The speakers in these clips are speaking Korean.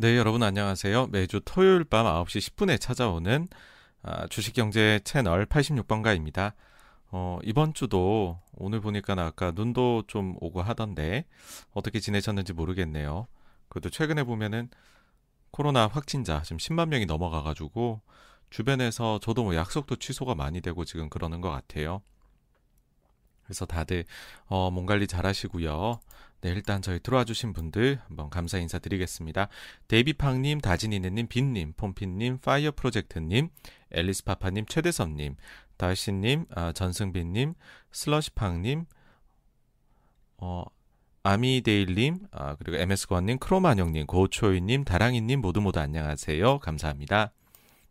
네, 여러분 안녕하세요. 매주 토요일 밤 9시 10분에 찾아오는 아, 주식경제 채널 86번가입니다. 어, 이번 주도 오늘 보니까 아까 눈도 좀 오고 하던데 어떻게 지내셨는지 모르겠네요. 그래도 최근에 보면은 코로나 확진자 지금 10만 명이 넘어가가지고 주변에서 저도 뭐 약속도 취소가 많이 되고 지금 그러는 것 같아요. 그래서 다들 어, 몸 관리 잘 하시고요. 네, 일단 저희 들어와 주신 분들 한번 감사 인사드리겠습니다. 데이비팡님, 다진이네님, 빈님, 폼핀님, 파이어 프로젝트님, 앨리스 파파님, 최대선님, 달신님, 아, 전승빈님, 슬러시팡님, 어, 아미데일님, 아, 그리고 MS권님, 크로마뇽님, 고초이님, 다랑이님 모두 모두 안녕하세요. 감사합니다.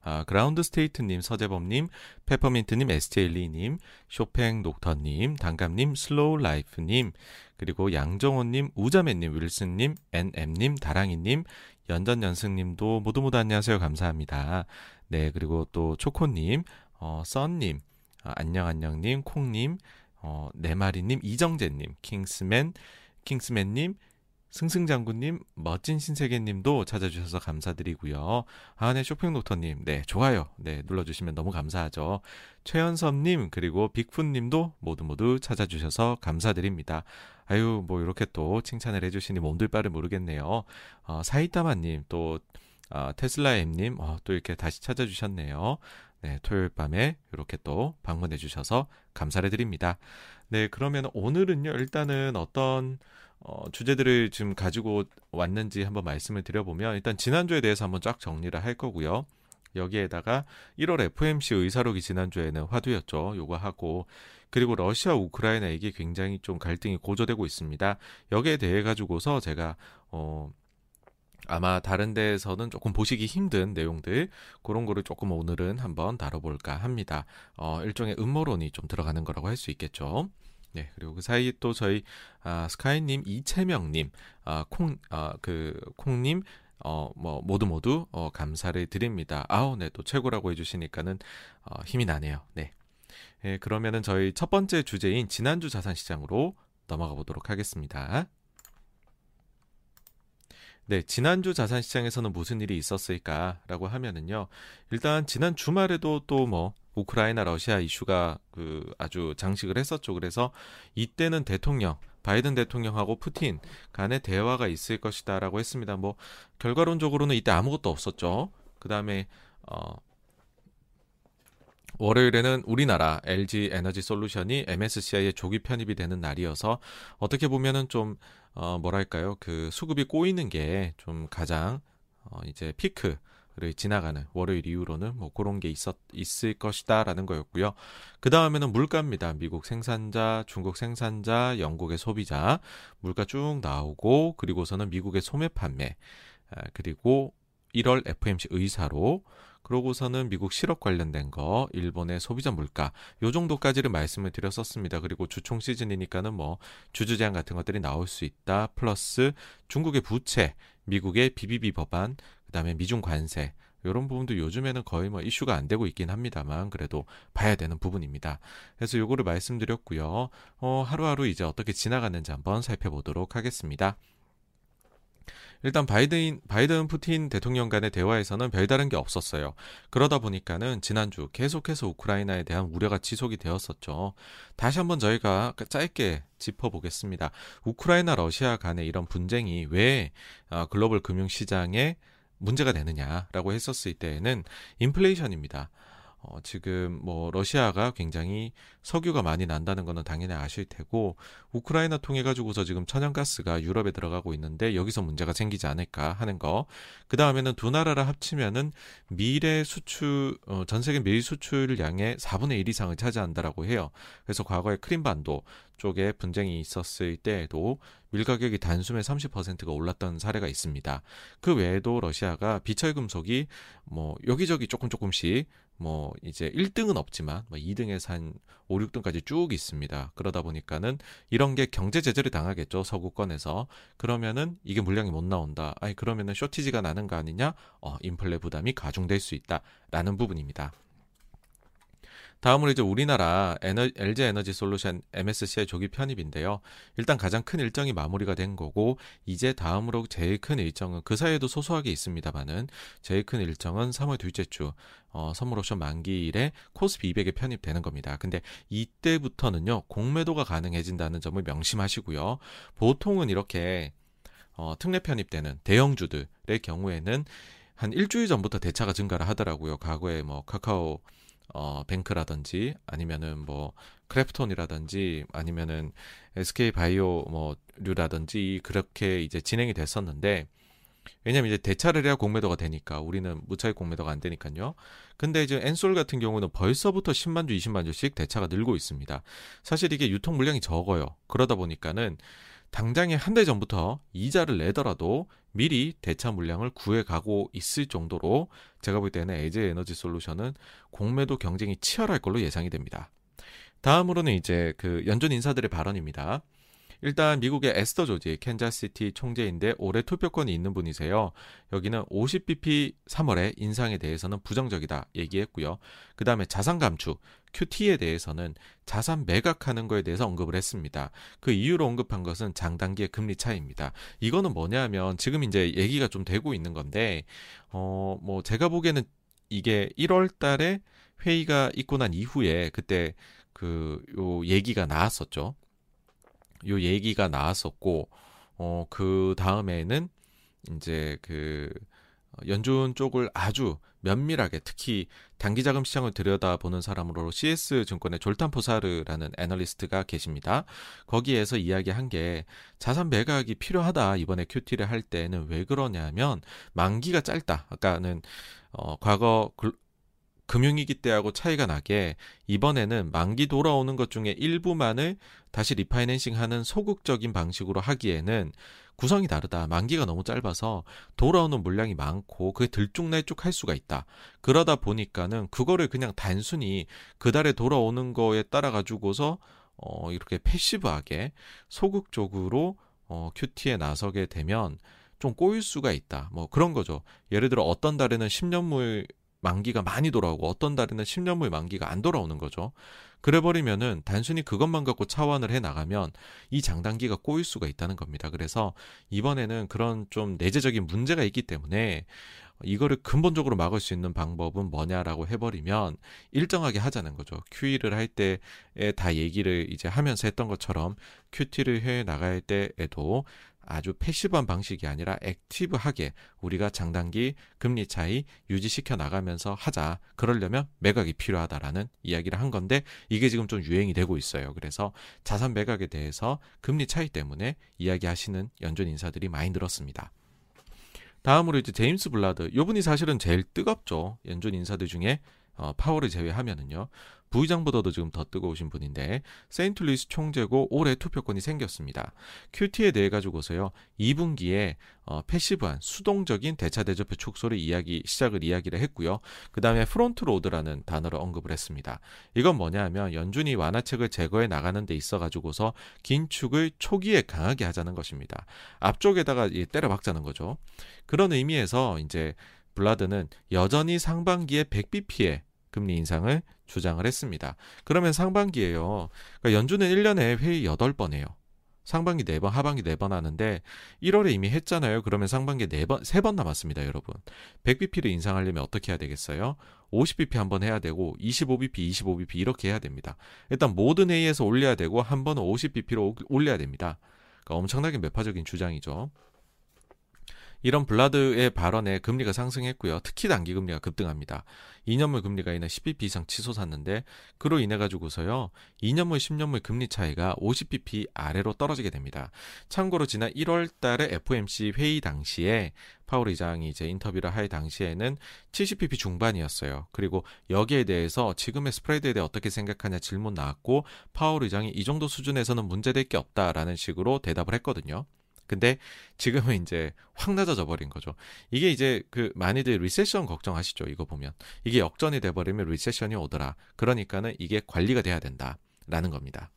아, 그라운드 스테이트님, 서재범님, 페퍼민트님, 에스테일리님, 쇼팽 녹터님, 단감님, 슬로우 라이프님, 그리고 양정호님, 우자매님, 윌슨님, NM님, 다랑이님, 연전연승님도 모두 모두 안녕하세요. 감사합니다. 네, 그리고 또 초코님, 어, 썬님, 어, 안녕안녕님, 콩님, 어, 네마리님, 이정재님, 킹스맨, 킹스맨님, 승승장군님, 멋진 신세계님도 찾아주셔서 감사드리고요. 아, 네, 쇼핑노터님, 네, 좋아요. 네, 눌러주시면 너무 감사하죠. 최현섭님, 그리고 빅푼님도 모두 모두 찾아주셔서 감사드립니다. 아유, 뭐, 이렇게 또 칭찬을 해주시니 몸둘 바를 모르겠네요. 어, 사이타마님, 또, 어, 테슬라엠님, 어, 또 이렇게 다시 찾아주셨네요. 네, 토요일 밤에 이렇게 또 방문해 주셔서 감사를 드립니다. 네, 그러면 오늘은요, 일단은 어떤 어, 주제들을 지금 가지고 왔는지 한번 말씀을 드려보면 일단 지난주에 대해서 한번 쫙 정리를 할 거고요. 여기에다가 1월 FMC 의사록이 지난주에는 화두였죠. 요거 하고 그리고 러시아 우크라이나 이게 굉장히 좀 갈등이 고조되고 있습니다. 여기에 대해 가지고서 제가 어 아마 다른 데에서는 조금 보시기 힘든 내용들 그런 거를 조금 오늘은 한번 다뤄볼까 합니다. 어, 일종의 음모론이 좀 들어가는 거라고 할 수 있겠죠. 네, 그리고 그 사이에 또 저희 아, 스카이님, 이채명님, 아, 콩, 아, 그 콩님, 어, 뭐 모두 모두 어, 감사를 드립니다. 아우, 네, 또 최고라고 해주시니까는 어, 힘이 나네요. 네. 예, 그러면은 저희 첫 번째 주제인 지난주 자산시장으로 넘어가 보도록 하겠습니다. 네, 지난주 자산 시장에서는 무슨 일이 있었을까라고 하면은요. 일단 지난 주말에도 또 뭐 우크라이나 러시아 이슈가 그 아주 장식을 했었죠. 그래서 이때는 대통령 바이든 대통령하고 푸틴 간의 대화가 있을 것이다라고 했습니다. 뭐 결과론적으로는 이때 아무것도 없었죠. 그다음에 어 월요일에는 우리나라 LG 에너지 솔루션이 MSCI에 조기 편입이 되는 날이어서 어떻게 보면은 좀 어, 뭐랄까요 그 수급이 꼬이는 게 좀 가장 어, 이제 피크를 지나가는 월요일 이후로는 뭐 그런 게 있었 있을 것이다라는 거였고요. 그 다음에는 물가입니다. 미국 생산자, 중국 생산자, 영국의 소비자 물가 쭉 나오고 그리고서는 미국의 소매 판매 아, 그리고 1월 FMC 의사로 그러고서는 미국 실업 관련된 거, 일본의 소비자 물가, 요 정도까지를 말씀을 드렸었습니다. 그리고 주총 시즌이니까는 뭐 주주 제한 같은 것들이 나올 수 있다. 플러스 중국의 부채, 미국의 BBB 법안, 그다음에 미중 관세, 이런 부분도 요즘에는 거의 뭐 이슈가 안 되고 있긴 합니다만 그래도 봐야 되는 부분입니다. 그래서 요거를 말씀드렸고요. 어, 하루하루 이제 어떻게 지나갔는지 한번 살펴보도록 하겠습니다. 일단 바이든 바이든 푸틴 대통령 간의 대화에서는 별다른 게 없었어요. 그러다 보니까는 지난주 계속해서 우크라이나에 대한 우려가 지속이 되었었죠. 다시 한번 저희가 짧게 짚어보겠습니다. 우크라이나 러시아 간의 이런 분쟁이 왜 아, 글로벌 금융 시장에 문제가 되느냐라고 했었을 때에는 인플레이션입니다. 어, 지금 뭐 러시아가 굉장히 석유가 많이 난다는 거는 당연히 아실 테고 우크라이나 통해 가지고서 지금 천연가스가 유럽에 들어가고 있는데 여기서 문제가 생기지 않을까 하는 거. 그 다음에는 두 나라를 합치면은 밀의 수출 어, 전 세계 밀 수출량의 4분의 1 이상을 차지한다라고 해요. 그래서 과거에 크림반도 쪽에 분쟁이 있었을 때에도 밀 가격이 단숨에 30%가 올랐던 사례가 있습니다. 그 외에도 러시아가 비철 금속이 뭐 여기저기 조금 조금씩 뭐 이제 1등은 없지만 뭐 2등에서 한 5, 6등까지 쭉 있습니다. 그러다 보니까는 이런 게 경제 제재를 당하겠죠. 서구권에서. 그러면은 이게 물량이 못 나온다. 아니 그러면은 쇼티지가 나는 거 아니냐? 어, 인플레 부담이 가중될 수 있다라는 부분입니다. 다음으로 이제 우리나라 에너, LG 에너지 솔루션 MSCI 조기 편입인데요. 일단 가장 큰 일정이 마무리가 된 거고 이제 다음으로 제일 큰 일정은 그 사이에도 소소하게 있습니다만은 제일 큰 일정은 3월 둘째 주 어, 선물 옵션 만기일에 코스피 200에 편입되는 겁니다. 근데 이때부터는요 공매도가 가능해진다는 점을 명심하시고요. 보통은 이렇게 어, 특례 편입되는 대형주들의 경우에는 한 일주일 전부터 대차가 증가를 하더라고요. 과거에 뭐 카카오 어, 뱅크라든지 아니면은 뭐 크래프톤이라든지 아니면은 SK 바이오 뭐류라든지 그렇게 이제 진행이 됐었는데 왜냐면 이제 대차를 해야 공매도가 되니까 우리는 무차익 공매도가 안 되니까요. 근데 이제 엔솔 같은 경우는 벌써부터 10만 주, 20만 주씩 대차가 늘고 있습니다. 사실 이게 유통 물량이 적어요. 그러다 보니까는 당장에 한 달 전부터 이자를 내더라도 미리 대차 물량을 구해 가고 있을 정도로 제가 볼 때는 에제 에너지 솔루션은 공매도 경쟁이 치열할 걸로 예상이 됩니다. 다음으로는 이제 그 연준 인사들의 발언입니다. 일단 미국의 에스터 조지 캔자시티 총재인데 올해 투표권이 있는 분이세요. 여기는 50bp 3월에 인상에 대해서는 부정적이다 얘기했고요. 그 다음에 자산 감축 QT에 대해서는 자산 매각하는 거에 대해서 언급을 했습니다. 그 이유로 언급한 것은 장단기의 금리 차이입니다. 이거는 뭐냐면 지금 이제 얘기가 좀 되고 있는 건데 어 뭐 제가 보기에는 이게 1월 달에 회의가 있고 난 이후에 그때 그 요 얘기가 나왔었죠. 요 얘기가 나왔었고 어그 다음에는 이제 그 연준 쪽을 아주 면밀하게 특히 단기 자금 시장을 들여다보는 사람으로 CS 증권의 졸탄 포사르라는 애널리스트가 계십니다. 거기에서 이야기한 게 자산 매각이 필요하다 이번에 큐티를 할 때는 왜 그러냐면 만기가 짧다. 아까는 어 과거 금융위기 때하고 차이가 나게 이번에는 만기 돌아오는 것 중에 일부만을 다시 리파이낸싱 하는 소극적인 방식으로 하기에는 구성이 다르다. 만기가 너무 짧아서 돌아오는 물량이 많고 그게 들쭉날쭉 할 수가 있다. 그러다 보니까는 그거를 그냥 단순히 그 달에 돌아오는 거에 따라 가지고서 어 이렇게 패시브하게 소극적으로 어 큐티에 나서게 되면 좀 꼬일 수가 있다. 뭐 그런 거죠. 예를 들어 어떤 달에는 10년물 만기가 많이 돌아오고 어떤 달에는 10년물 만기가 안 돌아오는 거죠. 그래 버리면은 단순히 그것만 갖고 차원을 해 나가면 이 장단기가 꼬일 수가 있다는 겁니다. 그래서 이번에는 그런 좀 내재적인 문제가 있기 때문에 이거를 근본적으로 막을 수 있는 방법은 뭐냐라고 해버리면 일정하게 하자는 거죠. QE를 할 때에 다 얘기를 이제 하면서 했던 것처럼 QT를 해 나갈 때에도 아주 패시브한 방식이 아니라 액티브하게 우리가 장단기 금리 차이 유지시켜 나가면서 하자. 그러려면 매각이 필요하다라는 이야기를 한 건데 이게 지금 좀 유행이 되고 있어요. 그래서 자산 매각에 대해서 금리 차이 때문에 이야기하시는 연준 인사들이 많이 늘었습니다. 다음으로 이제 제임스 불라드. 요분이 사실은 제일 뜨겁죠. 연준 인사들 중에 어, 파월을 제외하면은요. 부의장보다도 지금 더 뜨거우신 분인데 세인트루이스 총재고 올해 투표권이 생겼습니다. QT에 대해 가지고서요 2분기에 어, passive한 수동적인 대차 대조표 축소를 이야기 시작을 이야기를 했고요. 그 다음에 front load라는 단어를 언급을 했습니다. 이건 뭐냐하면 연준이 완화책을 제거해 나가는 데 있어 가지고서 긴축을 초기에 강하게 하자는 것입니다. 앞쪽에다가 때려 박자는 거죠. 그런 의미에서 이제 블라드는 여전히 상반기에 100bp의 금리 인상을 주장을 했습니다. 그러면 상반기에요. 그러니까 연준은 1년에 회의 8번 해요. 상반기 4번, 하반기 4번 하는데 1월에 이미 했잖아요. 그러면 상반기 4번, 3번 남았습니다, 여러분. 100bp를 인상하려면 어떻게 해야 되겠어요? 50bp 한 번 해야 되고 25bp, 25bp 이렇게 해야 됩니다. 일단 모든 회의에서 올려야 되고 한 번은 50bp로 올려야 됩니다. 그러니까 엄청나게 매파적인 주장이죠. 이런 블라드의 발언에 금리가 상승했고요. 특히 단기 금리가 급등합니다. 2년물 금리가 이날 10bp 이상 치솟았는데 그로 인해 가지고서요. 2년물 10년물 금리 차이가 50bp 아래로 떨어지게 됩니다. 참고로 지난 1월 달에 FOMC 회의 당시에 파월 의장이 이제 인터뷰를 할 당시에는 70bp 중반이었어요. 그리고 여기에 대해서 지금의 스프레드에 대해 어떻게 생각하냐 질문 나왔고 파월 의장이 이 정도 수준에서는 문제될 게 없다라는 식으로 대답을 했거든요. 근데 지금은 이제 확 낮아져 버린 거죠. 이게 이제 그 많이들 recession 걱정하시죠. 이거 보면 이게 역전이 돼 버리면 recession이 오더라. 그러니까는 이게 관리가 돼야 된다라는 겁니다.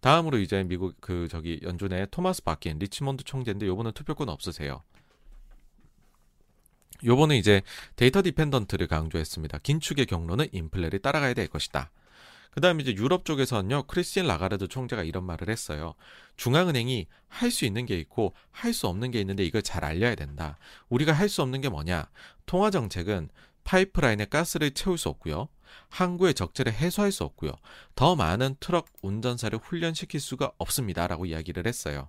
다음으로 이제 미국 그 저기 연준의 토마스 바킨 리치몬드 총재인데 요분은 투표권 없으세요. 요번에 이제 data dependent를 강조했습니다. 긴축의 경로는 인플레를 따라가야 될 것이다. 그 다음에 이제 유럽 쪽에서는요, 크리스틴 라가르드 총재가 이런 말을 했어요. 중앙은행이 할 수 있는 게 있고 할 수 없는 게 있는데 이걸 잘 알려야 된다. 우리가 할 수 없는 게 뭐냐? 통화 정책은 파이프라인에 가스를 채울 수 없고요. 항구의 적재를 해소할 수 없고요. 더 많은 트럭 운전사를 훈련시킬 수가 없습니다라고 이야기를 했어요.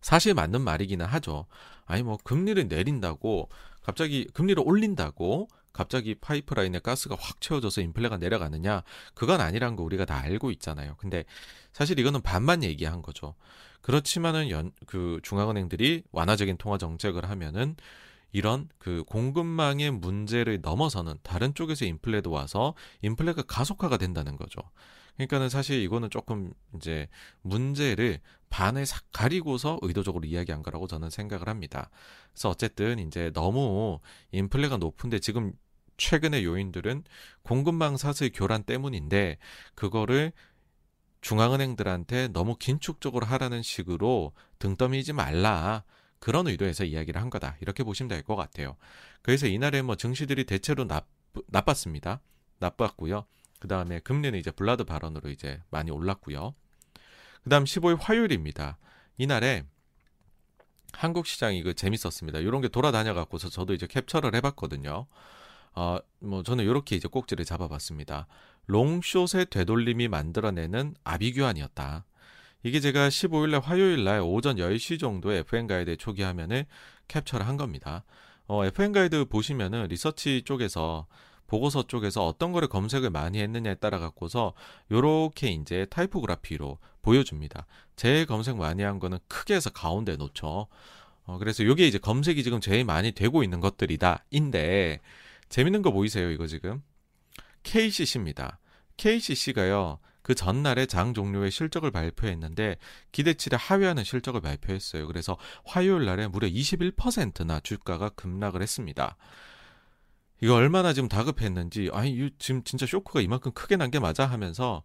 사실 맞는 말이기는 하죠. 아니 뭐 금리를 내린다고 갑자기 금리를 올린다고 갑자기 파이프라인에 가스가 확 채워져서 인플레가 내려가느냐? 그건 아니란 거 우리가 다 알고 있잖아요. 근데 사실 이거는 반만 얘기한 거죠. 그렇지만은 연, 그 중앙은행들이 완화적인 통화 정책을 하면은 이런 그 공급망의 문제를 넘어서는 다른 쪽에서 인플레도 와서 인플레가 가속화가 된다는 거죠. 그러니까는 사실 이거는 조금 이제 문제를 반에 싹 가리고서 의도적으로 이야기한 거라고 저는 생각을 합니다. 그래서 어쨌든 이제 너무 인플레가 높은데 지금 최근의 요인들은 공급망 사슬 교란 때문인데 그거를 중앙은행들한테 너무 긴축적으로 하라는 식으로 등 떠미지 말라. 그런 의도에서 이야기를 한 거다. 이렇게 보시면 될 것 같아요. 그래서 이날에 뭐 증시들이 대체로 나, 나빴습니다. 나빴고요. 그 다음에 금리는 이제 블라드 발언으로 이제 많이 올랐고요. 그 다음 15일 화요일입니다. 이날에 한국 시장이 이거 재밌었습니다. 이런 게 돌아다녀 갖고서 저도 이제 캡처를 해봤거든요. 어, 뭐 저는 이렇게 이제 꼭지를 잡아봤습니다. 롱숏의 되돌림이 만들어내는 아비규환이었다. 이게 제가 15일날 화요일날 오전 10시 정도에 FN 가이드 초기 화면을 캡처를 한 겁니다. 어, FN 가이드 보시면은 리서치 쪽에서 보고서 쪽에서 어떤 거를 검색을 많이 했느냐에 따라 갖고서 요렇게 이제 타이포그라피로 보여줍니다. 제일 검색 많이 한 거는 크게 해서 가운데 놓죠. 어, 그래서 요게 이제 검색이 지금 제일 많이 되고 있는 것들이다. 인데 재밌는 거 보이세요? 이거 지금 KCC입니다. KCC가요. 그 전날에 장 종료의 실적을 발표했는데 기대치를 하회하는 실적을 발표했어요. 그래서 화요일 날에 무려 21%나 주가가 급락을 했습니다. 이거 얼마나 지금 다급했는지 아니 지금 진짜 쇼크가 이만큼 크게 난 게 맞아 하면서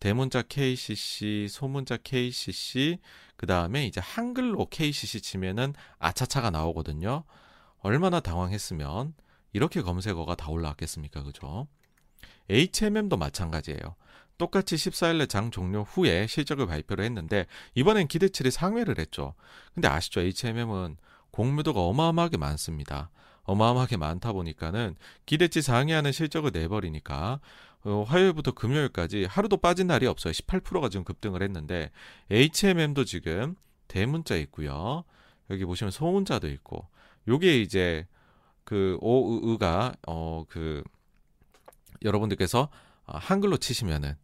대문자 KCC, 소문자 KCC, 그 다음에 이제 한글로 KCC 치면은 아차차가 나오거든요. 얼마나 당황했으면 이렇게 검색어가 다 올라왔겠습니까? 그죠? HMM도 마찬가지예요. 똑같이 14일날 장 종료 후에 실적을 발표를 했는데 이번엔 기대치를 상회를 했죠. 근데 아시죠? HMM은 공유도가 어마어마하게 많습니다. 어마어마하게 많다 보니까는 기대치 상회하는 실적을 내버리니까 어, 화요일부터 금요일까지 하루도 빠진 날이 없어요. 18%가 지금 급등을 했는데 HMM도 지금 대문자 있고요. 여기 보시면 소문자도 있고 요게 이제 그 오으가 어 그 여러분들께서 어, 한글로 치시면은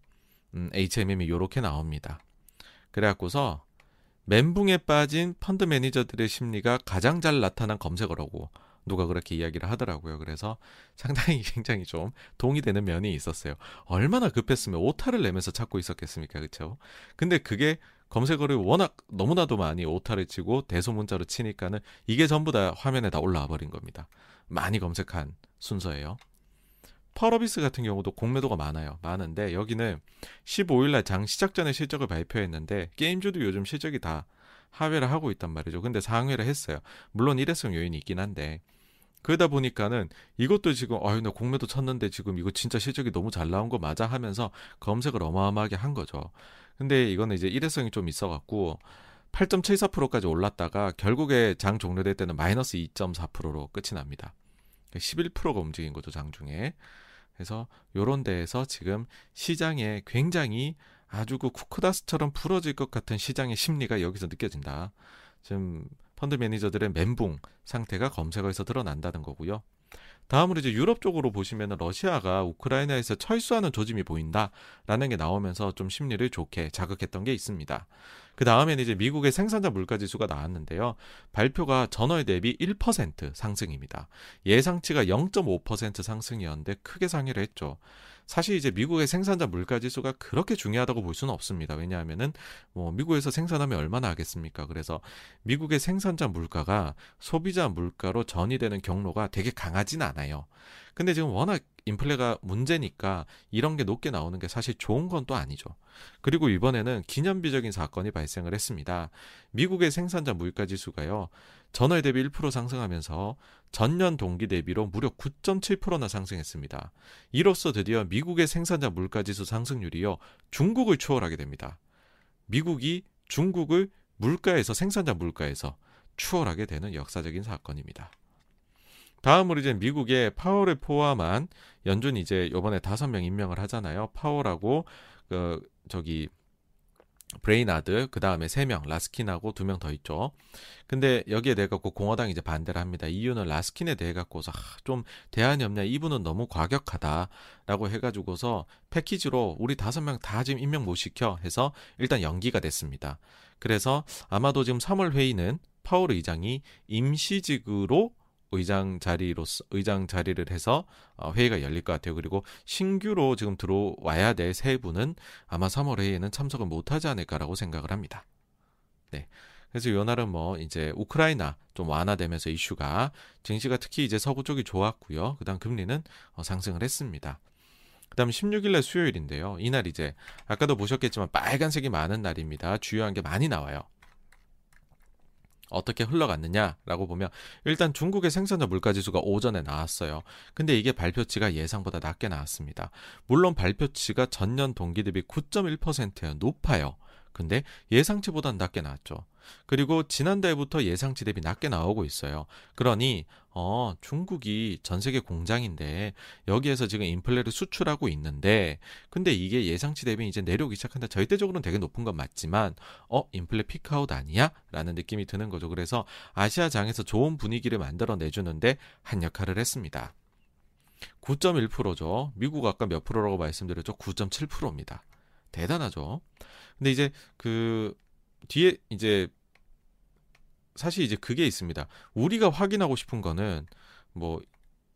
음, HMM이 요렇게 나옵니다. 그래갖고서 멘붕에 빠진 펀드 매니저들의 심리가 가장 잘 나타난 검색어라고 누가 그렇게 이야기를 하더라고요. 그래서 상당히 굉장히 좀 동의 되는 면이 있었어요. 얼마나 급했으면 오타를 내면서 찾고 있었겠습니까? 그렇죠? 근데 그게 검색어를 워낙 너무나도 많이 오타를 치고 대소문자로 치니까는 이게 전부 다 화면에 다 올라와 버린 겁니다. 많이 검색한 순서예요. 펄어비스 같은 경우도 공매도가 많아요. 많은데 여기는 15일날 장 시작 전에 실적을 발표했는데 게임주도 요즘 실적이 다 하회를 하고 있단 말이죠. 근데 상회를 했어요. 물론 일회성 요인이 있긴 한데 그러다 보니까는 이것도 지금 아유 나 공매도 쳤는데 지금 이거 진짜 실적이 너무 잘 나온 거 맞아 하면서 검색을 어마어마하게 한 거죠. 근데 이거는 이제 일회성이 좀 있어 갖고 8.74%까지 올랐다가 결국에 장 종료될 때는 마이너스 2.4%로 끝이 납니다. 11%가 움직인 거죠 장중에. 그래서 요런 데에서 지금 시장에 굉장히 아주 그 쿠크다스처럼 부러질 것 같은 시장의 심리가 여기서 느껴진다. 지금 펀드 매니저들의 멘붕 상태가 검색어에서 드러난다는 거고요. 다음으로 이제 유럽 쪽으로 보시면 러시아가 우크라이나에서 철수하는 조짐이 보인다라는 게 나오면서 좀 심리를 좋게 자극했던 게 있습니다. 그 다음에는 이제 미국의 생산자 물가 지수가 나왔는데요. 발표가 전월 대비 1% 상승입니다. 예상치가 0.5% 상승이었는데 크게 상회를 했죠. 사실 이제 미국의 생산자 물가 지수가 그렇게 중요하다고 볼 수는 없습니다. 왜냐하면은 뭐 미국에서 생산하면 얼마나 하겠습니까? 그래서 미국의 생산자 물가가 소비자 물가로 전이되는 경로가 되게 강하진 않아요. 근데 지금 워낙 인플레가 문제니까 이런 게 높게 나오는 게 사실 좋은 건 또 아니죠. 그리고 이번에는 기념비적인 사건이 발생을 했습니다. 미국의 생산자 물가 지수가요. 전월 대비 1% 상승하면서 전년 동기 대비로 무려 9.7%나 상승했습니다. 이로써 드디어 미국의 생산자 물가 지수 상승률이요. 중국을 추월하게 됩니다. 미국이 중국을 물가에서 생산자 물가에서 추월하게 되는 역사적인 사건입니다. 다음으로 이제 미국의 파월을 포함한 연준이 이제 요번에 다섯 명 임명을 하잖아요. 파월하고 그 저기 브레이나드 그 다음에 세 명 라스킨하고 두 명 더 있죠. 근데 여기에 대해 갖고 공화당이 이제 반대를 합니다. 이유는 라스킨에 대해 갖고서 아, 좀 대안이 없냐 이분은 너무 과격하다라고 해가지고서 패키지로 우리 다섯 명 다 지금 임명 못 시켜 해서 일단 연기가 됐습니다. 그래서 아마도 지금 3월 회의는 파월 의장이 임시직으로 의장 자리로서 의장 자리를 해서 어, 회의가 열릴 것 같아요. 그리고 신규로 지금 들어와야 될 세 분은 아마 3월 회의에는 참석을 못하지 않을까라고 생각을 합니다. 네. 그래서 요 날은 뭐 이제 우크라이나 좀 완화되면서 이슈가 증시가 특히 이제 서구 쪽이 좋았고요. 그다음 금리는 어, 상승을 했습니다. 그다음 16일 날 수요일인데요. 이날 이제 아까도 보셨겠지만 빨간색이 많은 날입니다. 주요한 게 많이 나와요. 어떻게 흘러갔느냐라고 보면 일단 중국의 생산자 물가 지수가 오전에 나왔어요. 근데 이게 발표치가 예상보다 낮게 나왔습니다. 물론 발표치가 전년 동기 대비 9.1%요. 높아요. 근데 예상치보단 낮게 나왔죠. 그리고 지난달부터 예상치 대비 낮게 나오고 있어요. 그러니 어, 중국이 전 세계 공장인데 여기에서 지금 인플레를 수출하고 있는데 근데 이게 예상치 대비 이제 내려오기 시작한다. 절대적으로는 되게 높은 건 맞지만 어, 인플레 피크아웃 아니야? 라는 느낌이 드는 거죠. 그래서 아시아 장에서 좋은 분위기를 만들어 내주는데 한 역할을 했습니다. 9.1%죠. 미국 아까 몇 프로라고 말씀드렸죠? 9.7%입니다. 대단하죠. 근데 이제 그 뒤에 이제 사실 이제 그게 있습니다. 우리가 확인하고 싶은 거는 뭐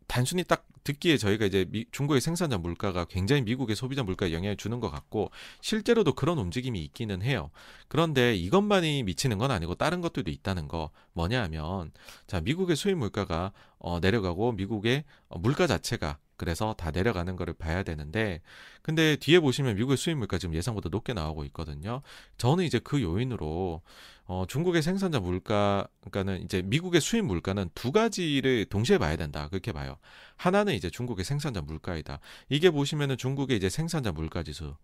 단순히 딱 듣기에 저희가 이제 미, 중국의 생산자 물가가 굉장히 미국의 소비자 물가에 영향을 주는 것 같고 실제로도 그런 움직임이 있기는 해요. 그런데 이것만이 미치는 건 아니고 다른 것들도 있다는 거 뭐냐 하면 자 미국의 수입 물가가 어, 내려가고 미국의 어, 물가 자체가 그래서 다 내려가는 거를 봐야 되는데 근데 뒤에 보시면 미국의 수입 물가 지금 예상보다 높게 나오고 있거든요. 저는 이제 그 요인으로 어 중국의 생산자 물가 그러니까는 이제 미국의 수입 물가는 두 가지를 동시에 봐야 된다. 그렇게 봐요. 하나는 이제 중국의 생산자 물가이다. 이게 보시면은 중국의 이제 생산자 물가 지수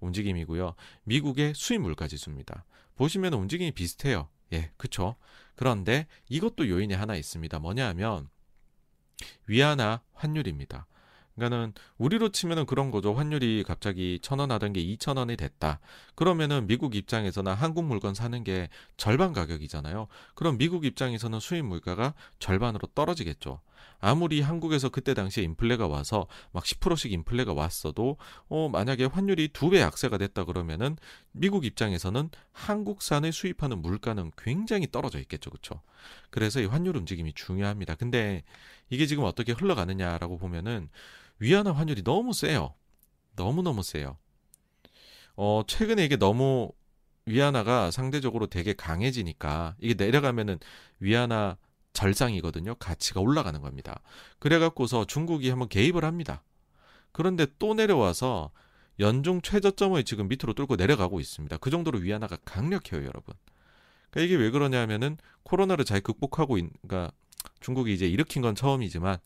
움직임이고요. 미국의 수입 물가 지수입니다. 보시면 움직임이 비슷해요. 예, 그쵸. 그런데 이것도 요인이 하나 있습니다. 뭐냐 하면 위안화 환율입니다. 그러니까는 우리로 치면은 그런 거죠. 환율이 갑자기 천 원 하던 게 이천 원이 됐다. 그러면은 미국 입장에서는 한국 물건 사는 게 절반 가격이잖아요. 그럼 미국 입장에서는 수입 물가가 절반으로 떨어지겠죠. 아무리 한국에서 그때 당시에 인플레가 와서 막 10%씩 인플레가 왔어도 어 만약에 환율이 두 배 약세가 됐다 그러면은 미국 입장에서는 한국산을 수입하는 물가는 굉장히 떨어져 있겠죠. 그렇죠? 그래서 이 환율 움직임이 중요합니다. 근데 이게 지금 어떻게 흘러가느냐라고 보면은 위안화 환율이 너무 세요. 너무너무 세요. 어, 최근에 이게 너무 위안화가 상대적으로 되게 강해지니까 이게 내려가면은 위안화 절상이거든요. 가치가 올라가는 겁니다. 그래갖고서 중국이 한번 개입을 합니다. 그런데 또 내려와서 연중 최저점을 지금 밑으로 뚫고 내려가고 있습니다. 그 정도로 위안화가 강력해요, 여러분. 그러니까 이게 왜 그러냐면은 코로나를 잘 극복하고 있, 그러니까 중국이 이제 일으킨 건 처음이지만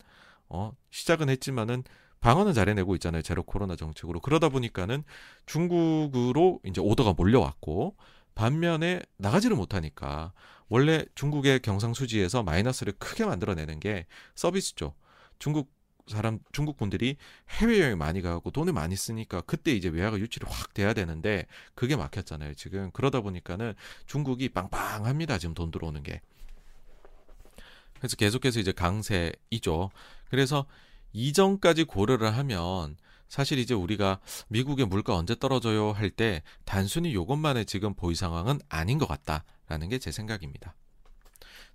어, 시작은 했지만은 방어는 잘해내고 있잖아요. 제로 코로나 정책으로. 그러다 보니까는 중국으로 이제 오더가 몰려왔고 반면에 나가지를 못하니까 원래 중국의 경상수지에서 마이너스를 크게 만들어내는 게 서비스 죠. 중국 사람 중국 분들이 해외 여행 많이 가고 돈을 많이 쓰니까 그때 이제 외화가 유출이 확 돼야 되는데 그게 막혔잖아요. 지금 그러다 보니까는 중국이 빵빵합니다. 지금 돈 들어오는 게. 그래서 계속해서 이제 강세이죠. 그래서 이전까지 고려를 하면 사실 이제 우리가 미국의 물가 언제 떨어져요 할 때 단순히 요것만의 지금 보이 상황은 아닌 것 같다라는 게 제 생각입니다.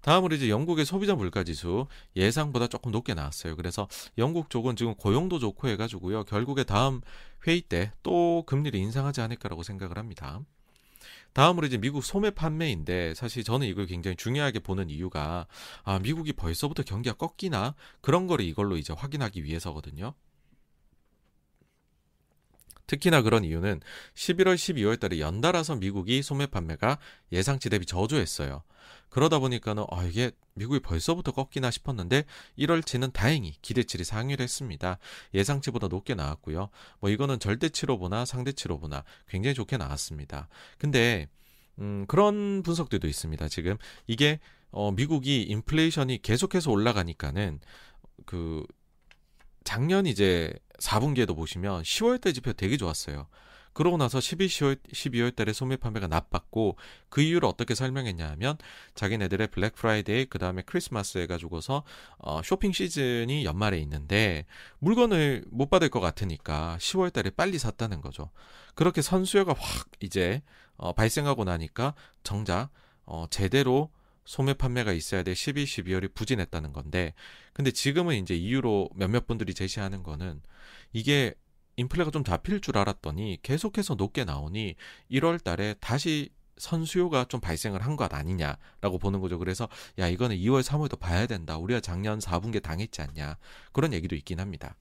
다음으로 이제 영국의 소비자 물가 지수 예상보다 조금 높게 나왔어요. 그래서 영국 쪽은 지금 고용도 좋고 해가지고요. 결국에 다음 회의 때 또 금리를 인상하지 않을까라고 생각을 합니다. 다음으로 이제 미국 소매 판매인데 사실 저는 이걸 굉장히 중요하게 보는 이유가 아 미국이 벌써부터 경기가 꺾이나 그런 거를 이걸로 이제 확인하기 위해서거든요. 특히나 그런 이유는 11월, 12월 달에 연달아서 미국이 소매 판매가 예상치 대비 저조했어요. 그러다 보니까는 아 이게 미국이 벌써부터 꺾이나 싶었는데 1월치는 다행히 기대치를 상회를 했습니다. 예상치보다 높게 나왔고요. 뭐 이거는 절대치로 보나 상대치로 보나 굉장히 좋게 나왔습니다. 근데 음 그런 분석들도 있습니다. 지금 이게 어 미국이 인플레이션이 계속해서 올라가니까는 그 작년 이제 4분기에도 보시면 10월 달 지표 되게 좋았어요. 그러고 나서 11, 10월, 12월 달에 소매 판매가 나빴고 그 이유를 어떻게 설명했냐 하면 자기네들의 블랙 프라이데이 그 다음에 크리스마스 해가지고서 어, 쇼핑 시즌이 연말에 있는데 물건을 못 받을 것 같으니까 10월 달에 빨리 샀다는 거죠. 그렇게 선수요가 확 이제 어, 발생하고 나니까 정작 어, 제대로 소매 판매가 있어야 될 12, 12월이 부진했다는 건데 근데 지금은 이제 이유로 몇몇 분들이 제시하는 거는 이게 인플레가 좀 잡힐 줄 알았더니 계속해서 높게 나오니 1월 달에 다시 선수요가 좀 발생을 한 것 아니냐라고 보는 거죠. 그래서 야 이거는 2월, 3월도 봐야 된다. 우리가 작년 4분기에 당했지 않냐. 그런 얘기도 있긴 합니다.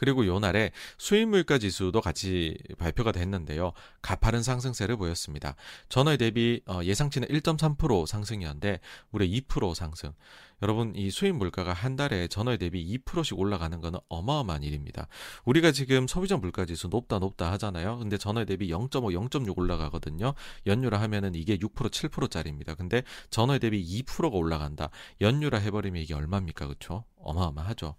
그리고 요날에 수입 물가 지수도 같이 발표가 됐는데요. 가파른 상승세를 보였습니다. 전월 대비 어, 예상치는 1.3% 상승이었는데 무려 2% 상승. 여러분 이 수입 물가가 한 달에 전월 대비 2%씩 올라가는 것은 어마어마한 일입니다. 우리가 지금 소비자 물가 지수 높다 높다 하잖아요. 근데 전월 대비 0.5, 0.6 올라가거든요. 연율화 하면은 이게 6% 7%짜리입니다. 근데 전월 대비 2%가 올라간다. 연율화 해버리면 이게 얼마입니까? 그렇죠? 어마어마하죠.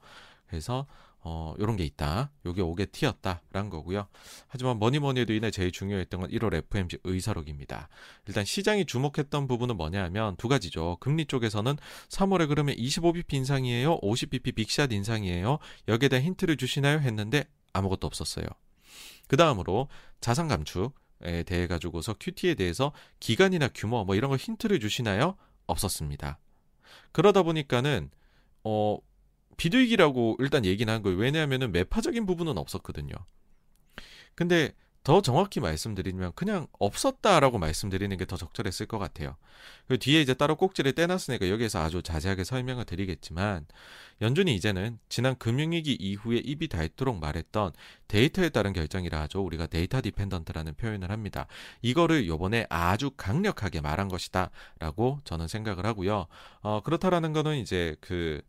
그래서 어, 요런 게 있다. 요게 5개 T였다라는 거고요. 하지만 뭐니 뭐니 해도 이날 제일 중요했던 건 1월 FMC 의사록입니다. 일단 시장이 주목했던 부분은 뭐냐 하면 두 가지죠. 금리 쪽에서는 3월에 그러면 25bp 인상이에요? 50bp 빅샷 인상이에요? 여기에 대한 힌트를 주시나요? 했는데 아무것도 없었어요. 그 다음으로 자산 감축에 대해 가지고서 QT에 대해서 기간이나 규모 뭐 이런 거 힌트를 주시나요? 없었습니다. 그러다 보니까는 어 비둘기라고 일단 얘기는 한 거예요. 왜냐하면은 매파적인 부분은 없었거든요. 근데 더 정확히 말씀드리면 그냥 없었다라고 말씀드리는 게 더 적절했을 것 같아요. 그 뒤에 이제 따로 꼭지를 떼놨으니까 여기에서 아주 자세하게 설명을 드리겠지만 연준이 이제는 지난 금융위기 이후에 입이 닳도록 말했던 데이터에 따른 결정이라 하죠. 우리가 data dependent라는 표현을 합니다. 이거를 요번에 아주 강력하게 말한 것이다라고 저는 생각을 하고요. 어, 그렇다라는 거는 이제 그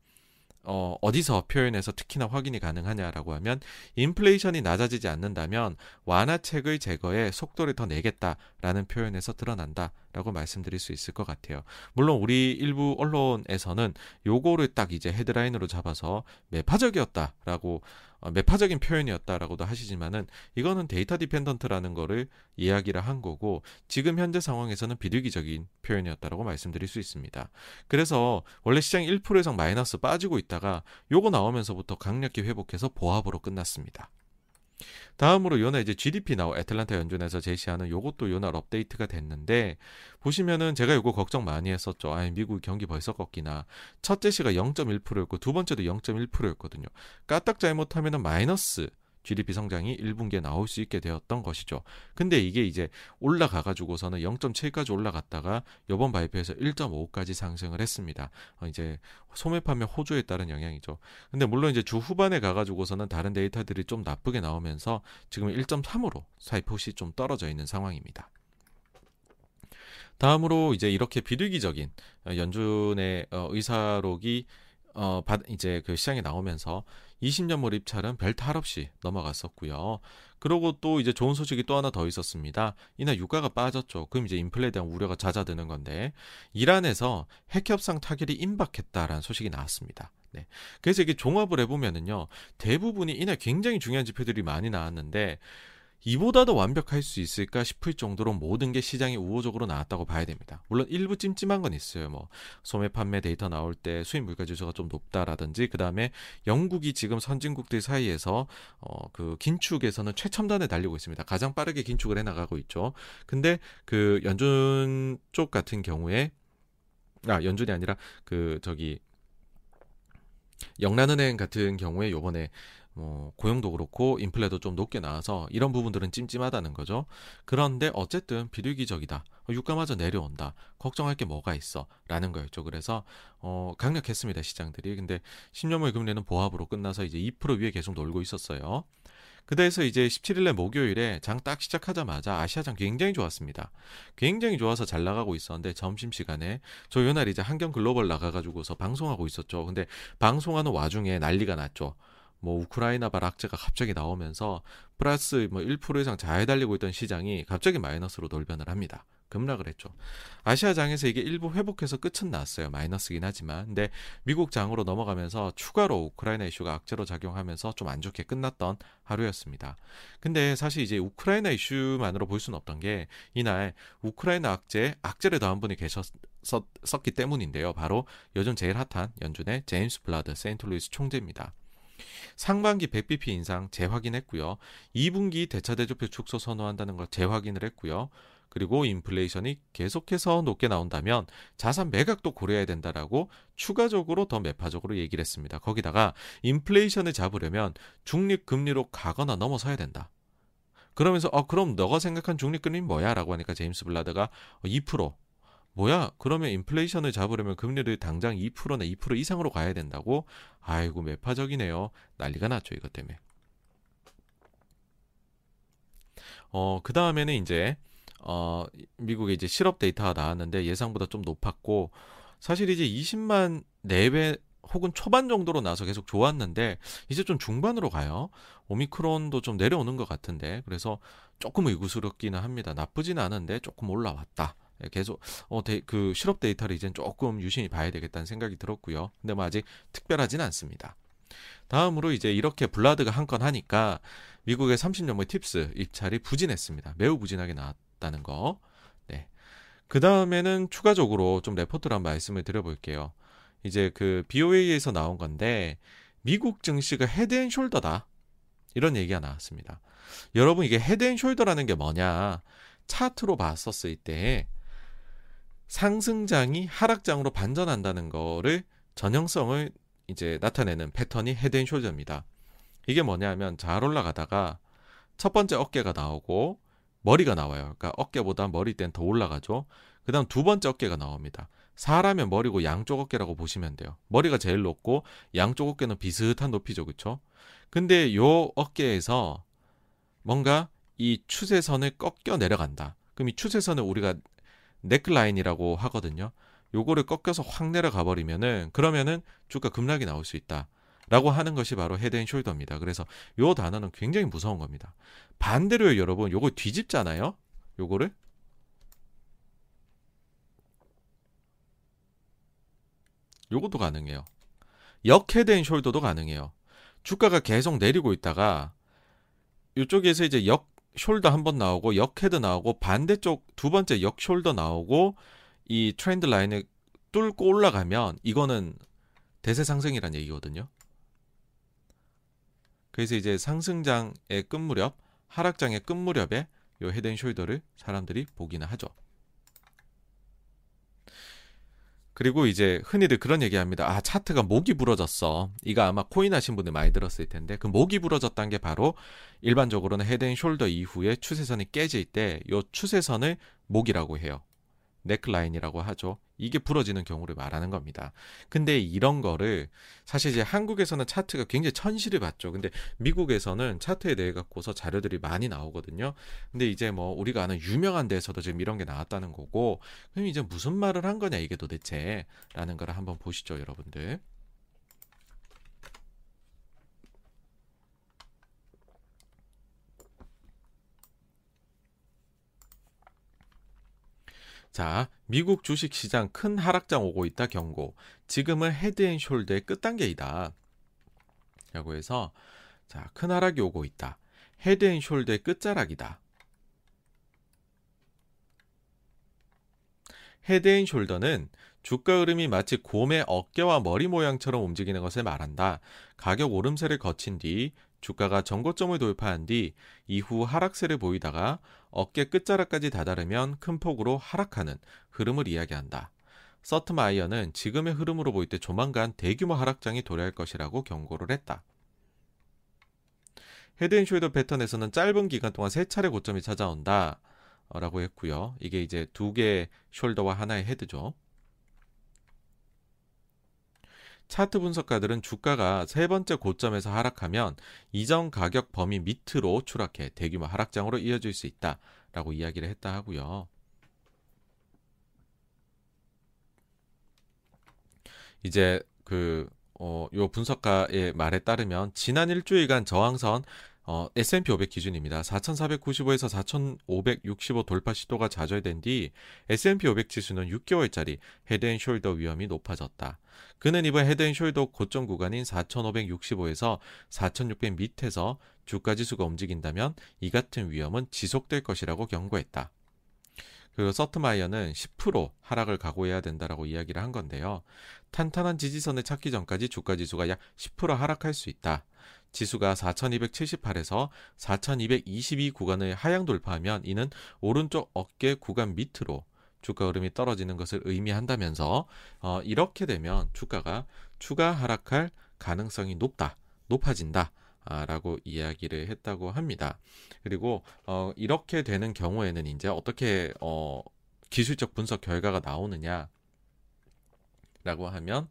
어, 어디서 표현해서 특히나 확인이 가능하냐라고 하면 인플레이션이 낮아지지 않는다면 완화책을 제거해 속도를 더 내겠다라는 표현에서 드러난다라고 말씀드릴 수 있을 것 같아요. 물론 우리 일부 언론에서는 요거를 딱 이제 헤드라인으로 잡아서 매파적이었다라고 어, 매파적인 표현이었다라고도 하시지만은 이거는 data dependent라는 거를 이야기를 한 거고 지금 현재 상황에서는 비둘기적인 표현이었다라고 말씀드릴 수 있습니다. 그래서 원래 시장 1% 이상 마이너스 빠지고 있다가 요거 나오면서부터 강력히 회복해서 보합으로 끝났습니다. 다음으로 요날 이제 GDP 나오 애틀란타 연준에서 제시하는 요것도 요날 업데이트가 됐는데 보시면은 제가 요거 걱정 많이 했었죠. 아, 미국 경기 벌써 꺾이나. 첫 제시가 0.1%였고 두 번째도 0.1%였거든요. 까딱 잘못하면은 마이너스 GDP 성장이 1분기에 나올 수 있게 되었던 것이죠. 근데 이게 이제 올라가 가지고서는 0.7까지 올라갔다가 이번 발표에서 1.5까지 상승을 했습니다. 어, 이제 소매 판매 호조에 따른 영향이죠. 근데 물론 이제 주 후반에 가 가지고서는 다른 데이터들이 좀 나쁘게 나오면서 지금 1.3으로 살포시 좀 떨어져 있는 상황입니다. 다음으로 이제 이렇게 비둘기적인 어, 연준의 어, 의사록이 어, 받, 이제 그 시장에 나오면서 20년 몰입차는 별탈 없이 넘어갔었고요. 그리고 또 이제 좋은 소식이 또 하나 더 있었습니다. 이날 유가가 빠졌죠. 그럼 이제 인플레에 대한 우려가 잦아드는 건데 이란에서 핵협상 타결이 임박했다라는 소식이 나왔습니다. 네. 그래서 이게 종합을 해보면은요, 대부분이 이날 굉장히 중요한 지표들이 많이 나왔는데, 이보다도 완벽할 수 있을까 싶을 정도로 모든 게 시장에 우호적으로 나왔다고 봐야 됩니다. 물론 일부 찜찜한 건 있어요. 뭐 소매 판매 데이터 나올 때 수입 물가 지수가 좀 높다라든지 그다음에 영국이 지금 선진국들 사이에서 어 그 긴축에서는 최첨단에 달리고 있습니다. 가장 빠르게 긴축을 해 나가고 있죠. 근데 그 연준 쪽 같은 경우에 아 연준이 아니라 그 저기 영란은행 같은 경우에 요번에 뭐 고용도 그렇고 인플레도 좀 높게 나와서 이런 부분들은 찜찜하다는 거죠. 그런데 어쨌든 비둘기적이다. 유가마저 내려온다. 걱정할 게 뭐가 있어? 라는 거였죠. 그래서 어 강력했습니다. 시장들이. 근데 10년물 금리는 보합으로 끝나서 이제 2% 위에 계속 놀고 있었어요. 그래서 이제 17일에 목요일에 장 딱 시작하자마자 아시아장 굉장히 좋았습니다. 굉장히 좋아서 잘 나가고 있었는데 점심시간에 저 요날 이제 한경 글로벌 나가가지고서 방송하고 있었죠. 근데 방송하는 와중에 난리가 났죠. 뭐 우크라이나 발 악재가 갑자기 나오면서 플러스 뭐 1% 이상 잘 달리고 있던 시장이 갑자기 마이너스로 돌변을 합니다. 급락을 했죠. 아시아 장에서 이게 일부 회복해서 끝은 났어요. 마이너스긴 하지만. 근데 미국 장으로 넘어가면서 추가로 우크라이나 이슈가 악재로 작용하면서 좀 안 좋게 끝났던 하루였습니다. 근데 사실 이제 우크라이나 이슈만으로 볼 수는 없던 게 이날 우크라이나 악재, 악재를 더한 분이 계셨었기 때문인데요. 바로 요즘 제일 핫한 연준의 제임스 불라드 세인트루이스 총재입니다. 상반기 100bp 인상 재확인했고요. 2분기 대차 대조표 축소 선호한다는 걸 재확인을 했고요. 그리고 인플레이션이 계속해서 높게 나온다면 자산 매각도 고려해야 된다라고 추가적으로 더 매파적으로 얘기를 했습니다. 거기다가 인플레이션을 잡으려면 중립 금리로 가거나 넘어서야 된다. 그러면서 어 그럼 너가 생각한 중립 금리 뭐야라고 하니까 제임스 블라드가 2% 뭐야? 그러면 인플레이션을 잡으려면 금리를 당장 2%나 2% 이상으로 가야 된다고? 아이고 매파적이네요. 난리가 났죠 이것 때문에. 어, 그 다음에는 이제 어, 미국에 이제 실업 데이터가 나왔는데 예상보다 좀 높았고 사실 이제 20만 내외 혹은 초반 정도로 나서 계속 좋았는데 이제 좀 중반으로 가요. 오미크론도 좀 내려오는 것 같은데 그래서 조금 의구스럽기는 합니다. 나쁘지는 않은데 조금 올라왔다. 예, 계속 어, 데, 그 실업 데이터를 이제 조금 유심히 봐야 되겠다는 생각이 들었고요. 근데 뭐 아직 특별하진 않습니다. 다음으로 이제 이렇게 블라드가 한 건 하니까 미국의 30년물 팁스 입찰이 부진했습니다. 매우 부진하게 나왔. 있다는 거. 네. 그 다음에는 추가적으로 좀 레포트를 한 말씀을 드려볼게요. 이제 그 BOA에서 나온 건데 미국 증시가 헤드앤숄더다. 이런 얘기가 나왔습니다. 여러분 이게 헤드앤숄더라는 게 뭐냐? 차트로 봤었을 때 상승장이 하락장으로 반전한다는 거를 전형성을 이제 나타내는 패턴이 헤드앤숄더입니다. 이게 뭐냐면 잘 올라가다가 첫 번째 어깨가 나오고 머리가 나와요. 그러니까 어깨보다 머리 땐 더 올라가죠. 그 다음 두 번째 어깨가 나옵니다. 사람의 머리고 양쪽 어깨라고 보시면 돼요. 머리가 제일 높고 양쪽 어깨는 비슷한 높이죠. 그쵸? 근데 요 어깨에서 뭔가 이 추세선을 꺾여 내려간다. 그럼 이 추세선을 우리가 neckline이라고 하거든요. 요거를 꺾여서 확 내려가 버리면은 그러면은 주가 급락이 나올 수 있다. 라고 하는 것이 바로 head and shoulder입니다. 그래서 요 단어는 굉장히 무서운 겁니다. 반대로요, 여러분. 요거 뒤집잖아요. 요거를 요것도 가능해요. 역 head and shoulder도 가능해요. 주가가 계속 내리고 있다가 이쪽에서 이제 역 shoulder 한 번 나오고 역 head 나오고 반대쪽 두 번째 역 shoulder 나오고 이 trend line을 뚫고 올라가면 이거는 대세 상승이란 얘기거든요. 그래서 이제 상승장의 끝무렵, 하락장의 끝무렵에 요 head and shoulder를 사람들이 보기는 하죠. 그리고 이제 흔히들 그런 얘기합니다. 아 차트가 목이 부러졌어. 이거 아마 코인 하신 분들 많이 들었을 텐데 그 목이 부러졌다는 게 바로 일반적으로는 헤드앤숄더 이후에 추세선이 깨질 때 요 추세선을 목이라고 해요. 넥라인이라고 하죠. 이게 부러지는 경우를 말하는 겁니다. 근데 이런 거를 사실 이제 한국에서는 차트가 굉장히 천시를 받죠. 근데 미국에서는 차트에 대해 갖고서 자료들이 많이 나오거든요. 근데 이제 뭐 우리가 아는 유명한 데에서도 지금 이런 게 나왔다는 거고 그럼 이제 무슨 말을 한 거냐 이게 도대체 라는 거를 한번 보시죠, 여러분들. 자, 미국 주식 시장 큰 하락장 오고 있다 경고. 지금은 헤드앤숄더의 끝단계이다. 라고 해서 자, 큰 하락이 오고 있다. 헤드앤숄더의 끝자락이다. head and shoulder는 주가 흐름이 마치 곰의 어깨와 머리 모양처럼 움직이는 것을 말한다. 가격 오름세를 거친 뒤 주가가 전고점을 돌파한 뒤 이후 하락세를 보이다가 어깨 끝자락까지 다다르면 큰 폭으로 하락하는 흐름을 이야기한다. 서트마이어는 지금의 흐름으로 보일 때 조만간 대규모 하락장이 도래할 것이라고 경고를 했다. head and shoulder 패턴에서는 짧은 기간 동안 세 차례 고점이 찾아온다. 라고 했고요. 이게 이제 두 개의 숄더와 하나의 헤드죠. 차트 분석가들은 주가가 세 번째 고점에서 하락하면 이전 가격 범위 밑으로 추락해 대규모 하락장으로 이어질 수 있다라고 이야기를 했다 하고요. 이제 그 어, 요 분석가의 말에 따르면 지난 일주일간 저항선 어, S&P 500 기준입니다. 4,495에서 4,565 돌파 시도가 좌절된 뒤 S&P 500 지수는 6개월짜리 head and shoulder 위험이 높아졌다. 그는 이번 head and shoulder 고점 구간인 4,565에서 4,600 밑에서 주가 지수가 움직인다면 이 같은 위험은 지속될 것이라고 경고했다. 그리고 서트마이어는 10% 하락을 각오해야 된다라고 이야기를 한 건데요. 탄탄한 지지선을 찾기 전까지 주가 지수가 약 10% 하락할 수 있다. 지수가 4278에서 4222 구간을 하향 돌파하면 이는 오른쪽 어깨 구간 밑으로 주가 흐름이 떨어지는 것을 의미한다면서 어, 이렇게 되면 주가가 추가 하락할 가능성이 높다, 높아진다. 아, 라고 이야기를 했다고 합니다. 그리고 어, 이렇게 되는 경우에는 이제 어떻게 어, 기술적 분석 결과가 나오느냐 라고 하면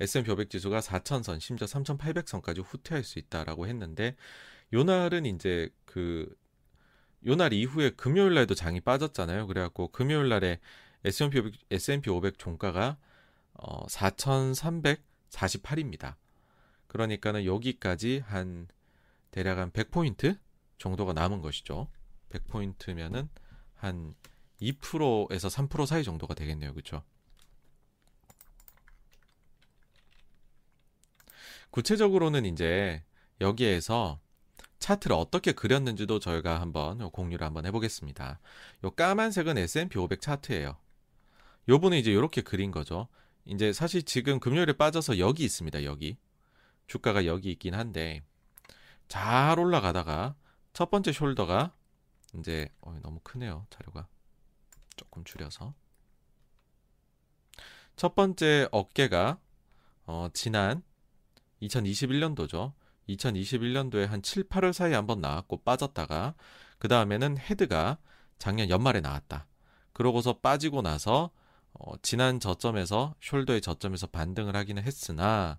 S&P 500 지수가 4,000선, 심지어 3,800선까지 후퇴할 수 있다라고 했는데 요 날은 이제 그 요 날 이후에 금요일 날도 장이 빠졌잖아요. 그래갖고 금요일 날에 S&P 500, S&P 500 종가가 어, 4,348입니다. 그러니까는 여기까지 한 대략 한 100포인트 정도가 남은 것이죠. 100포인트면은 한 2%에서 3% 사이 정도가 되겠네요. 그렇죠? 구체적으로는 이제 여기에서 차트를 어떻게 그렸는지도 저희가 한번 공유를 한번 해보겠습니다. 요 까만색은 S&P 500 차트예요. 요번에 이제 이렇게 그린 거죠. 이제 사실 지금 금요일에 빠져서 여기 있습니다. 여기 주가가 여기 있긴 한데 잘 올라가다가 첫 번째 숄더가 이제 어, 너무 크네요 자료가 조금 줄여서 첫 번째 어깨가 어, 지난 2021년도죠. 2021년도에 한 7, 8월 사이에 한번 나왔고 빠졌다가 그 다음에는 헤드가 작년 연말에 나왔다. 그러고서 빠지고 나서 어, 지난 저점에서 숄더의 저점에서 반등을 하기는 했으나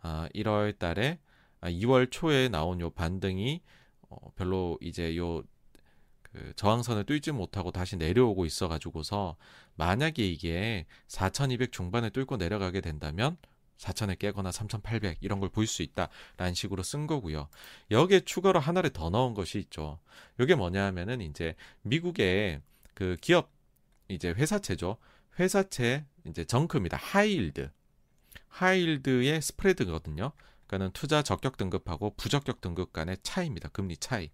아, 1월 달에 아, 2월 초에 나온 요 반등이 어, 별로 이제 요 그 저항선을 뚫지 못하고 다시 내려오고 있어 가지고서 만약에 이게 4200 중반을 뚫고 내려가게 된다면 4천에 깨거나 3,800 이런 걸 볼 수 있다라는 식으로 쓴 거고요. 여기에 추가로 하나를 더 넣은 것이 있죠. 이게 뭐냐 하면은 이제 미국의 그 기업 이제 회사채죠. 회사채 이제 정크입니다. 하이일드. 하이일드의 스프레드거든요. 그러니까는 투자 적격 등급하고 부적격 등급 간의 차이입니다. 금리 차이.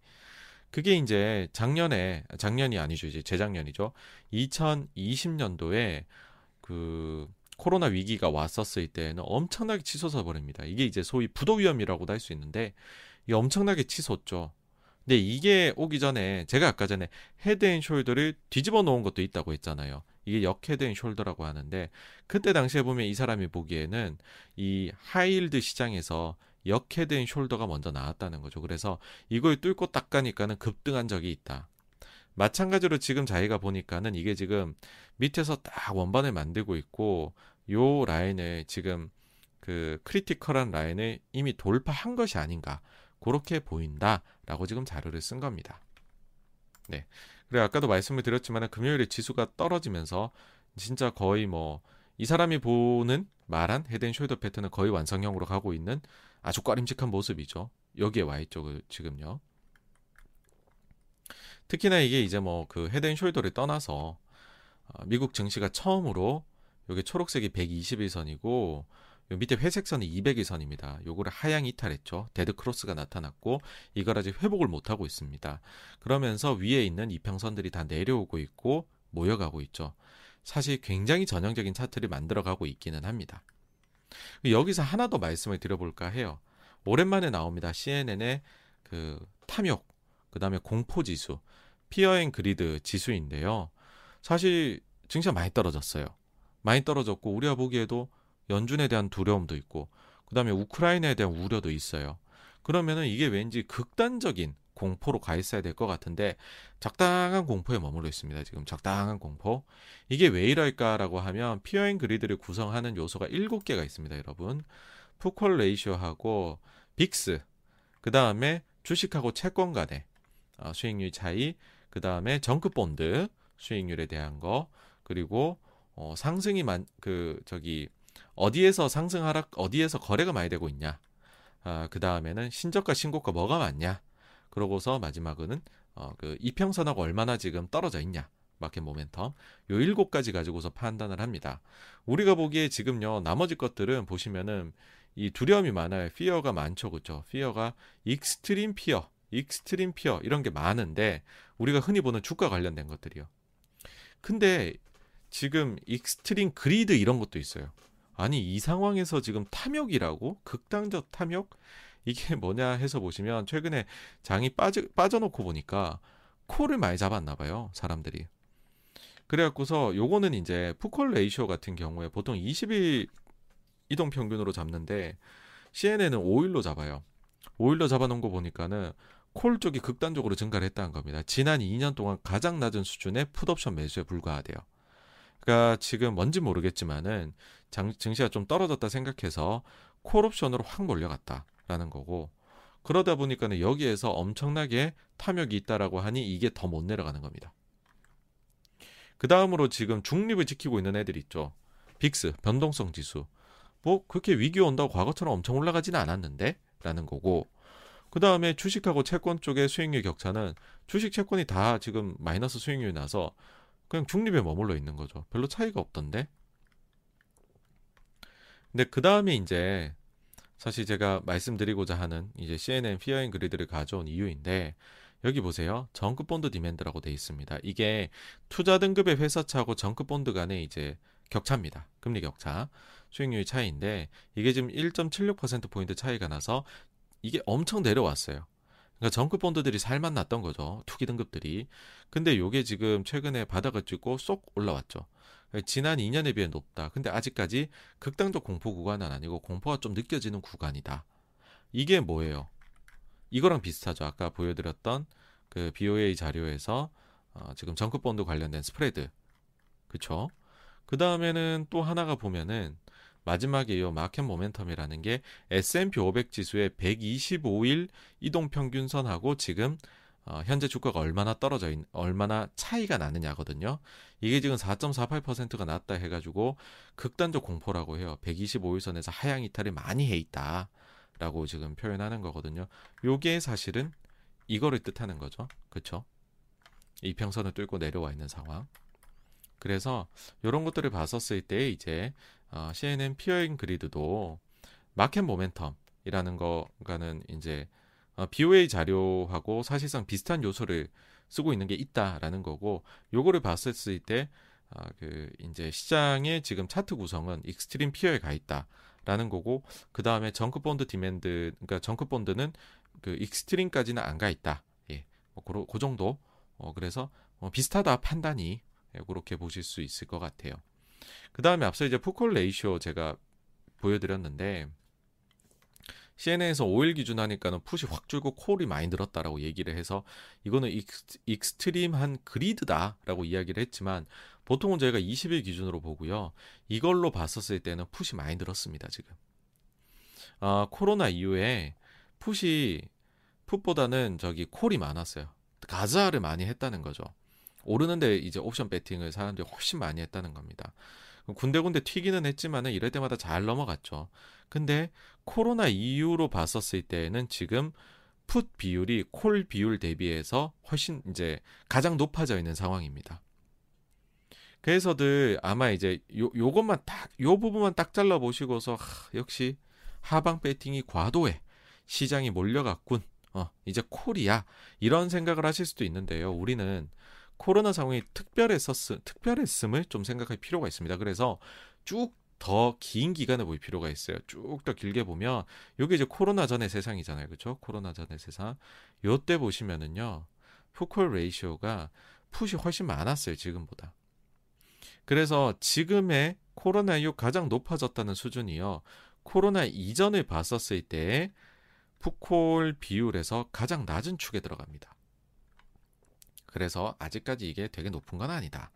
그게 이제 작년에 작년이 아니죠. 이제 재작년이죠. 2020년도에 그 코로나 위기가 왔었을 때에는 엄청나게 치솟아 버립니다. 이게 이제 소위 부도 위험이라고도 할 수 있는데 이게 엄청나게 치솟죠. 근데 이게 오기 전에 제가 아까 전에 head and shoulder를 뒤집어 놓은 것도 있다고 했잖아요. 이게 역헤드앤숄더라고 하는데 그때 당시에 보면 이 사람이 보기에는 이 high yield 시장에서 역헤드앤숄더가 먼저 나왔다는 거죠. 그래서 이걸 뚫고 딱 가니까는 급등한 적이 있다. 마찬가지로 지금 자기가 보니까는 이게 지금 밑에서 딱 원반을 만들고 있고 요 라인을 지금 그 critical한 라인을 이미 돌파한 것이 아닌가 그렇게 보인다라고 지금 자료를 쓴 겁니다. 네. 그리고 아까도 말씀을 드렸지만 금요일에 지수가 떨어지면서 진짜 거의 뭐 이 사람이 보는 말한 헤드앤숄더 패턴은 거의 완성형으로 가고 있는 아주 꺼림직한 모습이죠. 여기에 와 있죠, 그 지금요. 특히나 이게 이제 뭐 그 헤드앤숄더를 떠나서 어, 미국 증시가 처음으로 여기 초록색이 121선이고 밑에 회색선이 200일선입니다. 요거를 하향 이탈했죠. dead cross가 나타났고 이걸 아직 회복을 못 하고 있습니다. 그러면서 위에 있는 이평선들이 다 내려오고 있고 모여가고 있죠. 사실 굉장히 전형적인 차트를 만들어가고 있기는 합니다. 여기서 하나 더 말씀을 드려볼까 해요. 오랜만에 나옵니다. CNN의 그 탐욕, 그 다음에 공포 지수, fear and greed 지수인데요. 사실 증시가 많이 떨어졌어요. 많이 떨어졌고 우리가 보기에도 연준에 대한 두려움도 있고 그다음에 우크라이나에 대한 우려도 있어요. 그러면은 이게 왠지 극단적인 공포로 가 있어야 될 것 같은데 적당한 공포에 머물러 있습니다. 지금 적당한 공포. 이게 왜 이럴까라고 하면 fear and greed를 구성하는 요소가 7개가 있습니다, 여러분. put-call ratio하고 VIX, 그 다음에 주식하고 채권 간의 어, 수익률 차이, 그 다음에 junk bond 수익률에 대한 거, 그리고 어, 상승이 만, 그 저기 어디에서 상승 하락, 어디에서 거래가 많이 되고 있냐. 아, 그 다음에는 신저가 신고가 뭐가 많냐. 그러고서 마지막은 어, 그 이평선하고 얼마나 지금 떨어져 있냐. market momentum 요 일곱 가지 가지고서 판단을 합니다. 우리가 보기에 지금요 나머지 것들은 보시면은 이 두려움이 많아요. fear가 많죠, 그렇죠? Fear가 Extreme fear, extreme fear 이런 게 많은데 우리가 흔히 보는 주가 관련된 것들이요. 근데 지금 extreme greed 이런 것도 있어요. 아니 이 상황에서 지금 탐욕이라고 극단적 탐욕 이게 뭐냐 해서 보시면 최근에 장이 빠져, 빠져놓고 보니까 call을 많이 잡았나 봐요. 사람들이. 그래갖고서 요거는 이제 put-call ratio 같은 경우에 보통 20일 이동 평균으로 잡는데 CNN은 5일로 잡아요. 5일로 잡아놓은 거 보니까는 콜 쪽이 극단적으로 증가를 했다는 겁니다. 지난 2년 동안 가장 낮은 수준의 풋옵션 매수에 불과하대요. 그러니까 지금 뭔지 모르겠지만은 장, 증시가 좀 떨어졌다 생각해서 콜옵션으로 확 몰려갔다. 라는 거고 그러다 보니까는 여기에서 엄청나게 탐욕이 있다라고 하니 이게 더 못 내려가는 겁니다. 그 다음으로 지금 중립을 지키고 있는 애들 있죠. 빅스 변동성 지수 뭐 그렇게 위기 온다고 과거처럼 엄청 올라가지는 않았는데 라는 거고 그 다음에 주식하고 채권 쪽의 수익률 격차는 주식 채권이 다 지금 마이너스 수익률이 나서 그냥 중립에 머물러 있는 거죠. 별로 차이가 없던데. 근데 그 다음에 이제 사실 제가 말씀드리고자 하는 이제 CNN 피어인 그리드를 가져온 이유인데 여기 보세요. Junk bond demand라고 돼 있습니다. 이게 투자 등급의 회사채하고 junk bond 간의 이제 격차입니다. 금리 격차. 수익률 차이인데 이게 지금 1.76% 포인트 차이가 나서 이게 엄청 내려왔어요. 그러니까 junk bond들이 살만 했던 거죠. 투기 등급들이. 근데 요게 지금 최근에 바닥을 찍고 쏙 올라왔죠. 지난 2년에 비해 높다. 근데 아직까지 극단적 공포 구간은 아니고 공포가 좀 느껴지는 구간이다. 이게 뭐예요? 이거랑 비슷하죠. 아까 보여드렸던 그 BOA 자료에서 어, 지금 정크본드 관련된 스프레드. 그쵸? 그 다음에는 또 하나가 보면은 마지막에 이 마켓 모멘텀이라는 게 S&P 500 지수의 125일 이동 평균선하고 지금 어, 현재 주가가 얼마나 떨어져 있, 얼마나 차이가 나느냐거든요. 이게 지금 4.48%가 낮다 해가지고 극단적 공포라고 해요. 125일선에서 하향 이탈을 많이 해 있다라고 지금 표현하는 거거든요. 요게 사실은 이거를 뜻하는 거죠. 그렇죠? 이평선을 뚫고 내려와 있는 상황. 그래서 이런 것들을 봤었을 때 이제 어, CNN 피어잉 그리드도 마켓 모멘텀이라는 거가는 이제 어, BOA 자료하고 사실상 비슷한 요소를 쓰고 있는 게 있다라는 거고 요거를 봤을 때 아, 그 이제 시장의 지금 차트 구성은 extreme fear에 가 있다라는 거고 그 다음에 junk bond demand 그러니까 정크 본드는 그 extreme까지는 안 가 있다. 예, 뭐 그, 그 정도. 어 그래서 어, 비슷하다 판단이 예, 그렇게 보실 수 있을 것 같아요. 그 다음에 앞서 이제 put call ratio 제가 보여드렸는데 CNN에서 5일 기준 하니까는 풋이 확 줄고 call이 많이 늘었다라고 얘기를 해서 이거는 extreme한 greed다라고 이야기를 했지만 보통은 저희가 20일 기준으로 보고요. 이걸로 봤었을 때는 put이 많이 늘었습니다, 지금. 아, 코로나 이후에 put이 put보다는 저기 call이 많았어요. 가자를 많이 했다는 거죠. 오르는데 이제 옵션 배팅을 사람들이 훨씬 많이 했다는 겁니다. 군데군데 튀기는 했지만은 이럴 때마다 잘 넘어갔죠. 근데 코로나 이후로 봤었을 때는 지금 풋 비율이 콜 비율 대비해서 훨씬 이제 가장 높아져 있는 상황입니다. 그래서들 아마 이제 요 요것만 딱 요 부분만 딱 잘라 보시고서 역시 하방 배팅이 과도해 시장이 몰려갔군. 어, 이제 콜이야. 이런 생각을 하실 수도 있는데요. 우리는 코로나 상황이 특별했었 특별했음을 좀 생각할 필요가 있습니다. 그래서 쭉 더 긴 기간을 볼 필요가 있어요. 쭉 더 길게 보면 이게 이제 코로나 전의 세상이잖아요. 그렇죠? 코로나 전의 세상. 요때 보시면은요. 푸콜 레이시오가 풋이 훨씬 많았어요. 지금보다. 그래서 지금의 코로나 이후 가장 높아졌다는 수준이요. 코로나 이전을 봤었을 때 푸콜 비율에서 가장 낮은 축에 들어갑니다. 그래서 아직까지 이게 되게 높은 건 아니다.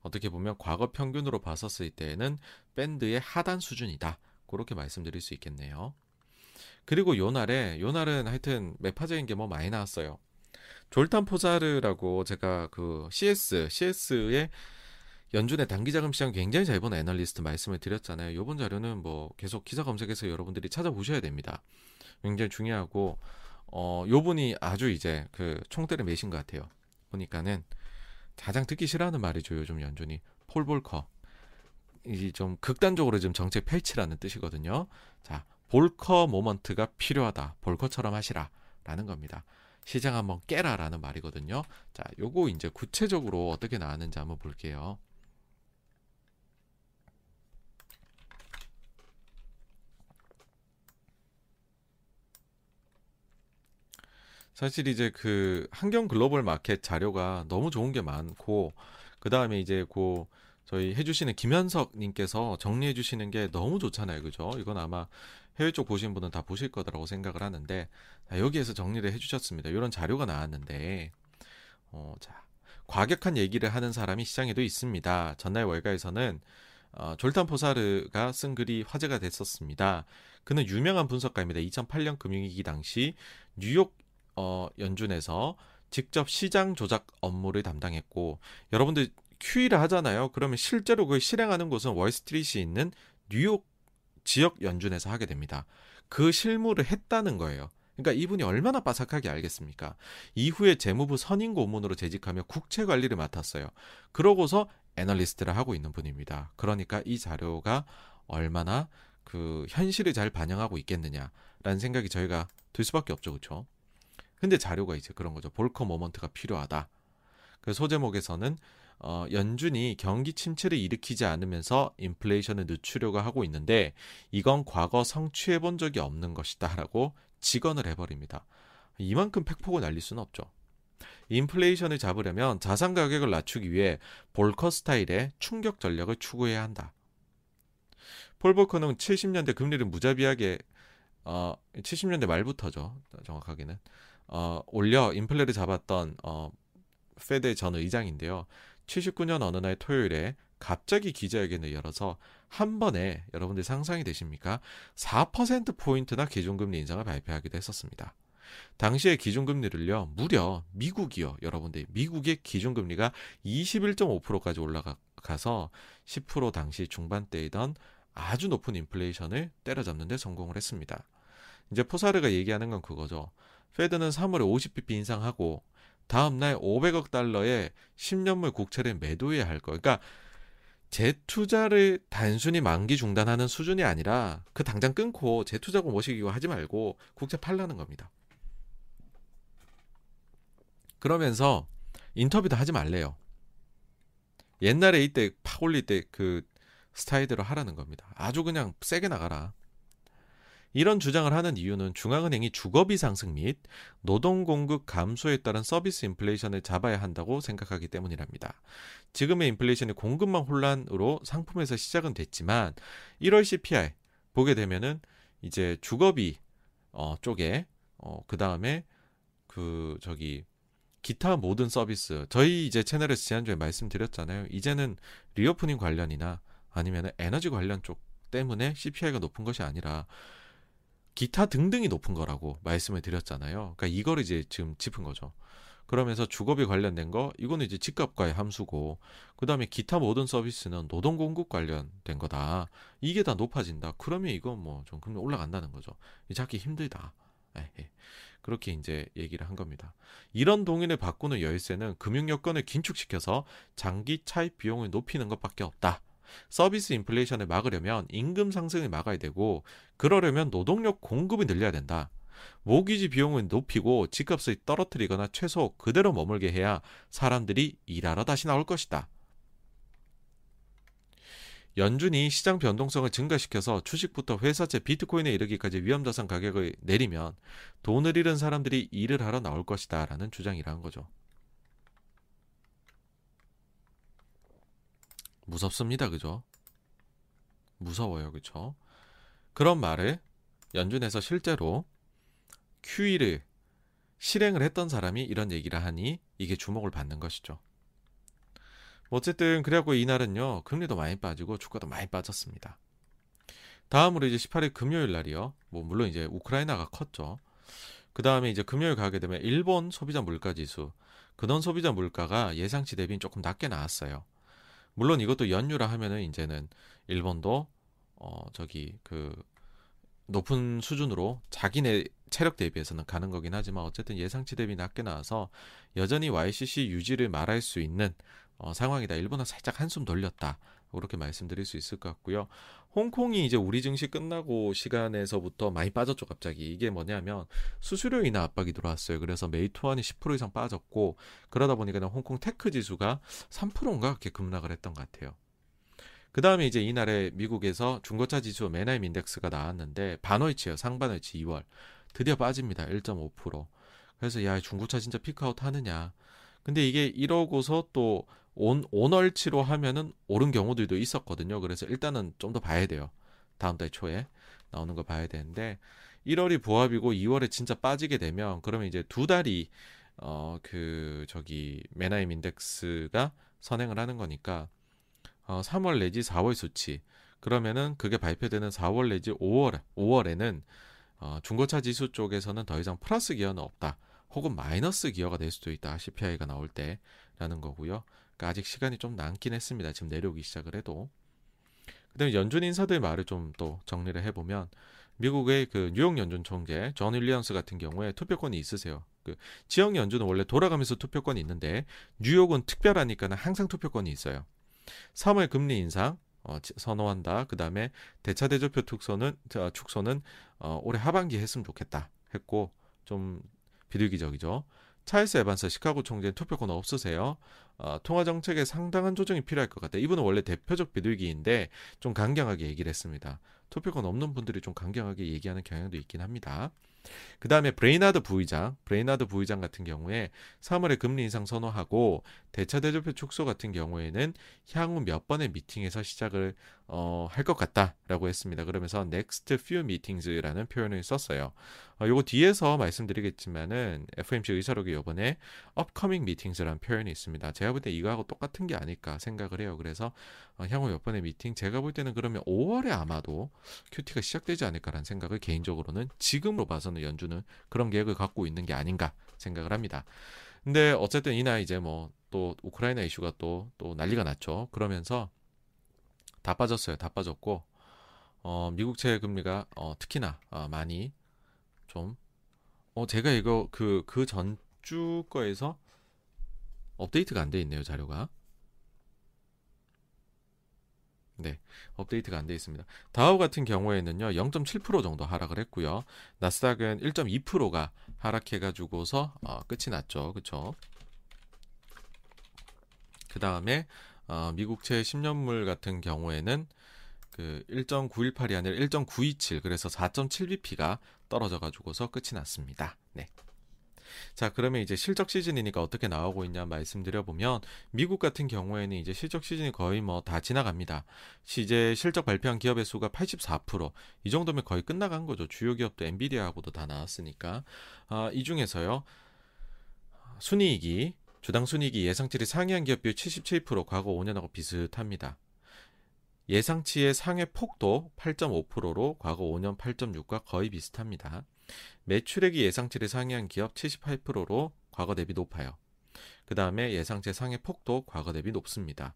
어떻게 보면 과거 평균으로 봤었을 때에는 밴드의 하단 수준이다. 그렇게 말씀드릴 수 있겠네요. 그리고 요날에 요날은 하여튼 매파적인 게 뭐 많이 나왔어요. 졸탄 포자르라고 제가 그 CS CS의 연준의 단기 자금 시장 굉장히 잘 보는 애널리스트 말씀을 드렸잖아요. 요번 자료는 뭐 계속 기사 검색해서 여러분들이 찾아보셔야 됩니다. 굉장히 중요하고 어 요분이 아주 이제 그 총대를 매신 것 같아요. 보니까는 가장 듣기 싫어하는 말이죠. 요즘 연준이 폴 볼커. 이 좀 극단적으로 좀 정책 펼치라는 뜻이거든요. 자, 볼커 모먼트가 필요하다. 볼커처럼 하시라라는 겁니다. 시장 한번 깨라라는 말이거든요. 자, 요거 이제 구체적으로 어떻게 나왔는지 한번 볼게요. 사실 이제 그 환경 글로벌 마켓 자료가 너무 좋은 게 많고 그 다음에 이제 그 저희 해주시는 김현석 님께서 정리해 주시는 게 너무 좋잖아요. 그죠? 이건 아마 해외 쪽 보신 분은 다 보실 거라고 생각을 하는데 여기에서 정리를 해주셨습니다. 이런 자료가 나왔는데 어, 자 과격한 얘기를 하는 사람이 시장에도 있습니다. 전날 월가에서는 어, 졸탄 포사르가 쓴 글이 화제가 됐었습니다. 그는 유명한 분석가입니다. 2008년 금융위기 당시 뉴욕 어, 연준에서 직접 시장 조작 업무를 담당했고 여러분들 QE를 하잖아요. 그러면 실제로 그걸 실행하는 곳은 월스트리트에 있는 뉴욕 지역 연준에서 하게 됩니다. 그 실무를 했다는 거예요. 그러니까 이분이 얼마나 빠삭하게 알겠습니까? 이후에 재무부 선임 고문으로 재직하며 국채 관리를 맡았어요. 그러고서 애널리스트를 하고 있는 분입니다. 그러니까 이 자료가 얼마나 그 현실을 잘 반영하고 있겠느냐라는 생각이 저희가 들 수밖에 없죠. 그렇죠? 근데 자료가 이제 그런 거죠. 볼커 모먼트가 필요하다. 그 소제목에서는 어, 연준이 경기 침체를 일으키지 않으면서 인플레이션을 늦추려고 하고 있는데 이건 과거 성취해 본 적이 없는 것이다라고 직언을 해버립니다. 이만큼 팩폭을 날릴 수는 없죠. 인플레이션을 잡으려면 자산 가격을 낮추기 위해 볼커 스타일의 충격 전략을 추구해야 한다. 폴 볼커는 70년대 금리를 무자비하게 어 70년대 말부터죠. 정확하게는 어, 올려 인플레를 잡았던 어, Fed 전 의장인데요. 79년 어느 날 토요일에 갑자기 기자회견을 열어서 한 번에 여러분들 상상이 되십니까? 4%포인트나 기준금리 인상을 발표하기도 했었습니다. 당시에 기준금리를요, 무려 미국이요, 여러분들, 미국의 기준금리가 21.5%까지 올라가서 10% 당시 중반대이던 아주 높은 인플레이션을 때려잡는데 성공을 했습니다. 이제 포사르가 얘기하는 건 그거죠. 페드는 3월에 50bp 인상하고 다음 날 500억 달러의 10년물 국채를 매도해야 할 거. 그러니까 재투자를 단순히 만기 중단하는 수준이 아니라 그 당장 끊고 재투자고 모시기고 하지 말고 국채 팔라는 겁니다. 그러면서 인터뷰도 하지 말래요. 옛날에 이때 팍 올릴 때 그 스타일대로 하라는 겁니다. 아주 그냥 세게 나가라. 이런 주장을 하는 이유는 중앙은행이 주거비 상승 및 노동 공급 감소에 따른 서비스 인플레이션을 잡아야 한다고 생각하기 때문이랍니다. 지금의 인플레이션이 공급망 혼란으로 상품에서 시작은 됐지만 1월 CPI 보게 되면은 이제 주거비 어 쪽에 어 그다음에 그 저기 기타 모든 서비스 저희 이제 채널에서 지난주에 말씀드렸잖아요. 이제는 reopening 관련이나 아니면 에너지 관련 쪽 때문에 CPI가 높은 것이 아니라 기타 등등이 높은 거라고 말씀을 드렸잖아요. 그러니까 이걸 이제 지금 짚은 거죠. 그러면서 주거비 관련된 거 이거는 이제 집값과의 함수고 그다음에 기타 모든 서비스는 노동 공급 관련된 거다. 이게 다 높아진다. 그러면 이건 뭐 좀 금리 올라간다는 거죠. 잡기 힘들다. 에이, 예, 예. 그렇게 이제 얘기를 한 겁니다. 이런 동인을 바꾸는 열쇠는 금융 여건을 긴축시켜서 장기 차입 비용을 높이는 것밖에 없다. 서비스 인플레이션을 막으려면 임금 상승을 막아야 되고 그러려면 노동력 공급을 늘려야 된다. 모기지 비용을 높이고 집값을 떨어뜨리거나 최소 그대로 머물게 해야 사람들이 일하러 다시 나올 것이다. 연준이 시장 변동성을 증가시켜서 주식부터 회사채 비트코인에 이르기까지 위험자산 가격을 내리면 돈을 잃은 사람들이 일을 하러 나올 것이다 라는 주장이라는 거죠. 무섭습니다. 그죠? 무서워요. 그죠? 그런 말을 연준에서 실제로 QE를 실행을 했던 사람이 이런 얘기를 하니 이게 주목을 받는 것이죠. 어쨌든 그래갖고 이날은요 금리도 많이 빠지고 주가도 많이 빠졌습니다. 다음으로 이제 18일 금요일 날이요. 뭐 물론 이제 우크라이나가 컸죠. 그 다음에 이제 금요일 가게 되면 일본 소비자 물가 지수, 근원 소비자 물가가 예상치 대비 조금 낮게 나왔어요. 물론 이것도 연유라 하면은 이제는 일본도 어 저기 그 높은 수준으로 자기네 체력 대비해서는 가는 거긴 하지만 어쨌든 예상치 대비 낮게 나와서 여전히 YCC 유지를 말할 수 있는 어, 상황이다. 일본은 살짝 한숨 돌렸다. 그렇게 말씀드릴 수 있을 것 같고요. 홍콩이 이제 우리 증시 끝나고 시간에서부터 많이 빠졌죠, 갑자기. 이게 뭐냐면 수수료 인하 압박이 들어왔어요. 그래서 메이투안이 10% 이상 빠졌고 그러다 보니까 홍콩 테크 지수가 3%인가 그렇게 급락을 했던 것 같아요. 그 다음에 이제 이날에 미국에서 중고차 지수 맨하임 인덱스가 나왔는데 반월치예요. 상반월치 2월. 드디어 빠집니다. 1.5%. 그래서 야 중고차 진짜 피크아웃 하느냐. 근데 이게 이러고서 또 온, 온월치로 하면은 오른 경우들도 있었거든요. 그래서 일단은 좀 더 봐야 돼요. 다음 달 초에 나오는 거 봐야 되는데 1월이 부합이고 2월에 진짜 빠지게 되면 그러면 이제 두 달이 어 그 저기 메나임 인덱스가 선행을 하는 거니까 어 3월 내지 4월 수치 그러면은 그게 발표되는 4월 내지 5월 5월에는 어 중고차 지수 쪽에서는 더 이상 플러스 기여는 없다. 혹은 마이너스 기여가 될 수도 있다. CPI가 나올 때라는 거고요. 그러니까 아직 시간이 좀 남긴 했습니다. 지금 내려오기 시작을 해도. 그다음에 연준 인사들 말을 좀 또 정리를 해보면 미국의 그 뉴욕 연준 총재 존 윌리엄스 같은 경우에 투표권이 있으세요. 그 지역 연준은 원래 돌아가면서 투표권이 있는데 뉴욕은 특별하니까는 항상 투표권이 있어요. 3월 금리 인상 어, 선호한다. 그 다음에 대차 대조표 축소는 축소는 어, 올해 하반기 했으면 좋겠다 했고 좀 비둘기적이죠. 찰스 에반스 시카고 총재는 투표권 없으세요. 어, 통화 정책에 상당한 조정이 필요할 것 같다. 이분은 원래 대표적 비둘기인데 좀 강경하게 얘기를 했습니다. 투표권 없는 분들이 좀 강경하게 얘기하는 경향도 있긴 합니다. 그 다음에 브레이나드 부의장, 브레이나드 부의장 같은 경우에 3월에 금리 인상 선호하고 대차 대조표 축소 같은 경우에는 향후 몇 번의 미팅에서 시작을 어, 할 것 같다라고 했습니다. 그러면서 next few meetings라는 표현을 썼어요. 어, 요거 뒤에서 말씀드리겠지만은 FMC 의사록에 요번에 upcoming meetings라는 표현이 있습니다. 제가 볼 때 이거하고 똑같은 게 아닐까 생각을 해요. 그래서 어, 향후 몇 번의 미팅 제가 볼 때는 그러면 5월에 아마도 큐티가 시작되지 않을까라는 생각을 개인적으로는 지금으로 봐서는 연주는 그런 계획을 갖고 있는 게 아닌가 생각을 합니다. 근데 어쨌든 이날 이제 뭐 또 우크라이나 이슈가 또 또 난리가 났죠. 그러면서 다 빠졌어요. 다 빠졌고 어, 미국채 금리가 어, 특히나 어, 많이 좀 어, 제가 이거 그 그 전주 거에서 업데이트가 안 돼 있네요 자료가. 네, 업데이트가 안 돼 있습니다. 다우 같은 경우에는요, 0.7% 정도 하락을 했고요. 나스닥은 1.2%가 하락해가지고서 어, 끝이 났죠, 그렇죠? 그 다음에 어, 미국채 10년물 같은 경우에는 그 1.918이 아니라 1.927 그래서 4.7bp가 떨어져 가지고서 끝이 났습니다. 네. 자, 그러면 이제 실적 시즌이니까 어떻게 나오고 있냐 말씀드려 보면 미국 같은 경우에는 이제 실적 시즌이 거의 뭐 다 지나갑니다. 이제 실적 발표한 기업의 수가 84%이 정도면 거의 끝나간 거죠. 주요 기업도 엔비디아하고도 다 나왔으니까 아, 이 중에서요 순이익이 주당 순이익이 예상치를 상회한 기업 비77% 과거 5년하고 비슷합니다. 예상치의 상회 폭도 8.5%로 과거 5년 8.6과 거의 비슷합니다. 매출액이 예상치를 상회한 기업 78%로 과거 대비 높아요. 그 다음에 예상치 상회 폭도 과거 대비 높습니다.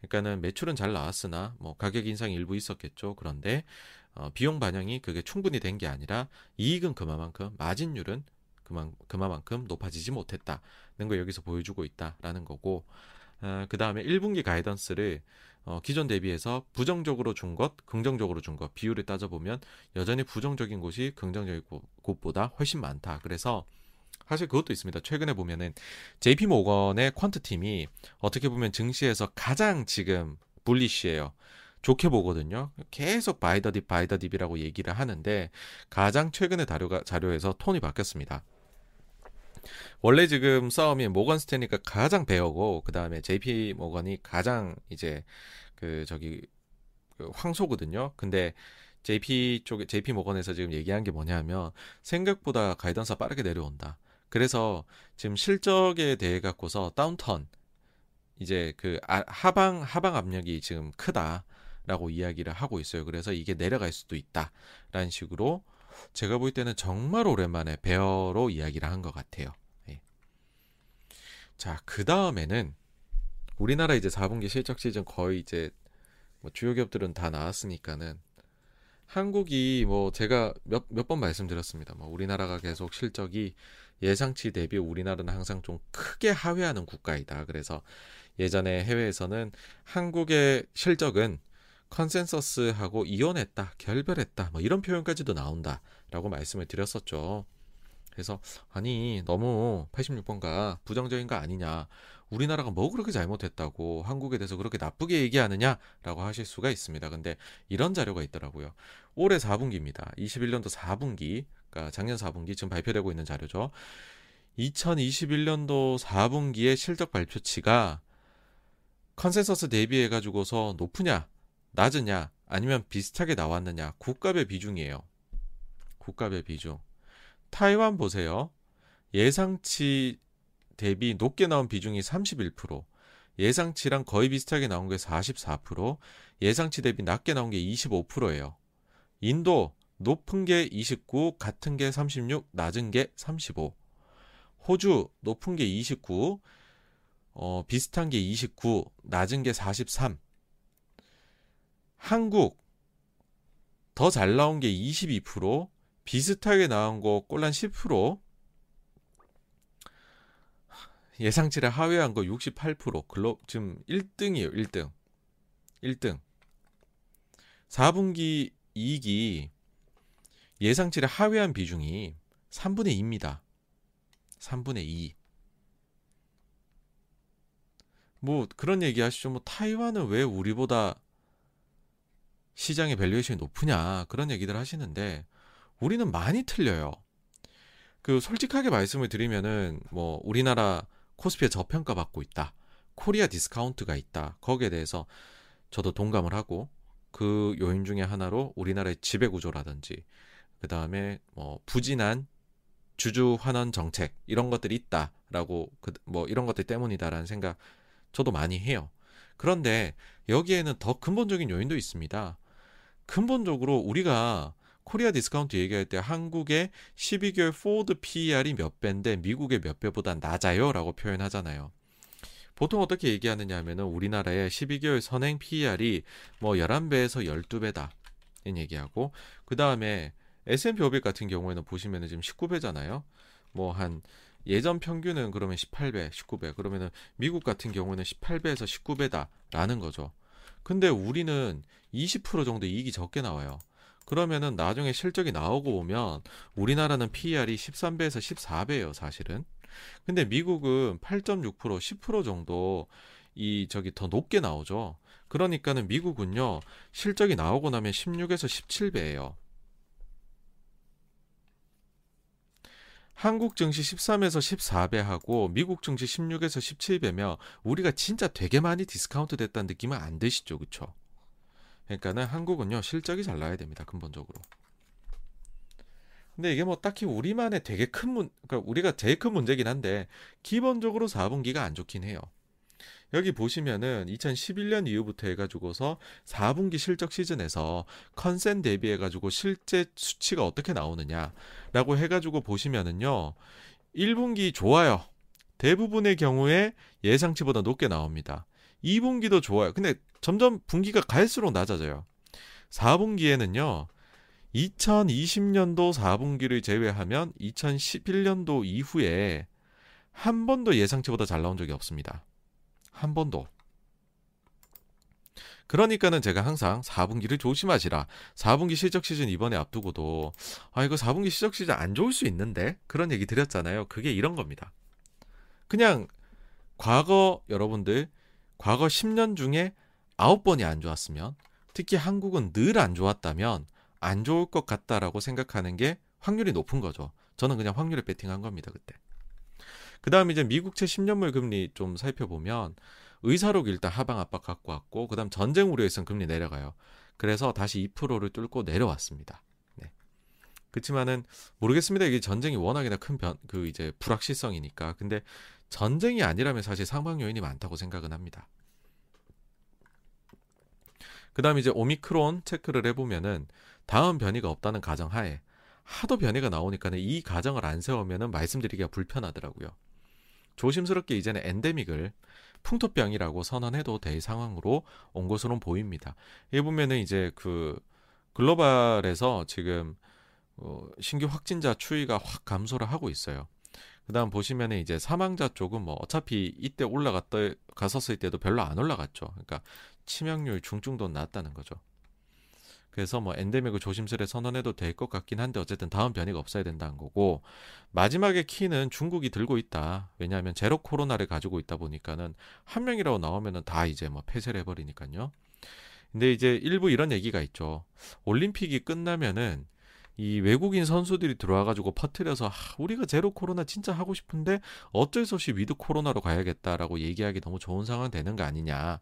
그러니까는 매출은 잘 나왔으나 뭐 가격 인상이 일부 있었겠죠. 그런데 어, 비용 반영이 그게 충분히 된 게 아니라 이익은 그만큼 마진율은 그만 그만큼 높아지지 못했다는 걸 여기서 보여주고 있다라는 거고 어, 그 다음에 1분기 가이던스를 어, 기존 대비해서 부정적으로 준 것, 긍정적으로 준 것, 비율을 따져보면 여전히 부정적인 곳이 긍정적인 곳보다 훨씬 많다. 그래서 사실 그것도 있습니다. 최근에 보면은 JP 모건의 quant 팀이 어떻게 보면 증시에서 가장 지금 bullish해요. 좋게 보거든요. 계속 buy the dip, buy the dip이라고 얘기를 하는데 가장 최근의 자료가, 자료에서 톤이 바뀌었습니다. 원래 지금 싸움이 모건 스탠리가 가장 bear고 그 다음에 JP 모건이 가장 이제 그 저기 그 황소거든요. 근데 JP 쪽에 JP 모건에서 지금 얘기한 게 뭐냐면 생각보다 가이던스가 빠르게 내려온다. 그래서 지금 실적에 대해 갖고서 다운턴 이제 그 아, 하방 하방 압력이 지금 크다라고 이야기를 하고 있어요. 그래서 이게 내려갈 수도 있다라는 식으로 제가 볼 때는 정말 오랜만에 베어로 이야기를 한 것 같아요. 예. 자, 그 다음에는 우리나라 이제 4분기 실적 시즌 거의 이제 뭐 주요 기업들은 다 나왔으니까는 한국이 뭐 제가 몇 몇 번 말씀드렸습니다. 뭐 우리나라가 계속 실적이 예상치 대비 우리나라는 항상 좀 크게 하회하는 국가이다. 그래서 예전에 해외에서는 한국의 실적은 컨센서스하고 이혼했다, 결별했다, 뭐 이런 표현까지도 나온다라고 말씀을 드렸었죠. 그래서 아니 너무 86번가 부정적인 거 아니냐 우리나라가 뭐 그렇게 잘못했다고 한국에 대해서 그렇게 나쁘게 얘기하느냐라고 하실 수가 있습니다. 근데 이런 자료가 있더라고요. 올해 4분기입니다. 21년도 4분기, 그러니까 작년 4분기 지금 발표되고 있는 자료죠. 2021년도 4분기의 실적 발표치가 컨센서스 대비해 가지고서 높으냐, 낮으냐, 아니면 비슷하게 나왔느냐 국가별 비중이에요. 국가별 비중. 타이완 보세요. 예상치 대비 높게 나온 비중이 31%, 예상치랑 거의 비슷하게 나온 게 44%, 예상치 대비 낮게 나온 게 25%예요. 인도 높은 게 29, 같은 게 36, 낮은 게 35. 호주 높은 게 29, 어, 비슷한 게 29, 낮은 게 43. 한국 더 잘 나온 게 22%, 비슷하게 나온 거 꼴란 10%, 예상치를 하회한 거 68%. 글로 지금 1등이에요. 1등. 1등. 4분기 이익이 예상치를 하회한 비중이 3분의 2입니다. 3분의 2. 뭐 그런 얘기 하시죠. 뭐 타이완은 왜 우리보다 시장의 valuation이 높으냐 그런 얘기들 하시는데 우리는 많이 틀려요. 그 솔직하게 말씀을 드리면은 뭐 우리나라 코스피에 저평가 받고 있다. 코리아 디스카운트가 있다. 거기에 대해서 저도 동감을 하고 그 요인 중에 하나로 우리나라의 지배 구조라든지 그 다음에 뭐 부진한 주주 환원 정책 이런 것들이 있다라고 그 뭐 이런 것들 때문이다라는 생각 저도 많이 해요. 그런데 여기에는 더 근본적인 요인도 있습니다. 근본적으로 우리가 코리아 디스카운트 얘기할 때 한국의 12개월 forward PER이 몇 배인데 미국의 몇 배보다 낮아요 라고 표현하잖아요. 보통 어떻게 얘기하느냐 하면은 우리나라의 12개월 선행 PER이 뭐 11배에서 12배다. 이 얘기하고 그 다음에 S&P 500 같은 경우에는 보시면은 지금 19배잖아요. 뭐 한 예전 평균은 그러면 18배, 19배. 그러면은 미국 같은 경우는 18배에서 19배다라는 거죠. 근데 우리는 20% 정도 이익이 적게 나와요. 그러면은 나중에 실적이 나오고 보면 우리나라는 PER이 13배에서 14배예요, 사실은. 근데 미국은 8.6% 10% 정도 이 저기 더 높게 나오죠. 그러니까는 미국은요. 실적이 나오고 나면 16에서 17배예요. 한국 증시 13에서 14배 하고 미국 증시 16에서 17배면 우리가 진짜 되게 많이 디스카운트 됐다는 느낌은 안 드시죠, 그쵸? 그러니까는 한국은요 실적이 잘 나야 됩니다 근본적으로. 근데 이게 뭐 딱히 우리만의 되게 큰 문, 그러니까 우리가 제일 큰 문제긴 한데 기본적으로 4분기가 안 좋긴 해요. 여기 보시면은 2011년 이후부터 해가지고서 4분기 실적 시즌에서 컨센 대비해가지고 실제 수치가 어떻게 나오느냐라고 해가지고 보시면은요 1분기 좋아요. 대부분의 경우에 예상치보다 높게 나옵니다. 2분기도 좋아요. 근데 점점 분기가 갈수록 낮아져요. 4분기에는요. 2020년도 4분기를 제외하면 2011년도 이후에 한 번도 예상치보다 잘 나온 적이 없습니다. 한 번도. 그러니까는 제가 항상 4분기를 조심하시라. 4분기 실적 시즌 이번에 앞두고도 아 이거 4분기 실적 시즌 안 좋을 수 있는데 그런 얘기 드렸잖아요. 그게 이런 겁니다. 그냥 과거 여러분들 과거 10년 중에 9번이 안 좋았으면 특히 한국은 늘 안 좋았다면 안 좋을 것 같다라고 생각하는 게 확률이 높은 거죠. 저는 그냥 확률에 베팅한 겁니다, 그때. 그 다음 이제 미국채 10년물 금리 좀 살펴보면 의사록 일단 하방 압박 갖고 왔고, 그 다음 전쟁 우려에선 금리 내려가요. 그래서 다시 2%를 뚫고 내려왔습니다. 네. 그렇지만은 모르겠습니다. 이게 전쟁이 워낙이나 큰 변, 그 이제 불확실성이니까. 근데 전쟁이 아니라면 사실 상방 요인이 많다고 생각은 합니다. 그 다음에 이제 오미크론 체크를 해보면은 다음 변이가 없다는 가정하에 하도 변이가 나오니까는 이 가정을 안 세우면은 말씀드리기가 불편하더라고요. 조심스럽게 이제는 엔데믹을 풍토병이라고 선언해도 될 상황으로 온 것으로 보입니다. 이 보면은 이제 그 글로벌에서 지금 어 신규 확진자 추이가 확 감소를 하고 있어요. 그다음 보시면은 이제 사망자 쪽은 뭐 어차피 이때 올라갔다 갔었을 때도 별로 안 올라갔죠. 그러니까 치명률 중증도 낮다는 거죠. 그래서 뭐 엔데믹을 조심스레 선언해도 될 것 같긴 한데 어쨌든 다음 변이가 없어야 된다는 거고 마지막에 키는 중국이 들고 있다. 왜냐하면 제로 코로나를 가지고 있다 보니까는 한 명이라고 나오면은 다 이제 뭐 폐쇄를 해버리니까요. 근데 이제 일부 이런 얘기가 있죠. 올림픽이 끝나면은 이 외국인 선수들이 들어와가지고 퍼트려서 아, 우리가 제로 코로나 진짜 하고 싶은데 어쩔 수 없이 위드 코로나로 가야겠다라고 얘기하기 너무 좋은 상황 되는 거 아니냐.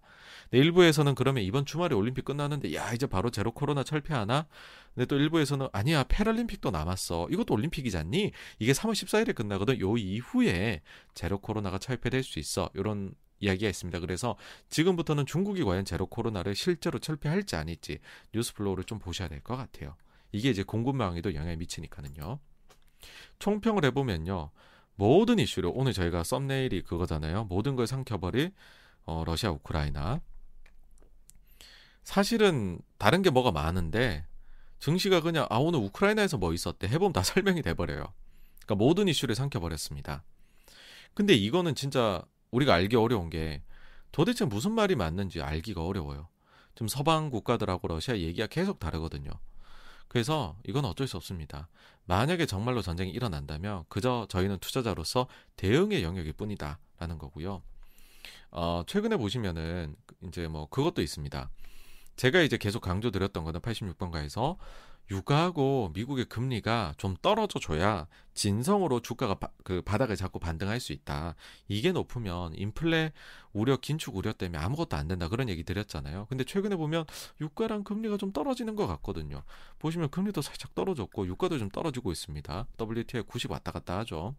네, 일부에서는 그러면 이번 주말에 올림픽 끝나는데 야 이제 바로 제로 코로나 철폐하나? 근데 또 일부에서는 아니야 패럴림픽도 남았어. 이것도 올림픽이잖니? 이게 3월 14일에 끝나거든. 요 이후에 제로 코로나가 철폐될 수 있어. 이런 이야기가 있습니다. 그래서 지금부터는 중국이 과연 제로 코로나를 실제로 철폐할지 아닐지 news flow를 좀 보셔야 될 것 같아요. 이게 이제 공급망에도 영향을 미치니까는요. 총평을 해보면요. 모든 이슈를 오늘 저희가 썸네일이 그거잖아요. 모든 걸 삼켜버릴 어, 러시아 우크라이나. 사실은 다른 게 뭐가 많은데 증시가 그냥 아 오늘 우크라이나에서 뭐 있었대 해보면 다 설명이 돼버려요. 그러니까 모든 이슈를 삼켜버렸습니다. 근데 이거는 진짜 우리가 알기 어려운 게 도대체 무슨 말이 맞는지 알기가 어려워요. 좀 서방 국가들하고 러시아 얘기가 계속 다르거든요. 그래서 이건 어쩔 수 없습니다. 만약에 정말로 전쟁이 일어난다면 그저 저희는 투자자로서 대응의 영역일 뿐이다라는 거고요. 어, 최근에 보시면은 이제 뭐 그것도 있습니다. 제가 이제 계속 강조드렸던 거는 86번가에서 유가하고 미국의 금리가 좀 떨어져 줘야 진성으로 주가가 바, 그 바닥을 잡고 반등할 수 있다. 이게 높으면 인플레 우려 긴축 우려 때문에 아무것도 안 된다 그런 얘기 드렸잖아요. 근데 최근에 보면 유가랑 금리가 좀 떨어지는 것 같거든요. 보시면 금리도 살짝 떨어졌고 유가도 좀 떨어지고 있습니다. WTI 90 왔다 갔다 하죠.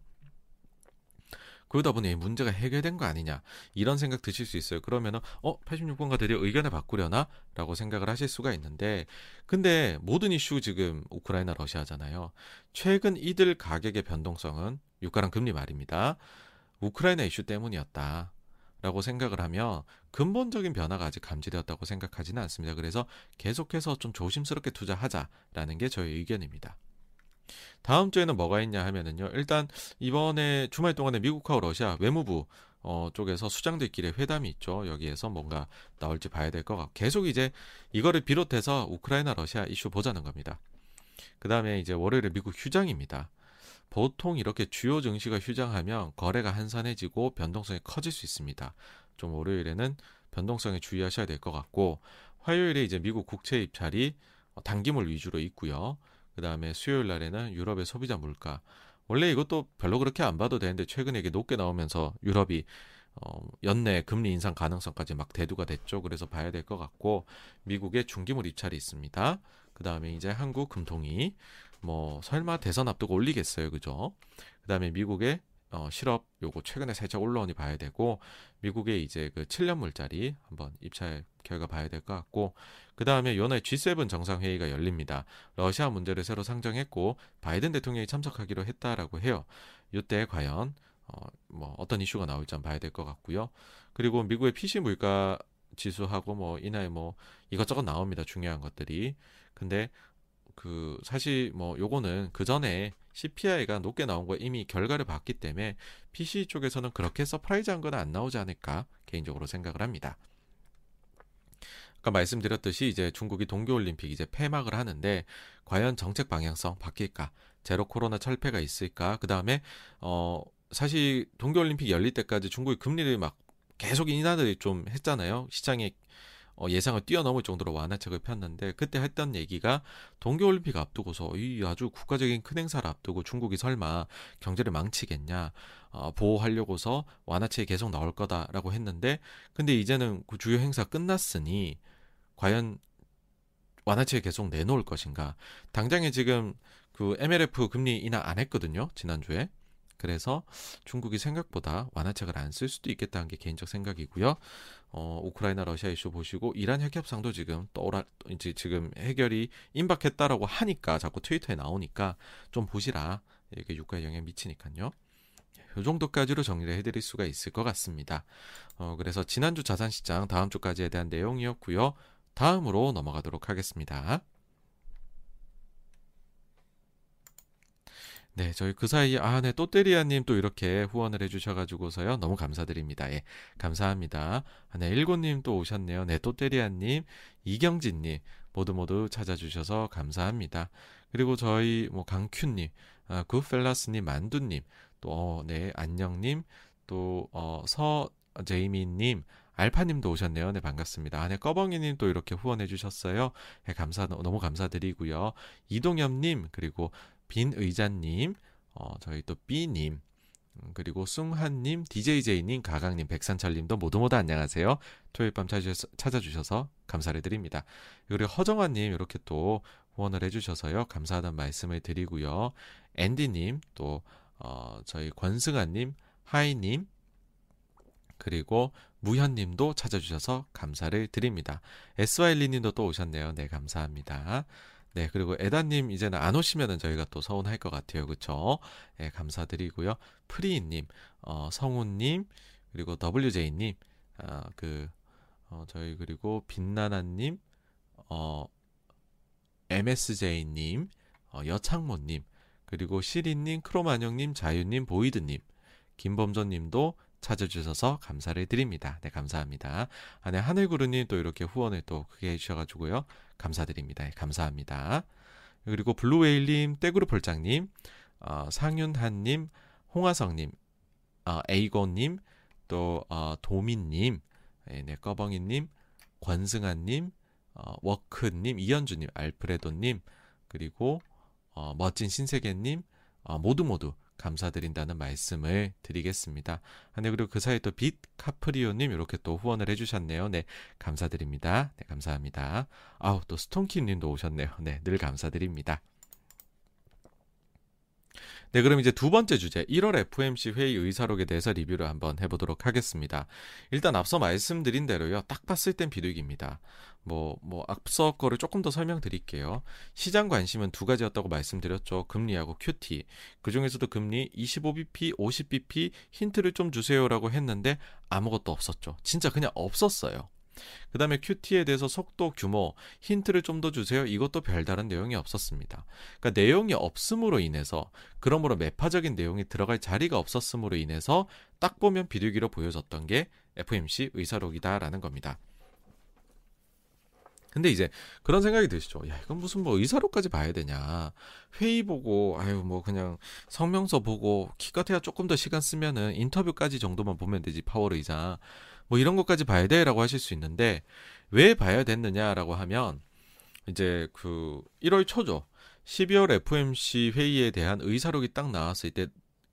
그러다 보니 문제가 해결된 거 아니냐 이런 생각 드실 수 있어요. 그러면은 어 86번가 드디어 의견을 바꾸려나라고 생각을 하실 수가 있는데 근데 모든 이슈 지금 우크라이나 러시아잖아요. 최근 이들 가격의 변동성은 유가랑 금리 말입니다. 우크라이나 이슈 때문이었다. 라고 생각을 하며 근본적인 변화가 아직 감지되었다고 생각하지는 않습니다. 그래서 계속해서 좀 조심스럽게 투자하자라는 게 저의 의견입니다. 다음 주에는 뭐가 있냐 하면은요. 일단 이번에 주말 동안에 미국하고 러시아 외무부 어, 쪽에서 수장들끼리 회담이 있죠. 여기에서 뭔가 나올지 봐야 될 것 같고 계속 이제 이거를 비롯해서 우크라이나 러시아 이슈 보자는 겁니다. 그 다음에 이제 월요일에 미국 휴장입니다. 보통 이렇게 주요 증시가 휴장하면 거래가 한산해지고 변동성이 커질 수 있습니다. 좀 월요일에는 변동성에 주의하셔야 될 것 같고 화요일에 이제 미국 국채 입찰이 단기물 위주로 있고요. 그 다음에 수요일 날에는 유럽의 소비자 물가. 원래 이것도 별로 그렇게 안 봐도 되는데 최근에 이게 높게 나오면서 유럽이 어, 연내 금리 인상 가능성까지 막 대두가 됐죠. 그래서 봐야 될 것 같고 미국의 중기물 입찰이 있습니다. 그 다음에 이제 한국 금통위 뭐 설마 대선 앞두고 올리겠어요, 그죠? 그 다음에 미국의 어, 실업 요거 최근에 살짝 올라오니 봐야 되고 미국의 이제 그 7년 물짜리 한번 입찰 결과 봐야 될 것 같고 그 다음에 요날 G7 정상회의가 열립니다. 러시아 문제를 새로 상정했고 바이든 대통령이 참석하기로 했다라고 해요. 이때 과연 어, 뭐 어떤 이슈가 나올지 봐야 될 것 같고요. 그리고 미국의 PCE 물가 지수하고 뭐 이날 뭐 이것저것 나옵니다. 중요한 것들이. 근데 그 사실 뭐 요거는 그 전에 CPI가 높게 나온 거 이미 결과를 봤기 때문에 PCE 쪽에서는 그렇게 surprise한 건 안 나오지 않을까 개인적으로 생각을 합니다. 아까 말씀드렸듯이 이제 중국이 동계올림픽 이제 폐막을 하는데 과연 정책 방향성 바뀔까? 제로 코로나 철폐가 있을까? 그 다음에 어 사실 동계올림픽 열릴 때까지 중국이 금리를 막 계속 인하를 좀 했잖아요. 시장에 어, 예상을 뛰어넘을 정도로 완화책을 폈는데 그때 했던 얘기가 동계올림픽 앞두고서 이 아주 국가적인 큰 행사를 앞두고 중국이 설마 경제를 망치겠냐 어, 보호하려고서 완화책이 계속 나올 거다라고 했는데 근데 이제는 그 주요 행사 끝났으니 과연 완화책 계속 내놓을 것인가. 당장에 지금 그 MLF 금리 인하 안 했거든요. 지난주에. 그래서 중국이 생각보다 완화책을 안 쓸 수도 있겠다는 게 개인적 생각이고요. 어, 우크라이나 러시아 이슈 보시고 이란 핵 협상도 지금 떠오라 이제 지금 해결이 임박했다라고 하니까 자꾸 트위터에 나오니까 좀 보시라. 이게 유가에 영향 미치니까요. 이 정도까지로 정리를 해드릴 수가 있을 것 같습니다. 어, 그래서 지난주 자산시장 다음 주까지에 대한 내용이었고요. 다음으로 넘어가도록 하겠습니다. 네, 저희 그 사이에 아, 네, 또때리아님 또 이렇게 후원을 해주셔가지고서요 너무 감사드립니다. 예, 감사합니다. 아, 네, 일고님 또 오셨네요. 네, 또때리아님, 이경진님 모두 모두 찾아주셔서 감사합니다. 그리고 저희 뭐 강큐님, 아, 굿펠라스님, 만두님, 또 어, 네, 안녕님, 또 어, 서 제이미님, 알파님도 오셨네요. 네, 반갑습니다. 아, 네, 꺼벙이님 또 이렇게 후원해 주셨어요. 네, 감사, 너무 감사드리고요. 이동엽님, 그리고 빈 의자님, 어, 저희 또 B님, 음, 그리고 숭한님, DJJ님, 가강님, 백산철님도 모두 모두 안녕하세요. 토요일 밤 찾아주셔서, 찾아주셔서 감사를 드립니다. 그리고 허정환님 이렇게 또 후원을 해주셔서요. 감사하다는 말씀을 드리고요. 앤디님, 또 어, 저희 권승아님, 하이님, 그리고 무현님도 찾아주셔서 감사를 드립니다. 에스와일리님도 또 오셨네요. 네, 감사합니다. 네, 그리고 에다님 이제는 안 오시면은 저희가 또 서운할 것 같아요. 그쵸? 네, 감사드리고요. 프리님, 어, 성우님, 그리고 WJ님, 아, 그, 어, 저희 그리고 빛나나님, 어, MSJ님, 어, 여창모님, 그리고 시린님, 크로마뇽님, 자유님, 보이드님, 김범전님도 찾아주셔서 감사를 드립니다. 네, 감사합니다. 아, 네, 하늘구르님 또 이렇게 후원을 또 크게 해주셔가지고요. 감사드립니다. 네, 감사합니다. 그리고 블루웨일님, 떼구르 폴장님, 어, 상윤한님, 홍화성님, 어, 에이건님, 또 어, 도민님, 네, 네, 꺼벙이님, 권승환님, 어, 워크님, 이현주님, 알프레도님, 그리고 어, 멋진 신세계님, 어, 모두 모두 감사드린다는 말씀을 드리겠습니다. 아, 네, 그리고 그 사이에 또 빛 카프리오님 이렇게 또 후원을 해주셨네요. 네, 감사드립니다. 네, 감사합니다. 아우, 또 스톤키님도 오셨네요. 네, 늘 감사드립니다. 네, 그럼 이제 두 번째 주제, 1월 FMC 회의 의사록에 대해서 리뷰를 한번 해보도록 하겠습니다. 일단 앞서 말씀드린 대로요, 딱 봤을 땐 비둘기입니다. 뭐, 뭐, 앞서 거를 조금 더 설명드릴게요. 시장 관심은 두 가지였다고 말씀드렸죠. 금리하고 QT. 그 중에서도 금리 25bp, 50bp 힌트를 좀 주세요라고 했는데 아무것도 없었죠. 진짜 그냥 없었어요. 그 다음에 QT에 대해서 속도, 규모, 힌트를 좀 더 주세요. 이것도 별다른 내용이 없었습니다. 그러니까 내용이 없음으로 인해서, 그러므로 매파적인 내용이 들어갈 자리가 없었음으로 인해서 딱 보면 비둘기로 보여졌던 게 FMC 의사록이다라는 겁니다. 근데 이제 그런 생각이 드시죠. 야, 이건 무슨 뭐 의사록까지 봐야 되냐. 회의 보고, 아유, 뭐 그냥 성명서 보고, 기껏해야 조금 더 시간 쓰면은 인터뷰까지 정도만 보면 되지, 파월 의사. 뭐 이런 것까지 봐야 돼 라고 하실 수 있는데 왜 봐야 됐느냐라고 하면 이제 그 1월 초죠. 12월 FMC 회의에 대한 의사록이 딱 나왔을 때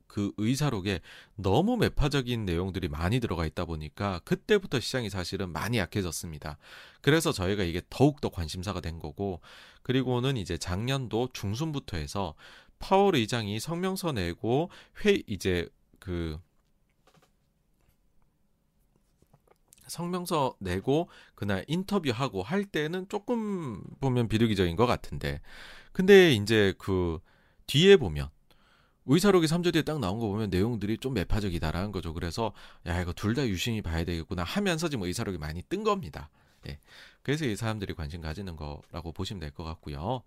그 의사록에 너무 매파적인 내용들이 많이 들어가 있다 보니까 그때부터 시장이 사실은 많이 약해졌습니다. 그래서 저희가 이게 더욱더 관심사가 된 거고 그리고는 이제 작년도 중순부터 해서 파월 의장이 성명서 내고 회 이제 그 성명서 내고 그날 인터뷰하고 할 때는 조금 보면 비둘기적인 것 같은데 근데 이제 그 뒤에 보면 의사록이 3주 뒤에 딱 나온 거 보면 내용들이 좀 매파적이다라는 거죠. 그래서 야 이거 둘 다 유심히 봐야 되겠구나 하면서 지금 의사록이 많이 뜬 겁니다. 예. 그래서 이 사람들이 관심 가지는 거라고 보시면 될 것 같고요.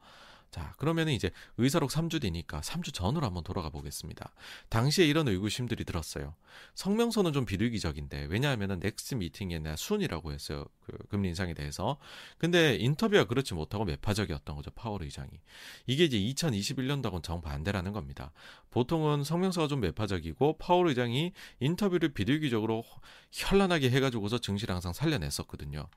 자, 그러면 이제 의사록 3주 뒤니까 3주 전으로 한번 돌아가 보겠습니다. 당시에 이런 의구심들이 들었어요. 성명서는 좀 비둘기적인데, 왜냐하면 next meeting에나 soon이라고 했어요. 그 금리 인상에 대해서. 근데 인터뷰가 그렇지 못하고 매파적이었던 거죠. 파월 의장이. 이게 이제 2021년도하고는 정반대라는 겁니다. 보통은 성명서가 좀 매파적이고, 파월 의장이 인터뷰를 비둘기적으로 현란하게 해가지고서 증시를 항상 살려냈었거든요.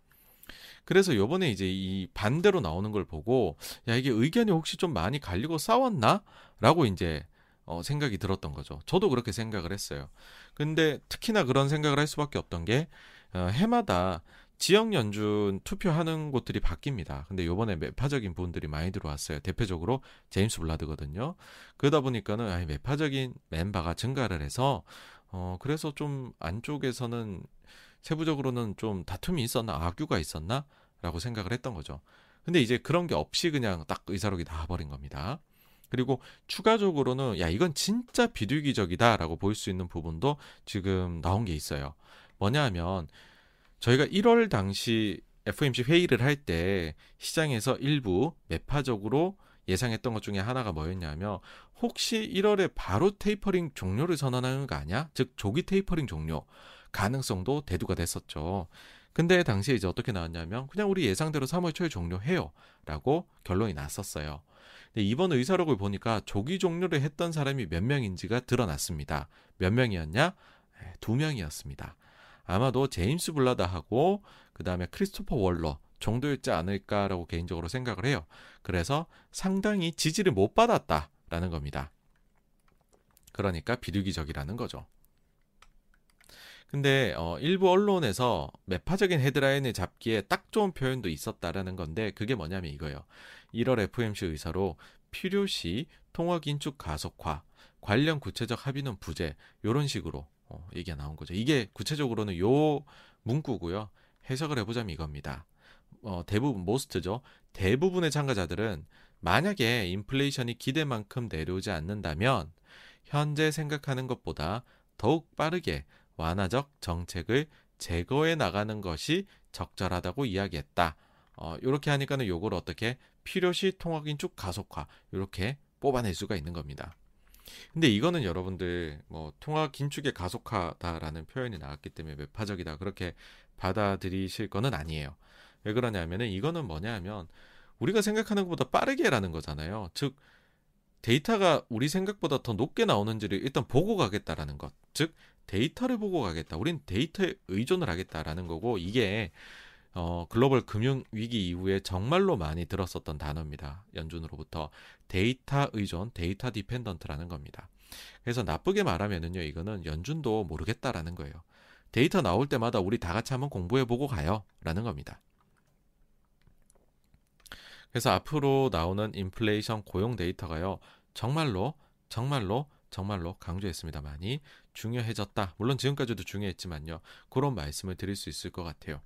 그래서 요번에 이제 이 반대로 나오는 걸 보고 야 이게 의견이 혹시 좀 많이 갈리고 싸웠나라고 이제 어, 생각이 들었던 거죠. 저도 그렇게 생각을 했어요. 근데 특히나 그런 생각을 할 수밖에 없던 게 어, 해마다 지역 연준 투표하는 곳들이 바뀝니다. 근데 요번에 매파적인 분들이 많이 들어왔어요. 대표적으로 제임스 블라드거든요. 그러다 보니까는 아니 매파적인 멤버가 증가를 해서 어 그래서 좀 안쪽에서는 세부적으로는 좀 다툼이 있었나 악유가 있었나라고 생각을 했던 거죠. 근데 이제 그런 게 없이 그냥 딱 의사록이 나와버린 겁니다. 그리고 추가적으로는 야 이건 진짜 비둘기적이다라고 볼 수 있는 부분도 지금 나온 게 있어요. 뭐냐 하면 저희가 1월 당시 FOMC 회의를 할 때 시장에서 일부 매파적으로 예상했던 것 중에 하나가 뭐였냐면 혹시 1월에 바로 테이퍼링 종료를 선언하는 거 아니야? 즉 조기 테이퍼링 종료 가능성도 대두가 됐었죠. 근데 당시에 이제 어떻게 나왔냐면 그냥 우리 예상대로 3월 초에 종료해요라고 결론이 났었어요. 근데 이번 의사록을 보니까 조기 종료를 했던 사람이 몇 명인지가 드러났습니다. 몇 명이었냐? 네, 두 명이었습니다. 아마도 제임스 블라다하고 그 다음에 크리스토퍼 월러 정도였지 않을까라고 개인적으로 생각을 해요. 그래서 상당히 지지를 못 받았다라는 겁니다. 그러니까 비둘기적이라는 거죠. 근데 어, 일부 언론에서 매파적인 헤드라인을 잡기에 딱 좋은 표현도 있었다라는 건데 그게 뭐냐면 이거예요. 1월 FMC 의사로 필요시 통화 긴축 가속화 관련 구체적 합의는 부재 이런 식으로 어, 얘기가 나온 거죠. 이게 구체적으로는 요 문구고요. 해석을 해보자면 이겁니다. 어, 대부분 모스트죠. 대부분의 참가자들은 만약에 인플레이션이 기대만큼 내려오지 않는다면 현재 생각하는 것보다 더욱 빠르게 완화적 정책을 제거해 나가는 것이 적절하다고 이야기했다. 어, 이렇게 하니까는 요걸 어떻게 필요시 통화긴축 가속화 이렇게 뽑아낼 수가 있는 겁니다. 근데 이거는 여러분들 뭐 통화 긴축의 가속화다라는 표현이 나왔기 때문에 매파적이다 그렇게 받아들이실 거는 아니에요. 왜 그러냐면은 이거는 뭐냐 하면 우리가 생각하는 것보다 빠르게라는 거잖아요. 즉 데이터가 우리 생각보다 더 높게 나오는지를 일단 보고 가겠다라는 것. 즉 데이터를 보고 가겠다. 우린 데이터에 의존을 하겠다라는 거고 이게 어, 글로벌 금융 위기 이후에 정말로 많이 들었었던 단어입니다. 연준으로부터 데이터 의존, data dependent라는 겁니다. 그래서 나쁘게 말하면은요, 이거는 연준도 모르겠다라는 거예요. 데이터 나올 때마다 우리 다 같이 한번 공부해 보고 가요 라는 겁니다. 그래서 앞으로 나오는 인플레이션 고용 데이터가요, 정말로 정말로 정말로 강조했습니다. 많이 중요해졌다. 물론 지금까지도 중요했지만요. 그런 말씀을 드릴 수 있을 것 같아요.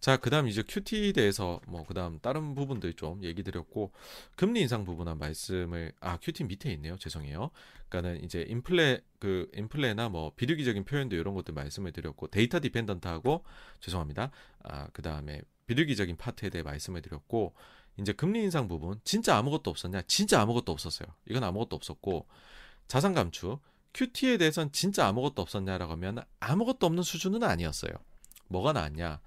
자, 그다음 이제 QT에 대해서 뭐 그다음 다른 부분들 좀 얘기 드렸고 금리 인상 부분한 말씀을 아, QT 밑에 있네요. 죄송해요. 그러니까는 이제 인플레 그 인플레나 뭐 비둘기적인 표현도 이런 것들 말씀을 드렸고 데이터 디펜던트하고 죄송합니다. 아, 그다음에 비둘기적인 파트에 대해 말씀을 드렸고 이제 금리 인상 부분 진짜 아무것도 없었냐? 진짜 아무것도 없었어요. 이건 아무것도 없었고 자산 감축 QT에 대해서는 진짜 아무것도 없었냐라고 하면 아무것도 없는 수준은 아니었어요. 뭐가 나왔냐?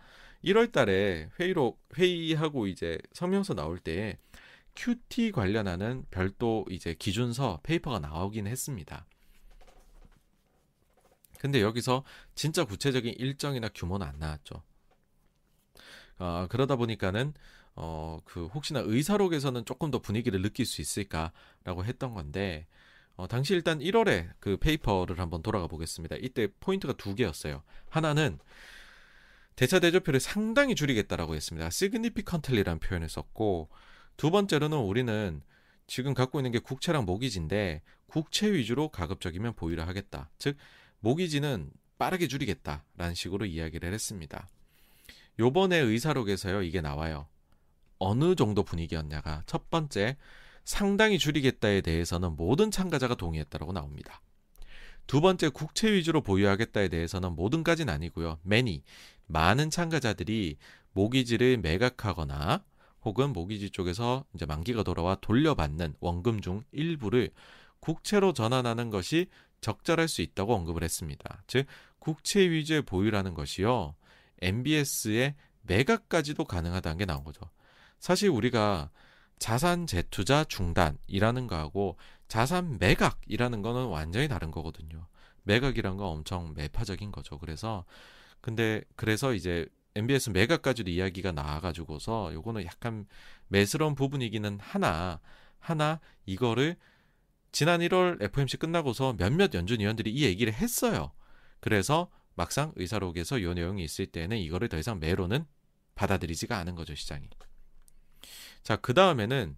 1월 달에 회의로 회의하고 이제 성명서 나올 때 QT 관련하는 별도 이제 기준서 paper가 나오긴 했습니다. 근데 여기서 진짜 구체적인 일정이나 규모는 안 나왔죠. 어, 그러다 보니까는 어, 그 혹시나 의사록에서는 조금 더 분위기를 느낄 수 있을까라고 했던 건데 어, 당시 일단 1월에 그 paper를 한번 돌아가 보겠습니다. 이때 포인트가 두 개였어요. 하나는 대차 대조표를 상당히 줄이겠다라고 했습니다. significantly라는 표현을 썼고 두 번째로는 우리는 지금 갖고 있는 게 국채랑 모기지인데 국채 위주로 가급적이면 보유를 하겠다. 즉 모기지는 빠르게 줄이겠다라는 식으로 이야기를 했습니다. 요번에 의사록에서요 이게 나와요. 어느 정도 분위기였냐가 첫 번째 상당히 줄이겠다에 대해서는 모든 참가자가 동의했다라고 나옵니다. 두 번째 국채 위주로 보유하겠다에 대해서는 모든까지는 아니고요. many 많은 참가자들이 모기지를 매각하거나 혹은 모기지 쪽에서 이제 만기가 돌아와 돌려받는 원금 중 일부를 국채로 전환하는 것이 적절할 수 있다고 언급을 했습니다. 즉 국채 위주의 보유라는 것이요. MBS의 매각까지도 가능하다는 게 나온 거죠. 사실 우리가 자산 재투자 중단이라는 거하고 자산 매각이라는 거는 완전히 다른 거거든요. 매각이란 건 엄청 매파적인 거죠. 그래서 근데 그래서 이제 MBS 매각까지도 이야기가 나와가지고서 요거는 약간 매스러운 부분이기는 하나 하나 이거를 지난 1월 FMC 끝나고서 몇몇 연준 위원들이 이 얘기를 했어요. 그래서 막상 의사록에서 이 내용이 있을 때는 이거를 더 이상 매로는 받아들이지가 않은 거죠 시장이. 자, 그 다음에는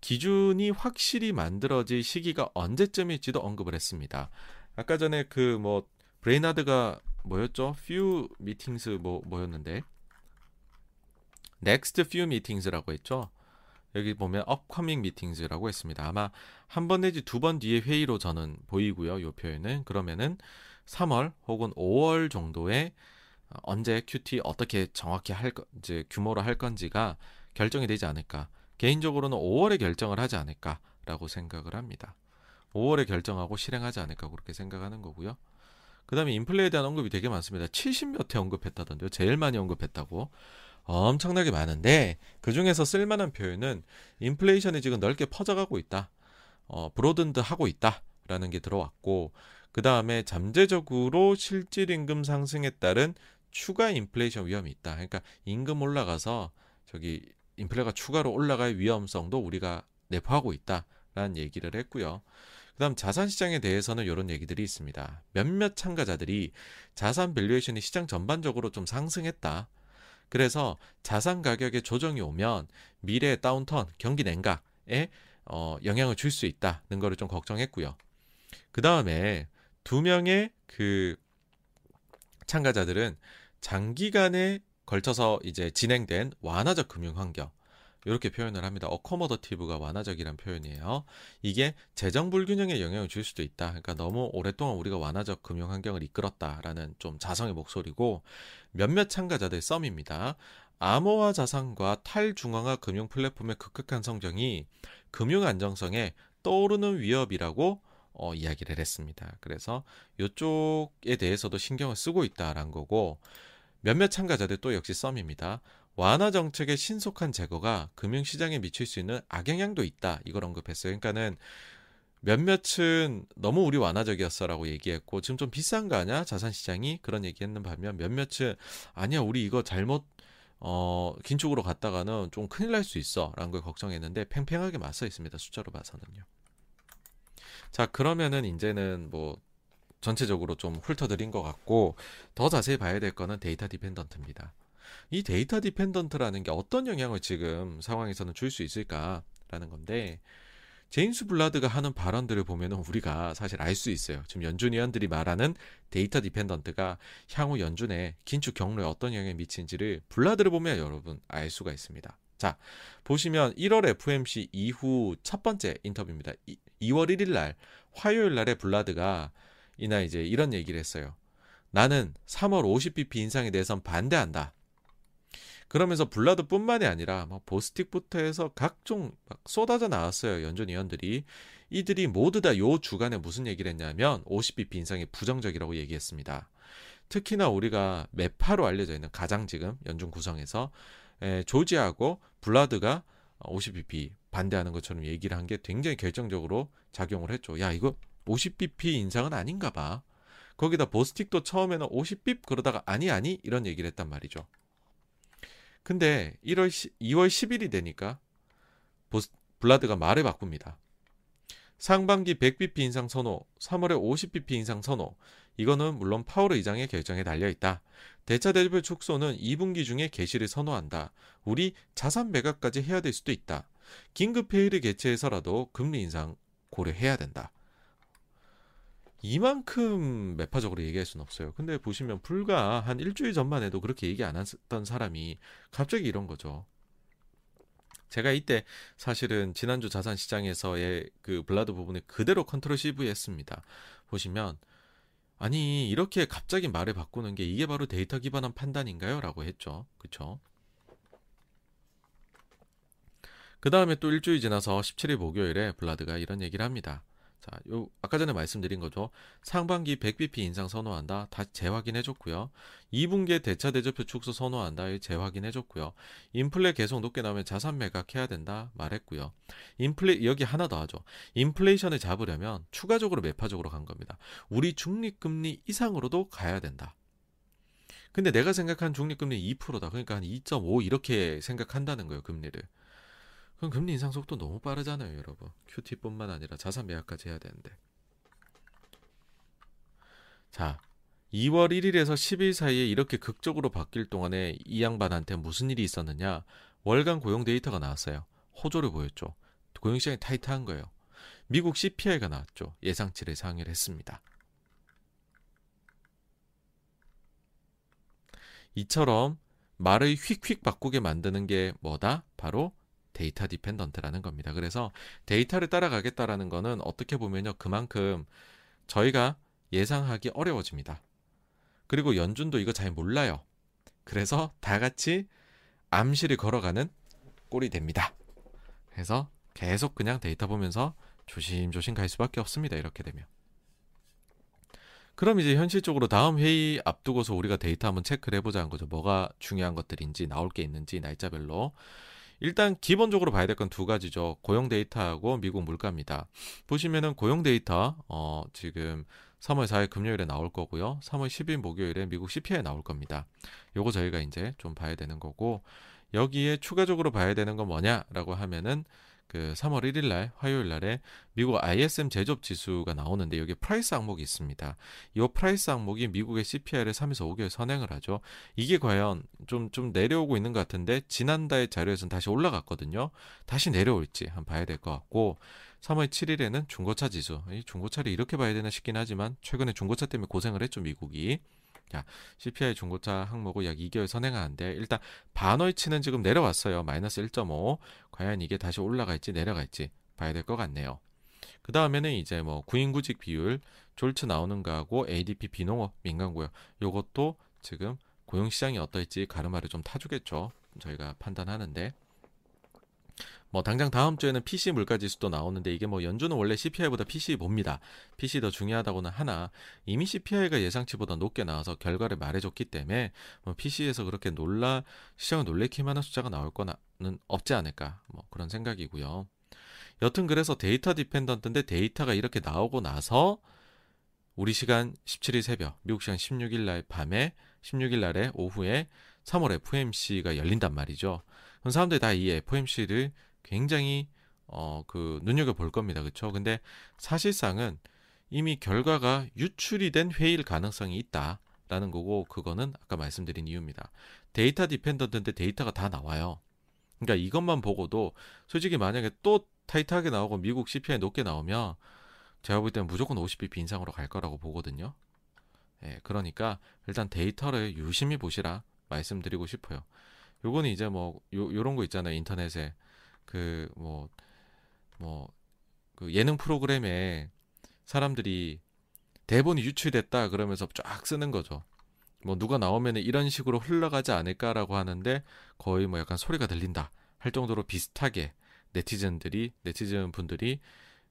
기준이 확실히 만들어질 시기가 언제쯤일지도 언급을 했습니다. 아까 전에 그 뭐 브레이나드가 뭐였죠? few meetings 뭐 뭐였는데 next few meetings라고 했죠. 여기 보면 upcoming meetings라고 했습니다. 아마 한 번 내지 두 번 뒤에 회의로 저는 보이고요. 이 표현은 그러면은 3월 혹은 5월 정도에 언제 큐티 어떻게 정확히 할 거, 이제 규모로 할 건지가 결정이 되지 않을까. 개인적으로는 5월에 결정을 하지 않을까라고 생각을 합니다. 5월에 결정하고 실행하지 않을까 그렇게 생각하는 거고요. 그 다음에 인플레에 대한 언급이 되게 많습니다. 70몇 회 언급했다던데요. 제일 많이 언급했다고. 엄청나게 많은데 그 중에서 쓸만한 표현은 인플레이션이 지금 넓게 퍼져가고 있다. 어, 브로든드 하고 있다라는 게 들어왔고 그 다음에 잠재적으로 실질 임금 상승에 따른 추가 인플레이션 위험이 있다. 그러니까 임금 올라가서 저기 인플레가 추가로 올라갈 위험성도 우리가 내포하고 있다라는 얘기를 했고요. 그다음 자산 시장에 대해서는 이런 얘기들이 있습니다. 몇몇 참가자들이 자산 valuation이 시장 전반적으로 좀 상승했다. 그래서 자산 가격에 조정이 오면 미래 downturn 경기 냉각에 어, 영향을 줄 수 있다는 거를 좀 걱정했고요. 그 다음에 두 명의 그 참가자들은 장기간에 걸쳐서 이제 진행된 완화적 금융 환경 이렇게 표현을 합니다. accommodative가 완화적이란 표현이에요. 이게 재정 불균형에 영향을 줄 수도 있다. 그러니까 너무 오랫동안 우리가 완화적 금융 환경을 이끌었다라는 좀 자성의 목소리고 몇몇 참가자들 썸입니다. 암호화 자산과 탈중앙화 금융 플랫폼의 급격한 성장이 금융 안정성에 떠오르는 위협이라고 어, 이야기를 했습니다. 그래서 이쪽에 대해서도 신경을 쓰고 있다라는 거고 몇몇 참가자들 또 역시 썸입니다. 완화 정책의 신속한 제거가 금융시장에 미칠 수 있는 악영향도 있다. 이걸 언급했어요. 그러니까는 몇몇은 너무 우리 완화적이었어라고 얘기했고 지금 좀 비싼 거 아니야 자산시장이 그런 얘기했는 반면 몇몇은 아니야 우리 이거 잘못 어 긴축으로 갔다가는 좀 큰일 날 수 있어라는 걸 걱정했는데 팽팽하게 맞서 있습니다 숫자로 봐서는요. 자 그러면은 이제는 뭐 전체적으로 좀 훑어드린 것 같고 더 자세히 봐야 될 거는 data dependent입니다. 이 data dependent라는 게 어떤 영향을 지금 상황에서는 줄 수 있을까라는 건데 제임스 블라드가 하는 발언들을 보면은 우리가 사실 알 수 있어요. 지금 연준 위원들이 말하는 data dependent가 향후 연준의 긴축 경로에 어떤 영향을 미치는지를 블라드를 보면 여러분 알 수가 있습니다. 자, 보시면 1월 FOMC 이후 첫 번째 인터뷰입니다. 2월 1일 날 화요일 날에 블라드가 이날 이제 이런 얘기를 했어요. 나는 3월 50bp 인상에 대해선 반대한다. 그러면서 블라드뿐만이 아니라 뭐 보스틱부터 해서 각종 막 쏟아져 나왔어요 연준 위원들이 이들이 모두 다 요 주간에 무슨 얘기를 했냐면 50bp 인상이 부정적이라고 얘기했습니다. 특히나 우리가 매파로 알려져 있는 가장 지금 연준 구성에서 에, 조지하고 블라드가 50bp 반대하는 것처럼 얘기를 한 게 굉장히 결정적으로 작용을 했죠. 야 이거 50bp 인상은 아닌가 봐. 거기다 보스틱도 처음에는 50bp 그러다가 아니 아니 이런 얘기를 했단 말이죠. 근데 1월 10, 2월 10일이 되니까 보스, 블라드가 말을 바꿉니다. 상반기 100bp 인상 선호, 3월에 50bp 인상 선호. 이거는 물론 파월 의장의 결정에 달려 있다. 대차 대조 축소는 2분기 중에 개시를 선호한다. 우리 자산 매각까지 해야 될 수도 있다. 긴급 회의를 개최해서라도 금리 인상 고려해야 된다. 이만큼 매파적으로 얘기할 수는 없어요. 근데 보시면 불과 한 일주일 전만 해도 그렇게 얘기 안 했던 사람이 갑자기 이런 거죠. 제가 이때 사실은 지난주 자산 시장에서의 그 블라드 부분에 그대로 control CV 했습니다. 보시면 아니 이렇게 갑자기 말을 바꾸는 게 이게 바로 데이터 기반한 판단인가요? 라고 했죠. 그쵸? 그 다음에 또 일주일 지나서 17일 목요일에 블라드가 이런 얘기를 합니다. 자, 요 아까 전에 말씀드린 거죠. 상반기 100bp 인상 선호한다. 다시 재확인해 줬고요. 2분기에 대차 대조표 축소 선호한다. 재확인해 줬고요. 인플레 계속 높게 나오면 자산 매각해야 된다. 말했고요. 인플레 여기 하나 더 하죠. 인플레이션을 잡으려면 추가적으로 매파적으로 간 겁니다. 우리 중립 금리 이상으로도 가야 된다. 근데 내가 생각한 중립 금리 2%다. 그러니까 한 2.5 이렇게 생각한다는 거예요, 금리를. 그럼 금리 인상 속도 너무 빠르잖아요, 여러분. QT뿐만 아니라 자산 매각까지 해야 되는데. 자, 2월 1일에서 10일 사이에 이렇게 극적으로 바뀔 동안에 이 양반한테 무슨 일이 있었느냐? 월간 고용 데이터가 나왔어요. 호조를 보였죠. 고용 시장이 타이트한 거예요. 미국 CPI가 나왔죠. 예상치를 상회를 했습니다. 이처럼 말을 휙휙 바꾸게 만드는 게 뭐다? 바로 data dependent라는 겁니다. 그래서 데이터를 따라가겠다라는 거는 어떻게 보면요. 그만큼 저희가 예상하기 어려워집니다. 그리고 연준도 이거 잘 몰라요. 그래서 다 같이 암실을 걸어가는 꼴이 됩니다. 그래서 계속 그냥 데이터 보면서 조심조심 갈 수밖에 없습니다. 이렇게 되면. 그럼 이제 현실적으로 다음 회의 앞두고서 우리가 데이터 한번 체크를 해보자는 거죠. 뭐가 중요한 것들인지 나올 게 있는지 날짜별로. 일단 기본적으로 봐야 될 건 두 가지죠. 고용 데이터하고 미국 물가입니다. 보시면은 고용 데이터 어 지금 3월 4일 금요일에 나올 거고요. 3월 10일 목요일에 미국 CPI 나올 겁니다. 요거 저희가 이제 좀 봐야 되는 거고 여기에 추가적으로 봐야 되는 건 뭐냐라고 하면은 그 3월 1일 날 화요일 날에 미국 ISM 제조업 지수가 나오는데 여기 price 항목이 있습니다. 이 price 항목이 미국의 CPI를 3에서 5개월 선행을 하죠. 이게 과연 좀좀 내려오고 있는 것 같은데 지난달 자료에서는 다시 올라갔거든요. 다시 내려올지 한번 봐야 될 것 같고 3월 7일에는 중고차 지수. 이 중고차를 이렇게 봐야 되나 싶긴 하지만 최근에 중고차 때문에 고생을 했죠, 미국이. 자, CPI 중고차 항목을 약 2개월 선행하는데 일단 반월치는 지금 내려왔어요. 마이너스 1.5. 과연 이게 다시 올라갈지 내려갈지 봐야 될 것 같네요. 그 다음에는 이제 뭐 구인구직 비율, 졸츠 나오는 거하고 ADP 비농업 민간고요. 요것도 지금 고용시장이 어떨지 가르마를 좀 타주겠죠. 저희가 판단하는데. 뭐 당장 다음 주에는 PC 물가 지수도 나오는데 이게 뭐 연준은 원래 CPI보다 PC 봅니다. PC 더 중요하다고는 하나 이미 CPI가 예상치보다 높게 나와서 결과를 말해줬기 때문에 뭐 PC에서 그렇게 놀라 시장을 놀래킬 만한 숫자가 나올 거는 없지 않을까 뭐 그런 생각이고요. 여튼 그래서 데이터 디펜던트인데 데이터가 이렇게 나오고 나서 우리 시간 17일 새벽, 미국 시간 16일 날 밤에 16일 날에 오후에 3월 FOMC가 열린단 말이죠. 그럼 사람들이 다 이 FOMC를 굉장히 어 그 눈여겨 볼 겁니다. 그렇죠? 근데 사실상은 이미 결과가 유출이 된 회의일 가능성이 있다라는 거고 그거는 아까 말씀드린 이유입니다. 데이터 디펜던트인데 데이터가 다 나와요. 그러니까 이것만 보고도 솔직히 만약에 또 타이트하게 나오고 미국 CPI 높게 나오면 제가 볼 때는 무조건 50bp 인상으로 갈 거라고 보거든요. 예, 그러니까 일단 데이터를 유심히 보시라 말씀드리고 싶어요. 요거는 이제 뭐 요, 요런 거 있잖아요. 인터넷에 그 뭐 뭐 그 예능 프로그램에 사람들이 대본이 유출됐다 그러면서 쫙 쓰는 거죠. 뭐 누가 나오면 이런 식으로 흘러가지 않을까라고 하는데 거의 뭐 약간 소리가 들린다 할 정도로 비슷하게 네티즌들이 네티즌 분들이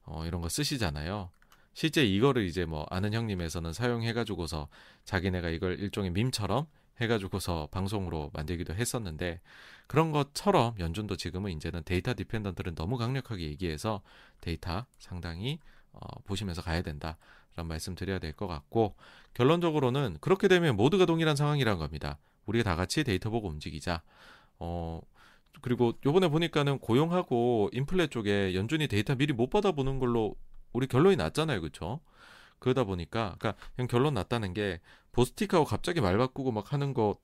어 이런 거 쓰시잖아요. 실제 이거를 이제 뭐 아는 형님에서는 사용해가지고서 자기네가 이걸 일종의 밈처럼 해가지고서 방송으로 만들기도 했었는데 그런 것처럼 연준도 지금은 이제는 data dependent를 너무 강력하게 얘기해서 데이터 상당히 어, 보시면서 가야 된다. 라는 말씀 드려야 될 것 같고 결론적으로는 그렇게 되면 모두가 동일한 상황이란 겁니다. 우리가 다 같이 데이터 보고 움직이자. 어 그리고 요번에 보니까는 고용하고 인플레 쪽에 연준이 데이터 미리 못 받아보는 걸로 우리 결론이 났잖아요. 그렇죠? 그러다 보니까 그러니까 결론 났다는 게 보스틱하고 갑자기 말 바꾸고 막 하는 거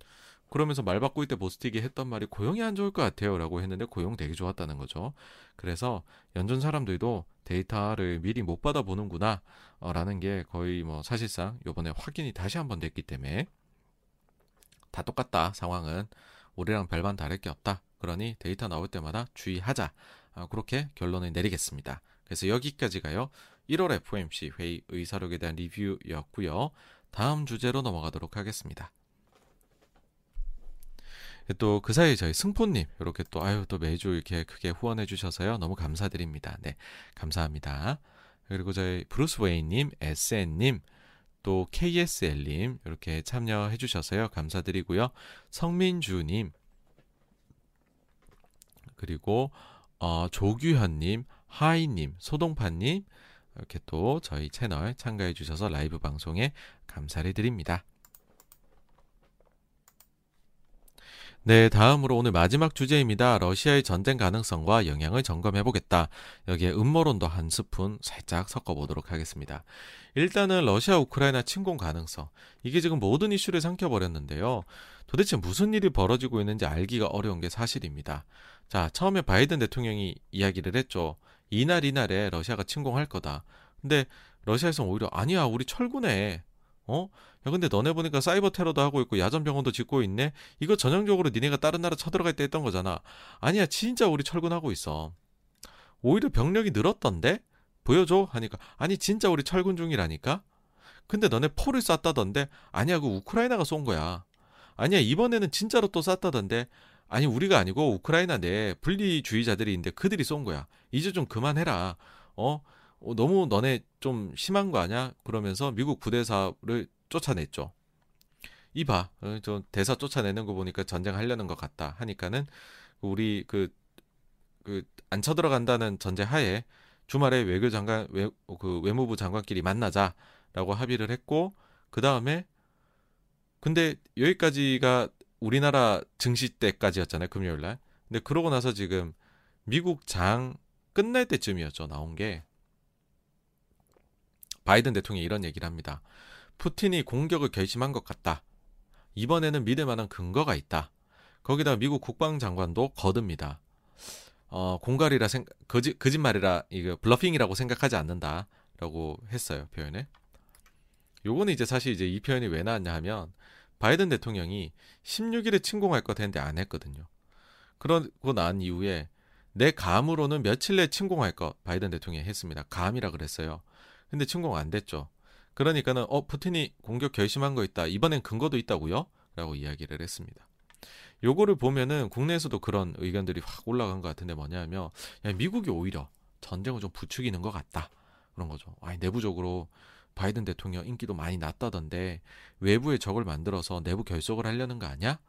그러면서 말 바꿀 때 보스틱이 했던 말이 고용이 안 좋을 것 같아요라고 했는데 고용 되게 좋았다는 거죠. 그래서 연준 사람들도 데이터를 미리 못 받아 보는구나 어, 라는 게 거의 뭐 사실상 요번에 확인이 다시 한번 됐기 때문에 다 똑같다 상황은 우리랑 별반 다를 게 없다. 그러니 데이터 나올 때마다 주의하자. 어, 그렇게 결론을 내리겠습니다. 그래서 여기까지가요. 1월 FOMC 회의 의사록에 대한 리뷰였고요. 다음 주제로 넘어가도록 하겠습니다. 또 그 사이 저희 승포님 이렇게 또 아유 또 매주 이렇게 크게 후원해 주셔서요 너무 감사드립니다. 네 감사합니다. 그리고 저희 브루스 웨이님, SN님, 또 KSL님 이렇게 참여해 주셔서요 감사드리고요. 성민주님 그리고 어, 조규현님, 하이님, 소동파님 이렇게 또 저희 채널 참가해 주셔서 라이브 방송에 감사를 드립니다. 네, 다음으로 오늘 마지막 주제입니다. 러시아의 전쟁 가능성과 영향을 점검해 보겠다. 여기에 음모론도 한 스푼 살짝 섞어 보도록 하겠습니다. 일단은 러시아 우크라이나 침공 가능성. 이게 지금 모든 이슈를 삼켜 버렸는데요. 도대체 무슨 일이 벌어지고 있는지 알기가 어려운 게 사실입니다. 자, 처음에 바이든 대통령이 이야기를 했죠. 이날 이날에 러시아가 침공할 거다. 근데 러시아에서 오히려 아니야, 우리 철군에 어? 야, 근데 너네 보니까 사이버 테러도 하고 있고 야전 병원도 짓고 있네. 이거 전형적으로 니네가 다른 나라 쳐들어갈 때 했던 거잖아. 아니야, 진짜 우리 철군하고 있어. 오히려 병력이 늘었던데? 보여줘? 하니까 아니 진짜 우리 철군 중이라니까. 근데 너네 포를 쐈다던데 아니야 그 우크라이나가 쏜 거야. 아니야 이번에는 진짜로 또 쐈다던데 아니 우리가 아니고 우크라이나 내 분리주의자들이 있는데 그들이 쏜 거야. 이제 좀 그만해라. 어? 어, 너무 너네 좀 심한 거 아니야? 그러면서 미국 부대사를 쫓아냈죠. 이봐, 어, 저 대사 쫓아내는 거 보니까 전쟁 하려는 것 같다 하니까는 우리 그 그안 쳐들어간다는 전제 하에 주말에 외교 장관 외, 그 외무부 장관끼리 만나자라고 합의를 했고 그 다음에 근데 여기까지가 우리나라 증시 때까지였잖아요 금요일 날. 근데 그러고 나서 지금 미국 장 끝날 때쯤이었죠 나온 게 바이든 대통령이 이런 얘기를 합니다. 푸틴이 공격을 결심한 것 같다. 이번에는 믿을 만한 근거가 있다. 거기다 미국 국방장관도 거듭니다. 어, 공갈이라 생각, 거짓, 거짓말이라, 이거 bluffing이라고 생각하지 않는다 라고 했어요, 표현을. 요거는 이제 사실 이제 이 표현이 왜 나왔냐 하면, 바이든 대통령이 16일에 침공할 것 했는데 안 했거든요. 그러고 난 이후에 내 감으로는 며칠 내에 침공할 것 바이든 대통령이 했습니다. 감이라 그랬어요. 근데 침공 안 됐죠. 그러니까는 어 푸틴이 공격 결심한 거 있다. 이번엔 근거도 있다고요? 라고 이야기를 했습니다. 요거를 보면은 국내에서도 그런 의견들이 확 올라간 것 같은데 뭐냐면 야, 미국이 오히려 전쟁을 좀 부추기는 것 같다. 그런 거죠. 아니 내부적으로 바이든 대통령 인기도 많이 낮다던데 외부에 적을 만들어서 내부 결속을 하려는 거 아니야?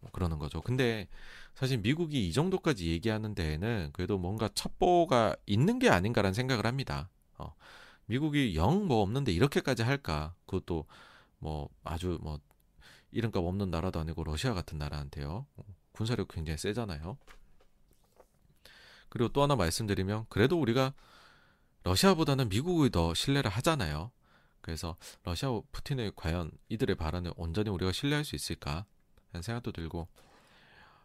뭐 그러는 거죠. 근데 사실 미국이 이 정도까지 얘기하는 데에는 그래도 뭔가 첩보가 있는 게 아닌가라는 생각을 합니다. 어. 미국이 영 뭐 없는데 이렇게까지 할까? 그것도 뭐 아주 뭐 이름값 없는 나라도 아니고 러시아 같은 나라한테요. 군사력 굉장히 세잖아요. 그리고 또 하나 말씀드리면 그래도 우리가 러시아보다는 미국이 더 신뢰를 하잖아요. 그래서 러시아 푸틴의 과연 이들의 발언을 온전히 우리가 신뢰할 수 있을까 하는 생각도 들고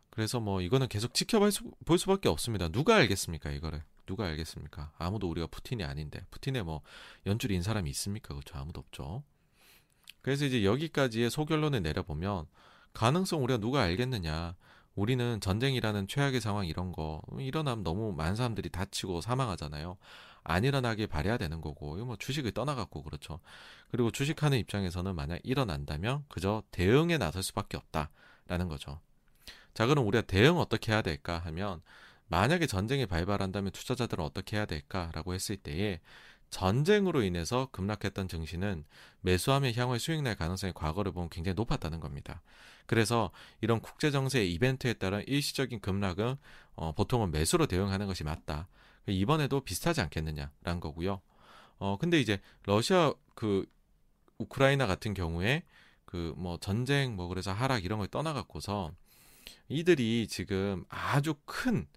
그래서 뭐 이거는 계속 지켜볼 수, 볼 수밖에 없습니다. 누가 알겠습니까 이거를? 누가 알겠습니까? 아무도 우리가 푸틴이 아닌데 푸틴에 뭐 연줄인 사람이 있습니까? 그렇죠. 아무도 없죠. 그래서 이제 여기까지의 소결론을 내려보면 가능성 우리가 누가 알겠느냐? 우리는 전쟁이라는 최악의 상황 이런 거 일어나면 너무 많은 사람들이 다치고 사망하잖아요. 안 일어나게 바래야 되는 거고 뭐 주식을 떠나갖고 그렇죠. 그리고 주식하는 입장에서는 만약 일어난다면 그저 대응에 나설 수밖에 없다라는 거죠. 자 그럼 우리가 대응 어떻게 해야 될까 하면 만약에 전쟁이 발발한다면 투자자들은 어떻게 해야 될까라고 했을 때에 전쟁으로 인해서 급락했던 증시는 매수하면 향후에 수익 날 가능성이 과거를 보면 굉장히 높았다는 겁니다. 그래서 이런 국제 정세 이벤트에 따른 일시적인 급락은 어, 보통은 매수로 대응하는 것이 맞다. 이번에도 비슷하지 않겠느냐라는 거고요. 어 근데 이제 러시아 그 우크라이나 같은 경우에 그 뭐 전쟁 뭐 그래서 하락 이런 걸 떠나갖고서 이들이 지금 아주 큰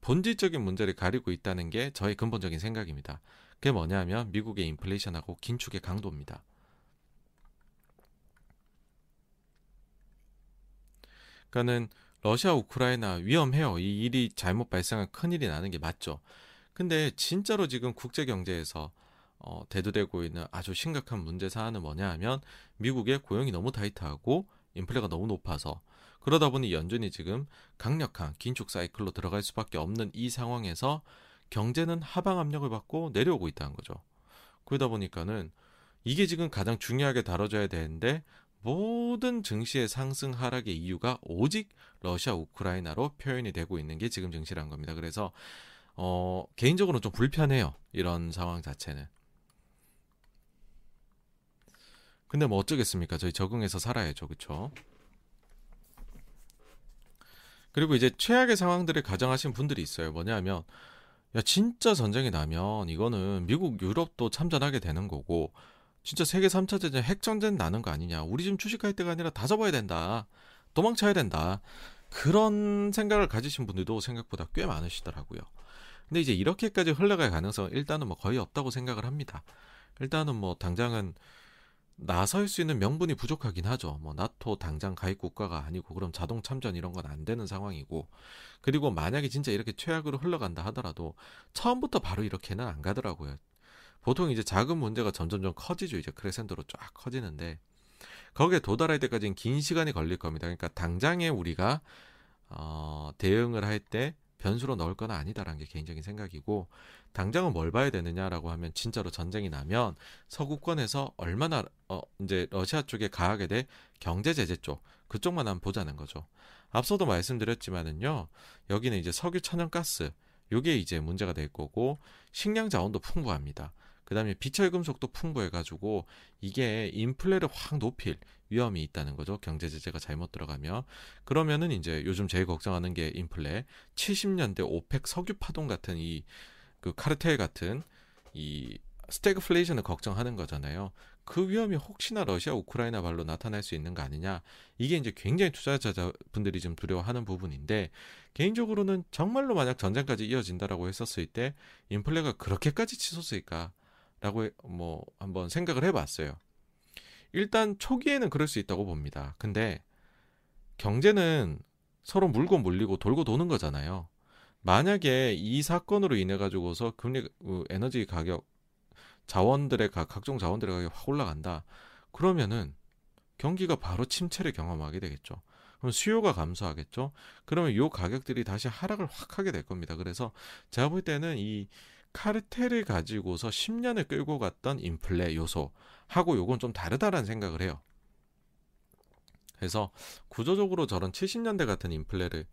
본질적인 문제를 가리고 있다는 게 저의 근본적인 생각입니다. 그게 뭐냐면 미국의 인플레이션하고 긴축의 강도입니다. 그러니까는 러시아 우크라이나 위험해요. 이 일이 잘못 발생한 큰 일이 나는 게 맞죠. 근데 진짜로 지금 국제 경제에서 어, 대두되고 있는 아주 심각한 문제 사안은 뭐냐 하면 미국의 고용이 너무 타이트하고 인플레가 너무 높아서 그러다 보니 연준이 지금 강력한 긴축 사이클로 들어갈 수밖에 없는 이 상황에서 경제는 하방 압력을 받고 내려오고 있다는 거죠. 그러다 보니까는 이게 지금 가장 중요하게 다뤄져야 되는데 모든 증시의 상승 하락의 이유가 오직 러시아 우크라이나로 표현이 되고 있는 게 지금 증시란 겁니다. 그래서 어 개인적으로 좀 불편해요. 이런 상황 자체는. 근데 뭐 어쩌겠습니까? 저희 적응해서 살아야죠. 그렇죠? 그리고 이제 최악의 상황들을 가정하신 분들이 있어요. 뭐냐면 야 진짜 전쟁이 나면 이거는 미국 유럽도 참전하게 되는 거고 진짜 세계 3차 대전 핵전쟁 나는 거 아니냐. 우리 지금 주식할 때가 아니라 다 접어야 된다. 도망쳐야 된다. 그런 생각을 가지신 분들도 생각보다 꽤 많으시더라고요. 근데 이제 이렇게까지 흘러갈 가능성은 일단은 뭐 거의 없다고 생각을 합니다. 일단은 뭐 당장은 나설 수 있는 명분이 부족하긴 하죠. 뭐 나토 당장 가입 국가가 아니고 그럼 자동 참전 이런 건 안 되는 상황이고 그리고 만약에 진짜 이렇게 최악으로 흘러간다 하더라도 처음부터 바로 이렇게는 안 가더라고요. 보통 이제 작은 문제가 점점점 커지죠. 이제 크레센도로 쫙 커지는데 거기에 도달할 때까지는 긴 시간이 걸릴 겁니다. 그러니까 당장에 우리가 어, 대응을 할 때 변수로 넣을 건 아니다라는 게 개인적인 생각이고 당장은 뭘 봐야 되느냐라고 하면 진짜로 전쟁이 나면 서구권에서 얼마나 어 이제 러시아 쪽에 가하게 돼 경제 제재 쪽 그쪽만 한번 보자는 거죠. 앞서도 말씀드렸지만은요. 여기는 이제 석유 천연가스 요게 이제 문제가 될 거고 식량 자원도 풍부합니다. 그 다음에 비철 금속도 풍부해 가지고 이게 인플레를 확 높일 위험이 있다는 거죠. 경제 제재가 잘못 들어가면 그러면은 이제 요즘 제일 걱정하는 게 인플레 70년대 OPEC 석유 파동 같은 이 그 카르텔 같은 이 스태그플레이션을 걱정하는 거잖아요. 그 위험이 혹시나 러시아 우크라이나 발로 나타날 수 있는 거 아니냐. 이게 이제 굉장히 투자자분들이 좀 두려워하는 부분인데 개인적으로는 정말로 만약 전쟁까지 이어진다라고 했었을 때 인플레가 그렇게까지 치솟을까 라고 뭐 한번 생각을 해봤어요. 일단 초기에는 그럴 수 있다고 봅니다. 근데 경제는 서로 물고 물리고 돌고 도는 거잖아요. 만약에 이 사건으로 인해 가지고서 금리 그 에너지 가격 자원들의 가, 각종 자원들의 가격이 확 올라간다. 그러면은 경기가 바로 침체를 경험하게 되겠죠. 그럼 수요가 감소하겠죠. 그러면 요 가격들이 다시 하락을 확 하게 될 겁니다. 그래서 제가 볼 때는 이 카르텔을 가지고서 10년을 끌고 갔던 인플레 요소하고 요건 좀 다르다라는 생각을 해요. 그래서 구조적으로 저런 70년대 같은 인플레를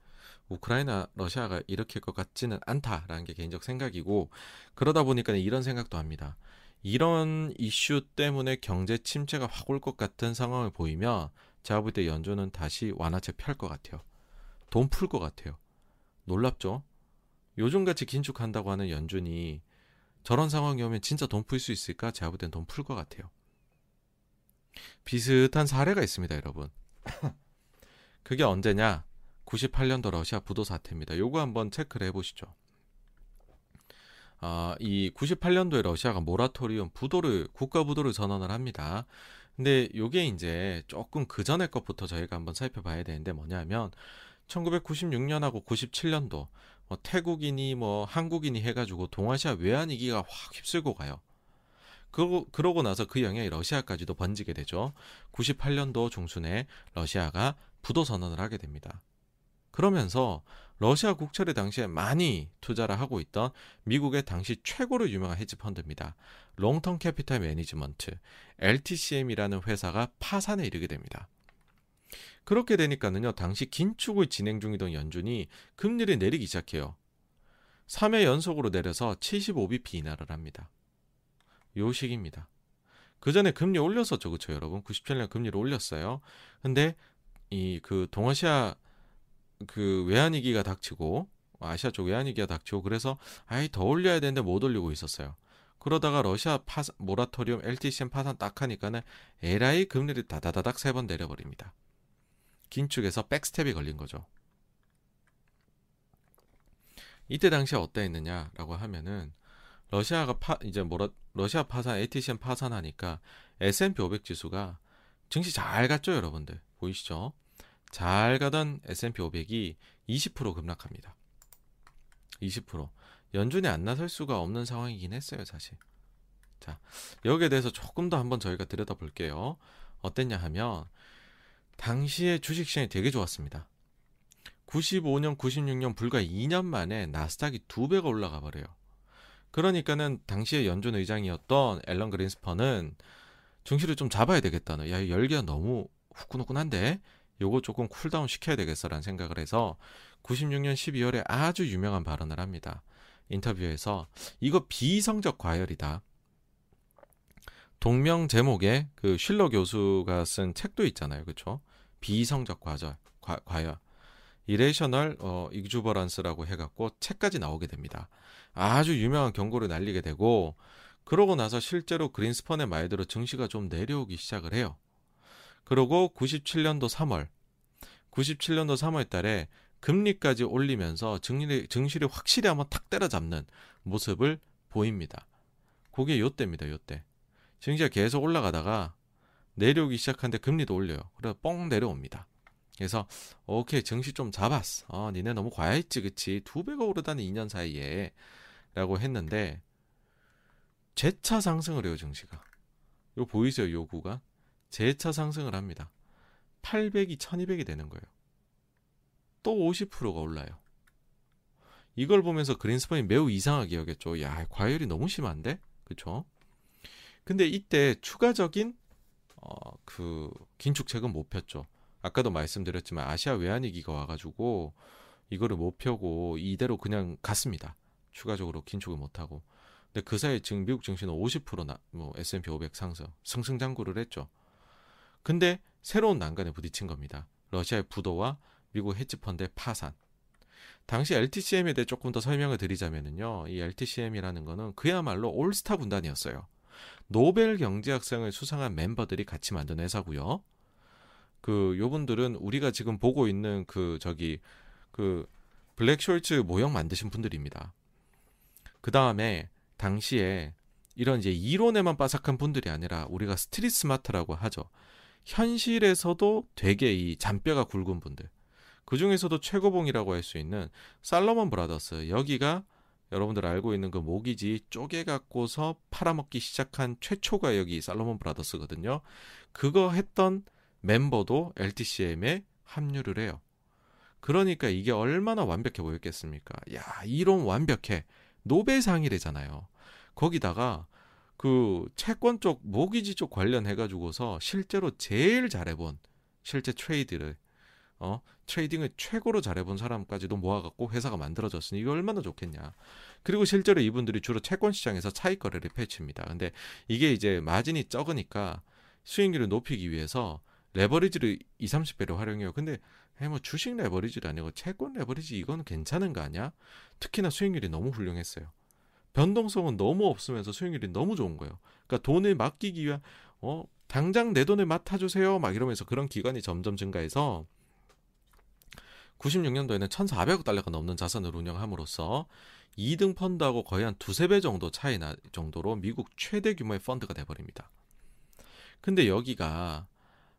우크라이나 러시아가 일으킬 것 같지는 않다라는 게 개인적 생각이고 그러다 보니까 이런 생각도 합니다. 이런 이슈 때문에 경제 침체가 확 올 것 같은 상황을 보이면 제가 볼 때 연준은 다시 완화책 펼 것 같아요. 돈 풀 것 같아요. 놀랍죠? 요즘같이 긴축한다고 하는 연준이 저런 상황이 오면 진짜 돈 풀 수 있을까? 제가 볼 땐 돈 풀 것 같아요. 비슷한 사례가 있습니다, 여러분. 그게 언제냐? 98년도 러시아 부도 사태입니다. 요거 한번 체크를 해보시죠. 아, 이 98년도에 러시아가 모라토리움 부도를 국가 부도를 선언을 합니다. 근데 요게 이제 조금 그 전에 것부터 저희가 한번 살펴봐야 되는데 뭐냐면 1996년하고 97년도 뭐 태국인이 뭐 한국인이 해가지고 동아시아 외환 위기가 확 휩쓸고 가요. 그러고, 그러고 나서 그 영향이 러시아까지도 번지게 되죠. 98년도 중순에 러시아가 부도 선언을 하게 됩니다. 그러면서 러시아 국채를 당시에 많이 투자를 하고 있던 미국의 당시 최고로 유명한 헤지펀드입니다. 롱텀 캐피탈 매니지먼트 LTCM이라는 회사가 파산에 이르게 됩니다. 그렇게 되니까는요, 당시 긴축을 진행 중이던 연준이 금리를 내리기 시작해요. 3회 연속으로 내려서 75bp 인하를 합니다. 요 식입니다. 그 전에 금리 올렸었죠, 그쵸, 여러분? 97년 금리를 올렸어요. 근데 이 그 동아시아 그 외환위기가 닥치고 아시아 쪽 외환위기가 닥치고 그래서 아이 더 올려야 되는데 못 올리고 있었어요. 그러다가 러시아 파산, 모라토리움 LTCM 파산 딱 하니까는 LI 금리를 다다다닥 세 번 내려버립니다. 긴축에서 백스텝이 걸린 거죠. 이때 당시에 어떠했느냐라고 하면은 러시아가 파 이제 뭐라 러시아 파산 ATCM 파산하니까 S&P 500 지수가 증시 잘 갔죠, 여러분들. 보이시죠? 잘 가던 S&P 500이 20% 급락합니다. 20%. 연준이 안 나설 수가 없는 상황이긴 했어요, 사실. 자, 여기에 대해서 조금 더 한번 저희가 들여다볼게요. 어땠냐 하면 당시에 주식 시장이 되게 좋았습니다. 95년, 96년 불과 2년 만에 나스닥이 두 배가 올라가 버려요. 그러니까는 당시에 연준 의장이었던 앨런 그린스펀은 증시를 좀 잡아야 되겠다는 야 열기가 너무 후끈후끈한데 요거 조금 cool down 시켜야 되겠어라는 생각을 해서 96년 12월에 아주 유명한 발언을 합니다. 인터뷰에서 이거 비이성적 과열이다. 동명 제목의 그 쉴러 교수가 쓴 책도 있잖아요. 그렇죠? 비성적 과절, 과, 과열. 이레이셔널 어, 익주버런스라고 해갖고 책까지 나오게 됩니다. 아주 유명한 경고를 날리게 되고 그러고 나서 실제로 그린스펀의 말대로 증시가 좀 내려오기 시작을 해요. 그리고 97년도 3월, 97년도 3월 달에 금리까지 올리면서 증리, 증시를 확실히 한번 탁 때려잡는 모습을 보입니다. 그게 요때입니다. 요때. 증시가 계속 올라가다가 내려오기 시작하는데 금리도 올려요. 그래서 뻥 내려옵니다. 그래서 오케이 증시 좀 잡았어. 어, 니네 너무 과했지 그치? 두 배가 오르다는 2년 사이에 라고 했는데 재차 상승을 해요 증시가. 요 보이세요 요 구간? 재차 상승을 합니다. 800이 1200이 되는 거예요. 또 50%가 올라요. 이걸 보면서 그린스펀이 매우 이상하게 여겼죠. 야, 과열이 너무 심한데? 그쵸? 근데 이때 추가적인 어, 그 긴축책은 못 폈죠. 아까도 말씀드렸지만 아시아 외환위기가 와가지고 이거를 못 펴고 이대로 그냥 갔습니다. 추가적으로 긴축을 못 하고. 근데 그 사이에 지금 미국 증시는 50%나 뭐 S&P 500 상승 승승장구를 했죠. 근데 새로운 난간에 부딪힌 겁니다. 러시아의 부도와 미국 헤지펀드의 파산. 당시 LTCM에 대해 조금 더 설명을 드리자면요. 이 LTCM이라는 거는 그야말로 올스타 군단이었어요. 노벨 경제학상을 수상한 멤버들이 같이 만든 회사고요. 그 요분들은 우리가 지금 보고 있는 그 저기 그 블랙 숄츠 모형 만드신 분들입니다. 그 다음에 당시에 이런 이제 이론에만 빠삭한 분들이 아니라 우리가 street smart라고 하죠. 현실에서도 되게 이 잔뼈가 굵은 분들. 그 중에서도 최고봉이라고 할 수 있는 살로몬 브라더스. 여기가 여러분들 알고 있는 그 모기지 쪼개 갖고서 팔아먹기 시작한 최초가 여기 살로몬 브라더스거든요. 그거 했던 멤버도 LTCM에 합류를 해요. 그러니까 이게 얼마나 완벽해 보였겠습니까? 야, 이론 완벽해. 노벨상이래잖아요. 거기다가 그 채권 쪽 모기지 쪽 관련해 가지고서 실제로 제일 잘해본 실제 trade를 어 trading을 최고로 잘해본 사람까지도 모아갖고 회사가 만들어졌으니 이게 얼마나 좋겠냐. 그리고 실제로 이분들이 주로 채권 시장에서 차익 거래를 펼칩니다. 근데 이게 이제 마진이 적으니까 수익률을 높이기 위해서 레버리지를 2, 30배로 활용해요. 근데 뭐 주식 레버리지도 아니고 채권 레버리지 이거는 괜찮은 거 아니야? 특히나 수익률이 너무 훌륭했어요. 변동성은 너무 없으면서 수익률이 너무 좋은 거예요. 그러니까 돈을 맡기기 위한 어 당장 내 돈을 맡아주세요 막 이러면서 그런 기관이 점점 증가해서 96년도에는 1,400억 달러가 넘는 자산을 운영함으로써 2등 펀드하고 거의 한 두세 배 정도 차이 나 정도로 미국 최대 규모의 펀드가 돼버립니다. 근데 여기가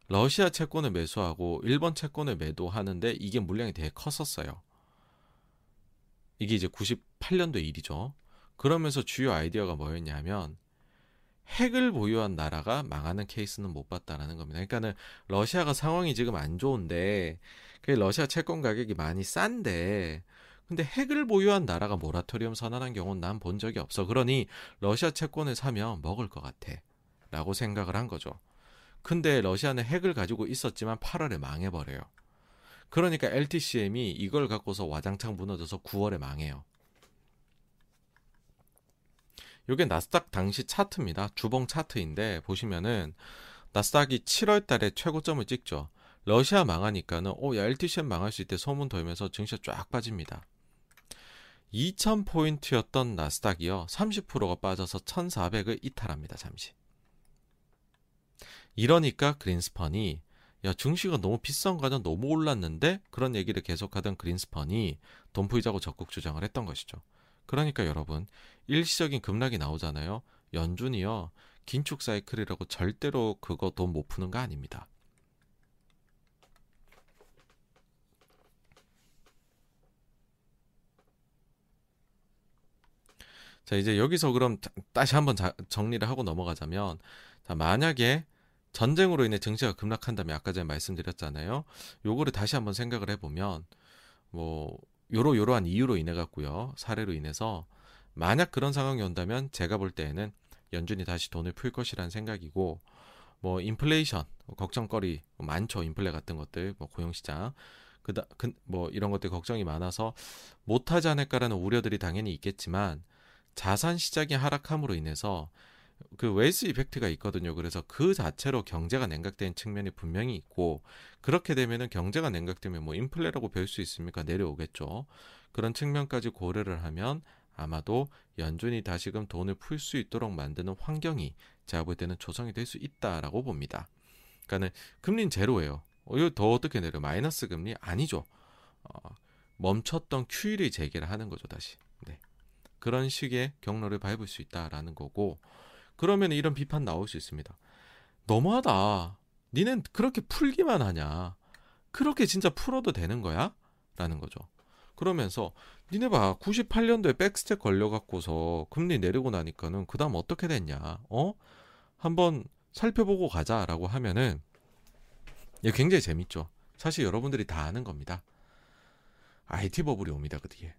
러시아 채권을 매수하고 일본 채권을 매도하는데 이게 물량이 되게 컸었어요. 이게 이제 98년도 일이죠. 그러면서 주요 아이디어가 뭐였냐면 핵을 보유한 나라가 망하는 케이스는 못 봤다라는 겁니다. 그러니까는 러시아가 상황이 지금 안 좋은데 그 러시아 채권 가격이 많이 싼데 근데 핵을 보유한 나라가 모라토리엄 선언한 경우는 난 본 적이 없어. 그러니 러시아 채권을 사면 먹을 것 같아. 라고 생각을 한 거죠. 근데 러시아는 핵을 가지고 있었지만 8월에 망해버려요. 그러니까 LTCM이 이걸 갖고서 와장창 무너져서 9월에 망해요. 이게 나스닥 당시 차트입니다. 주봉 차트인데 보시면은 나스닥이 7월 달에 최고점을 찍죠. 러시아 망하니까는 오, 야, LTCM 망할 수 있대 소문 돌면서 증시가 쫙 빠집니다. 2000포인트였던 나스닥이요. 30%가 빠져서 1400을 이탈합니다. 잠시. 이러니까 그린스펀이 야 증시가 너무 비싼 거냐 너무 올랐는데 그런 얘기를 계속하던 그린스펀이 돈 풀자고 적극 주장을 했던 것이죠. 그러니까 여러분 일시적인 급락이 나오잖아요. 연준이요 긴축 사이클이라고 절대로 그거 돈 못 푸는 거 아닙니다. 자 이제 여기서 그럼 다시 한번 자, 정리를 하고 넘어가자면 자 만약에 전쟁으로 인해 증시가 급락한다면 아까 전에 말씀드렸잖아요. 요거를 다시 한번 생각을 해보면 뭐 요러 요러한 이유로 인해 갖고요. 사례로 인해서 만약 그런 상황이 온다면 제가 볼 때에는 연준이 다시 돈을 풀 것이라는 생각이고 뭐 인플레이션 걱정거리 많죠. 인플레 같은 것들 뭐 고용시장. 그다 그, 뭐 이런 것들 걱정이 많아서 못하지 않을까라는 우려들이 당연히 있겠지만 자산 시장이 하락함으로 인해서 그 wealth effect가 있거든요. 그래서 그 자체로 경제가 냉각된 측면이 분명히 있고 그렇게 되면은 경제가 냉각되면 뭐 인플레라고 별 수 있습니까? 내려오겠죠. 그런 측면까지 고려를 하면 아마도 연준이 다시금 돈을 풀 수 있도록 만드는 환경이 제가 볼 때는 조성이 될 수 있다라고 봅니다. 그러니까는 금리는 제로예요. 어, 이거 더 어떻게 내려? 마이너스 금리 아니죠. 어, 멈췄던 QE를 재개를 하는 거죠 다시. 네. 그런 식의 경로를 밟을 수 있다라는 거고 그러면 이런 비판 나올 수 있습니다. 너무하다. 니는 그렇게 풀기만 하냐? 그렇게 진짜 풀어도 되는 거야? 라는 거죠. 그러면서 니네 봐 98년도에 백스텝 걸려갖고서 금리 내리고 나니까는 그 다음 어떻게 됐냐? 어? 한번 살펴보고 가자라고 하면은 굉장히 재밌죠. 사실 여러분들이 다 아는 겁니다. IT 버블이 옵니다 그 뒤에.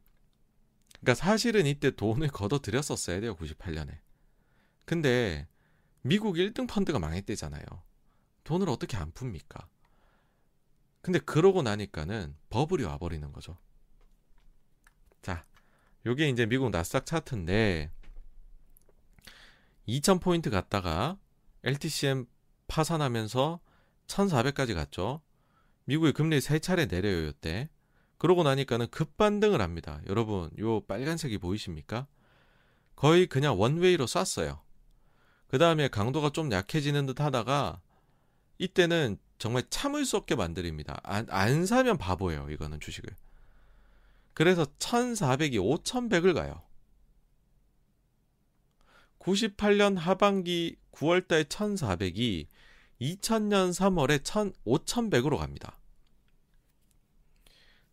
그러니까 사실은 이때 돈을 걷어들였었어야 돼요 98년에. 근데 미국 1등 펀드가 망했대잖아요. 돈을 어떻게 안 풉니까? 근데 그러고 나니까는 버블이 와버리는 거죠. 자, 요게 이제 미국 나스닥 차트인데 2000포인트 갔다가 LTCM 파산하면서 1400까지 갔죠. 미국의 금리 세 차례 내려요, 요때. 그러고 나니까는 급반등을 합니다. 여러분, 요 빨간색이 보이십니까? 거의 그냥 원웨이로 쐈어요. 그 다음에 강도가 좀 약해지는 듯 하다가 이때는 정말 참을 수 없게 만들입니다. 안, 안 사면 바보예요. 이거는 주식을. 그래서 1400이 5100을 가요. 98년 하반기 9월달 1400이 2000년 3월에 5100으로 갑니다.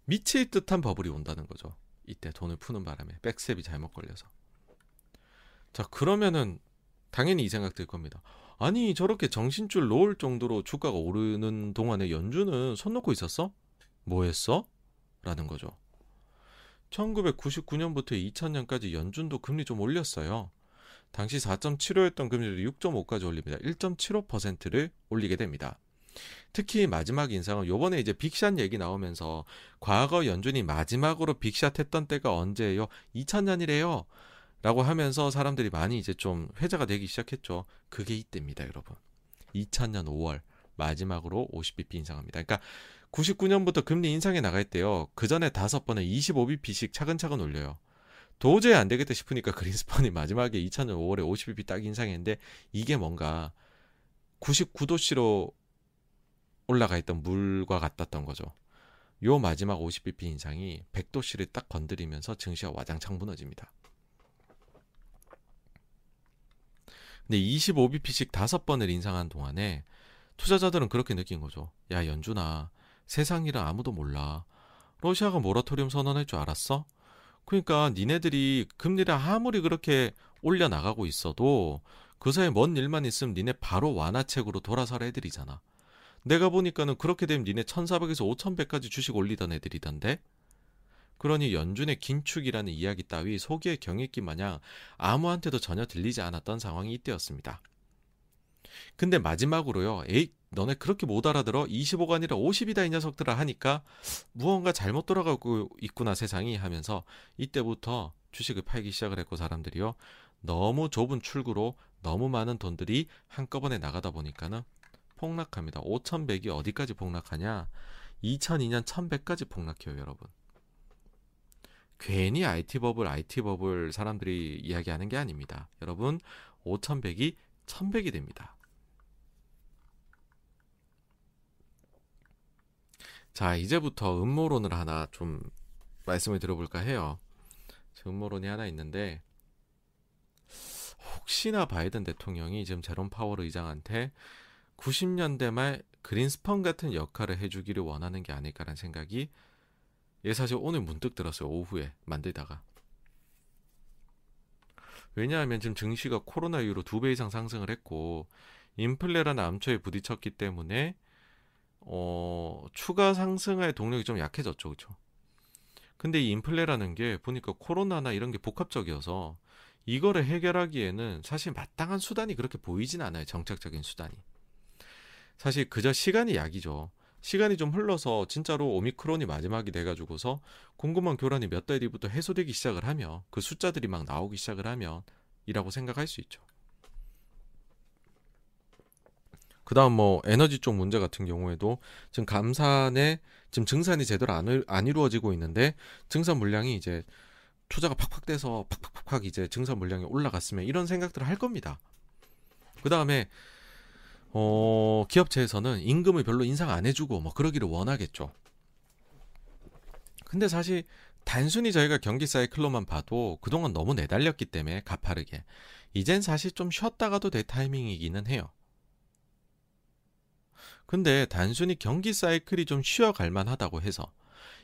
미칠 듯한 버블이 온다는 거죠. 이때 돈을 푸는 바람에 백셉이 잘못 걸려서. 자, 그러면은 당연히 이 생각 들 겁니다. 아니 저렇게 정신줄 놓을 정도로 주가가 오르는 동안에 연준은 손 놓고 있었어? 뭐 했어? 라는 거죠. 1999년부터 2000년까지 연준도 금리 좀 올렸어요. 당시 4.75였던 금리를 6.5까지 올립니다. 1.75%를 올리게 됩니다. 특히 마지막 인상은 요번에 이제 빅샷 얘기 나오면서 과거 연준이 마지막으로 빅샷 했던 때가 언제예요? 2000년이래요. 라고 하면서 사람들이 많이 이제 좀 회자가 되기 시작했죠. 그게 이때입니다, 여러분. 2000년 5월 마지막으로 50bp 인상합니다. 그러니까 99년부터 금리 인상에 나갈 때요. 그 전에 다섯 번에 25bp씩 차근차근 올려요. 도저히 안 되겠다 싶으니까 그린스펀이 마지막에 2000년 5월에 50bp 딱 인상했는데 이게 뭔가 99도씨로 올라가 있던 물과 같았던 거죠. 요 마지막 50bp 인상이 100도씨를 딱 건드리면서 증시가 와장창 무너집니다. 근데 25bp씩 다섯 번을 인상한 동안에 투자자들은 그렇게 느낀 거죠. 야, 연준아, 세상 일은 아무도 몰라. 러시아가 모라토리움 선언할 줄 알았어? 그러니까 니네들이 금리를 아무리 그렇게 올려 나가고 있어도 그 사이에 먼 일만 있으면 니네 바로 완화책으로 돌아설 애들이잖아. 내가 보니까는 그렇게 되면 니네 1400에서 5100까지 주식 올리던 애들이던데? 그러니 연준의 긴축이라는 이야기 따위 소기의 경익기 마냥 아무한테도 전혀 들리지 않았던 상황이 이때였습니다. 근데 마지막으로요, 에이, 너네 그렇게 못 알아들어? 25가 아니라 50이다 이 녀석들아 하니까 무언가 잘못 돌아가고 있구나 세상이 하면서 이때부터 주식을 팔기 시작을 했고 사람들이요. 너무 좁은 출구로 너무 많은 돈들이 한꺼번에 나가다 보니까는 폭락합니다. 5,100이 어디까지 폭락하냐? 2002년 1,100까지 폭락해요, 여러분. 괜히 IT 버블, IT 버블 사람들이 이야기하는 게 아닙니다. 여러분, 5,100이 1,100이 됩니다. 자, 이제부터 음모론을 하나 좀 말씀을 드려볼까 해요. 음모론이 하나 있는데, 혹시나 바이든 대통령이 지금 제롬 파월 의장한테 90년대 말 그린스펀 같은 역할을 해주기를 원하는 게 아닐까라는 생각이 예, 사실 오늘 문득 들었어요. 오후에 만들다가. 왜냐하면 지금 증시가 코로나 이후로 두 배 이상 상승을 했고 인플레라는 암초에 부딪혔기 때문에 어, 추가 상승할 동력이 좀 약해졌죠. 그렇죠? 근데 이 인플레라는 게 보니까 코로나나 이런 게 복합적이어서 이거를 해결하기에는 사실 마땅한 수단이 그렇게 보이진 않아요. 정책적인 수단이. 사실 그저 시간이 약이죠. 시간이 좀 흘러서 진짜로 오미크론이 마지막이 돼가지고서 궁금한 교란이 몇 달 뒤부터 해소되기 시작을 하면 그 숫자들이 막 나오기 시작을 하면 이라고 생각할 수 있죠. 그 다음 뭐 에너지 쪽 문제 같은 경우에도 지금 감산에 지금 증산이 제대로 안, 안 이루어지고 있는데 증산 물량이 이제 투자가 팍팍 돼서 팍팍팍팍 이제 증산 물량이 올라갔으면 이런 생각들을 할 겁니다. 그 다음에 어, 기업체에서는 임금을 별로 인상 안 해주고 뭐 그러기를 원하겠죠. 근데 사실 단순히 저희가 경기 사이클로만 봐도 그동안 너무 내달렸기 때문에 가파르게 이젠 사실 좀 쉬었다가도 될 타이밍이기는 해요. 근데 단순히 경기 사이클이 좀 쉬어갈 만하다고 해서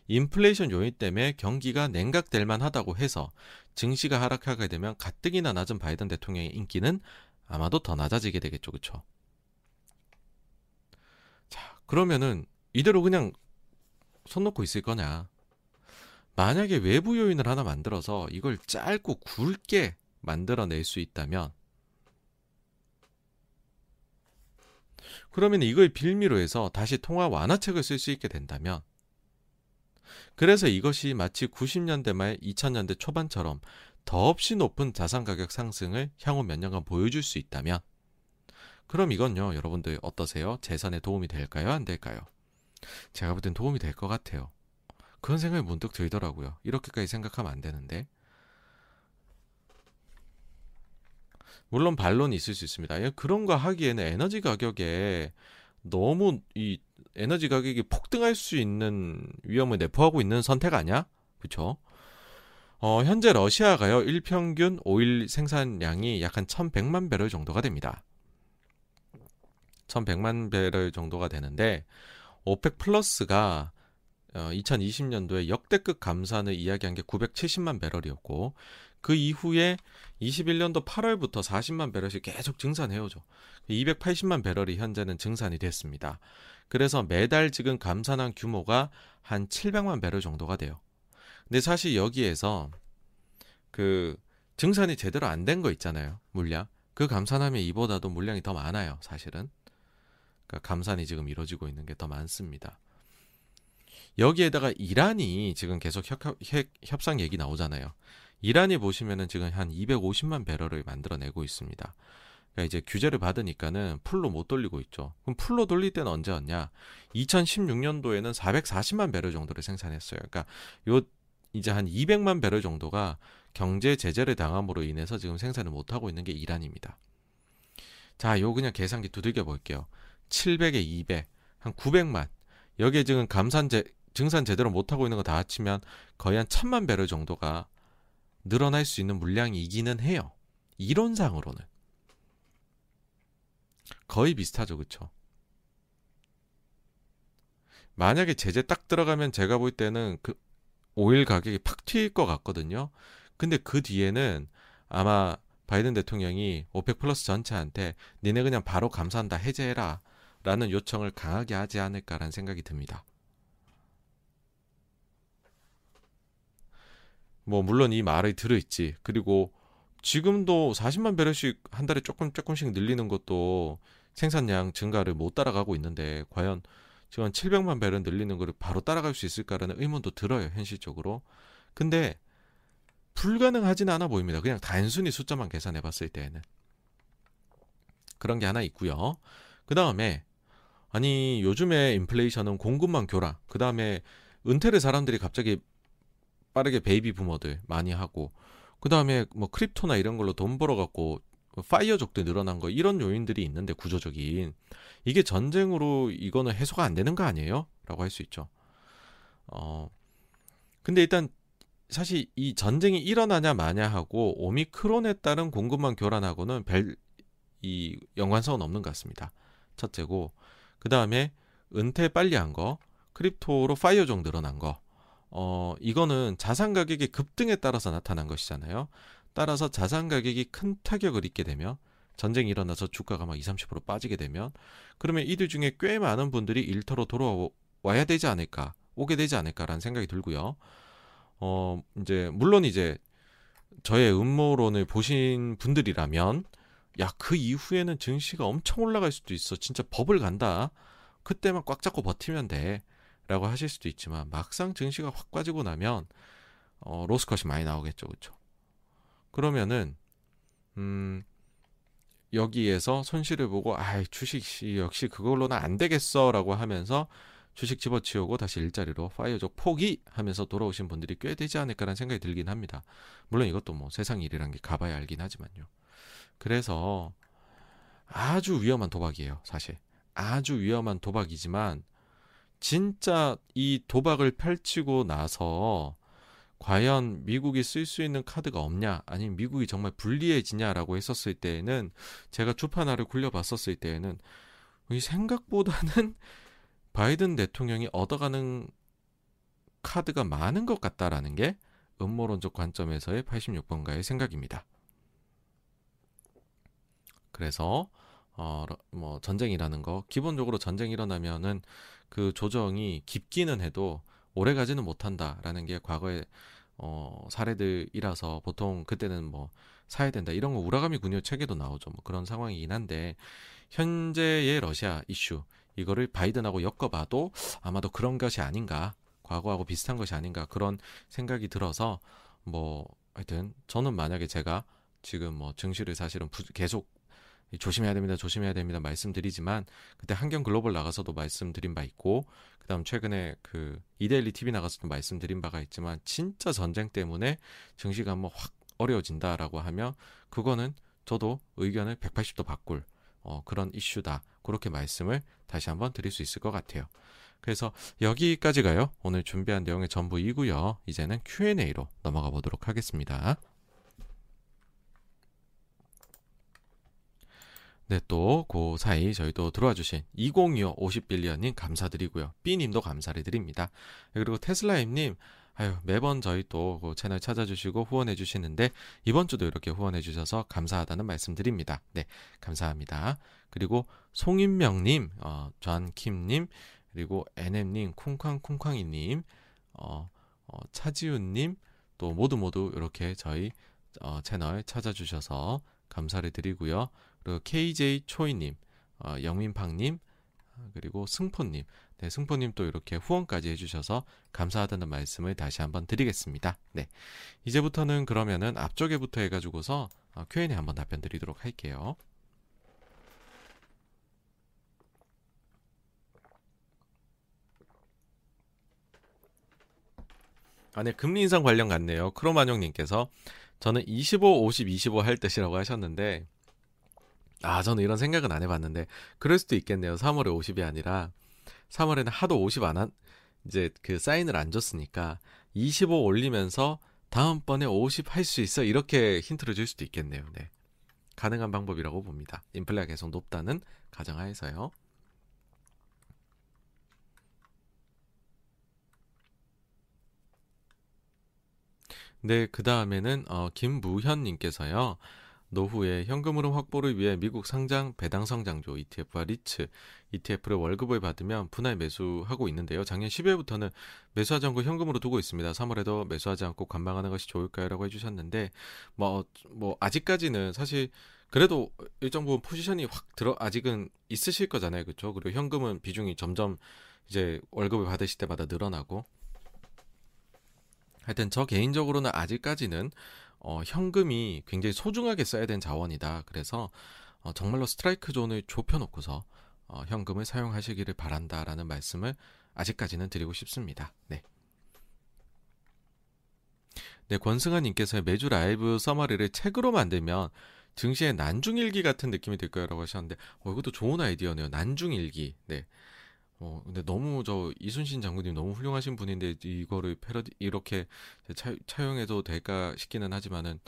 인플레이션 요인 때문에 경기가 냉각될 만하다고 해서 증시가 하락하게 되면 가뜩이나 낮은 바이든 대통령의 인기는 아마도 더 낮아지게 되겠죠. 자, 그러면은 이대로 그냥 손 놓고 있을 거냐? 만약에 외부 요인을 하나 만들어서 이걸 짧고 굵게 만들어낼 수 있다면? 그러면 이걸 빌미로 해서 다시 통화 완화책을 쓸 수 있게 된다면? 그래서 이것이 마치 90년대 말 2000년대 초반처럼 더없이 높은 자산 가격 상승을 향후 몇 년간 보여줄 수 있다면 그럼 이건요 여러분들 어떠세요? 재산에 도움이 될까요? 안 될까요? 제가 볼 땐 도움이 될 것 같아요. 그런 생각이 문득 들더라고요. 이렇게까지 생각하면 안 되는데. 물론 반론이 있을 수 있습니다. 예, 그런 거 하기에는 에너지 가격에 너무 이 에너지 가격이 폭등할 수 있는 위험을 내포하고 있는 선택 아니야? 그쵸? 어, 현재 러시아가요, 일평균 오일 생산량이 약 한 1100만 배럴 정도가 됩니다. 1100만 배럴 정도가 되는데, 오펙 플러스가 어, 2020년도에 역대급 감산을 이야기한 게 970만 배럴이었고 그 이후에 21년도 8월부터 40만 배럴씩 계속 증산해오죠. 280만 배럴이 현재는 증산이 됐습니다. 그래서 매달 지금 감산한 규모가 한 700만 배럴 정도가 돼요. 근데 사실 여기에서 그 증산이 제대로 안 된 거 있잖아요. 물량. 그 감산하면 이보다도 물량이 더 많아요. 사실은. 그러니까 감산이 지금 이루어지고 있는 게 더 많습니다. 여기에다가 이란이 지금 계속 협, 협 상 얘기 나오잖아요. 이란이 보시면은 지금 한 250만 배럴을 만들어내고 있습니다. 그러니까 이제 규제를 받으니까는 풀로 못 돌리고 있죠. 그럼 풀로 돌릴 때는 언제였냐? 2016년도에는 440만 배럴 정도를 생산했어요. 그러니까 요 이제 한 200만 배럴 정도가 경제 제재를 당함으로 인해서 지금 생산을 못 하고 있는 게 이란입니다. 자, 요 그냥 계산기 두들겨 볼게요. 700에 200, 한 900만. 여기에 지금 감산제 증산 제대로 못 하고 있는 거 다 합치면 거의 한 천만 배럴 정도가 늘어날 수 있는 물량이기는 해요. 이론상으로는. 거의 비슷하죠. 그쵸? 만약에 제재 딱 들어가면 제가 볼 때는 그 오일 가격이 팍 튀일 것 같거든요. 근데 그 뒤에는 아마 바이든 대통령이 오펙 플러스 전체한테 니네 그냥 바로 감사한다 해제해라 라는 요청을 강하게 하지 않을까라는 생각이 듭니다. 뭐 물론 이 말이 들어있지. 그리고 지금도 40만 배럴씩 한 달에 조금 조금씩 늘리는 것도 생산량 증가를 못 따라가고 있는데 과연 지금 한 700만 배럴 늘리는 거를 바로 따라갈 수 있을까라는 의문도 들어요 현실적으로. 근데 불가능하지는 않아 보입니다. 그냥 단순히 숫자만 계산해 봤을 때에는. 그런 게 하나 있고요. 그 다음에 아니 요즘에 인플레이션은 공급망 교란 그 다음에 은퇴를 사람들이 갑자기 빠르게 baby boomer들 많이 하고 그 다음에 뭐 crypto나 이런 걸로 돈 벌어갖고 파이어족도 늘어난 거 이런 요인들이 있는데 구조적인 이게 전쟁으로 이거는 해소가 안 되는 거 아니에요? 라고 할 수 있죠. 어 근데 일단 사실 이 전쟁이 일어나냐 마냐 하고 오미크론에 따른 공급망 교란하고는 별 이 연관성은 없는 것 같습니다. 첫째고 그 다음에 은퇴 빨리 한 거, crypto로 파이어족 늘어난 거, 어, 이거는 자산 가격의 급등에 따라서 나타난 것이잖아요. 따라서 자산 가격이 큰 타격을 입게 되면 전쟁이 일어나서 주가가 막 20, 30% 빠지게 되면 그러면 이들 중에 꽤 많은 분들이 일터로 돌아와야 되지 않을까, 오게 되지 않을까라는 생각이 들고요. 어, 이제 물론 이제 저의 음모론을 보신 분들이라면 야, 그 이후에는 증시가 엄청 올라갈 수도 있어. 진짜 법을 간다. 그때만 꽉 잡고 버티면 돼. 라고 하실 수도 있지만 막상 증시가 확 빠지고 나면 어, 로스컷이 많이 나오겠죠. 그렇죠? 그러면은 음 여기에서 손실을 보고 아, 주식 역시 그걸로는 안 되겠어라고 하면서 주식 집어치우고 다시 일자리로 파이어족 포기 하면서 돌아오신 분들이 꽤 되지 않을까라는 생각이 들긴 합니다. 물론 이것도 뭐 세상 일이란 게 가봐야 알긴 하지만요. 그래서 아주 위험한 도박이에요, 사실. 아주 위험한 도박이지만 진짜 이 도박을 펼치고 나서 과연 미국이 쓸 수 있는 카드가 없냐, 아니면 미국이 정말 불리해지냐라고 했었을 때에는 제가 주판화를 굴려봤었을 때에는 이 생각보다는 바이든 대통령이 얻어가는 카드가 많은 것 같다라는 게 음모론적 관점에서의 86번가의 생각입니다. 그래서 어, 뭐 전쟁이라는 거 기본적으로 전쟁이 일어나면은 그 조정이 깊기는 해도 오래 가지는 못한다라는 게 과거의 어, 사례들이라서 보통 그때는 뭐 사야 된다 이런 거 우라가미 군요 책에도 나오죠. 뭐 그런 상황이긴 한데 현재의 러시아 이슈 이거를 바이든하고 엮어봐도 아마도 그런 것이 아닌가 과거하고 비슷한 것이 아닌가 그런 생각이 들어서 뭐 하여튼 저는 만약에 제가 지금 뭐 증시를 사실은 부, 계속 조심해야 됩니다. 조심해야 됩니다. 말씀드리지만 그때 한경 글로벌 나가서도 말씀드린 바 있고 그다음 최근에 그 이데일리 TV 나가서도 말씀드린 바가 있지만 진짜 전쟁 때문에 증시가 뭐확 어려워진다라고 하면 그거는 저도 의견을 180도 바꿀 어, 그런 이슈다. 그렇게 말씀을 다시 한번 드릴 수 있을 것 같아요. 그래서 여기까지가요. 오늘 준비한 내용의 전부이고요. 이제는 Q&A로 넘어가 보도록 하겠습니다. 네, 또, 그 사이 저희도 들어와 주신 2025 50빌리언님 감사드리고요. B님도 감사를 드립니다. 그리고 테슬라임님, 아유, 매번 저희 또 그 채널 찾아주시고 후원해 주시는데, 이번 주도 이렇게 후원해 주셔서 감사하다는 말씀 드립니다. 네, 감사합니다. 그리고 송인명님, 어, 전킴님, 그리고 NM님, 쿵쾅쿵쾅이님, 어, 어, 차지훈님, 또 모두 모두 이렇게 저희 어, 채널 찾아주셔서 감사를 드리고요. 그리고 KJ 초이님, 어, 영민팡님, 그리고 승포님, 네, 승포님 또 이렇게 후원까지 해주셔서 감사하다는 말씀을 다시 한번 드리겠습니다. 네, 이제부터는 그러면은 앞쪽에부터 해가지고서 어, Q&A 한번 답변 드리도록 할게요. 아, 네, 금리 인상 관련 같네요. 크로마뇽님께서 저는 25, 50, 25 할 뜻이라고 하셨는데, 아, 저는 이런 생각은 안 해봤는데, 그럴 수도 있겠네요. 3월에 50이 아니라, 3월에는 하도 50 안 한, 이제 그 사인을 안 줬으니까, 25 올리면서 다음번에 50 할 수 있어. 이렇게 힌트를 줄 수도 있겠네요. 네. 가능한 방법이라고 봅니다. 인플레가 계속 높다는 가정하에서요. 네, 그 다음에는 어, 김무현님께서요. 노후에 현금 흐름 확보를 위해 미국 상장 배당 성장조 ETF와 리츠 ETF를 월급을 받으면 분할 매수하고 있는데요. 작년 10일부터는 매수하지 않고 현금으로 두고 있습니다. 3월에도 매수하지 않고 관망하는 것이 좋을까요?라고 해주셨는데 뭐뭐 뭐 아직까지는 사실 그래도 일정 부분 포지션이 확 들어 아직은 있으실 거잖아요, 그렇죠? 그리고 현금은 비중이 점점 이제 월급을 받으실 때마다 늘어나고 하여튼 저 개인적으로는 아직까지는 어, 현금이 굉장히 소중하게 써야 되는 자원이다. 그래서 어, 정말로 스트라이크 존을 좁혀놓고서 어, 현금을 사용하시기를 바란다라는 말씀을 아직까지는 드리고 싶습니다. 네. 네, 권승환님께서 매주 라이브 서머리를 책으로 만들면 증시의 난중일기 같은 느낌이 들 거라고 하셨는데, 어, 이것도 좋은 아이디어네요. 난중일기. 네. 어, 근데 너무 저 이순신 장군님 너무 훌륭하신 분인데 이거를 패러디 이렇게 차, 차용해도 될까 싶기는 하지만은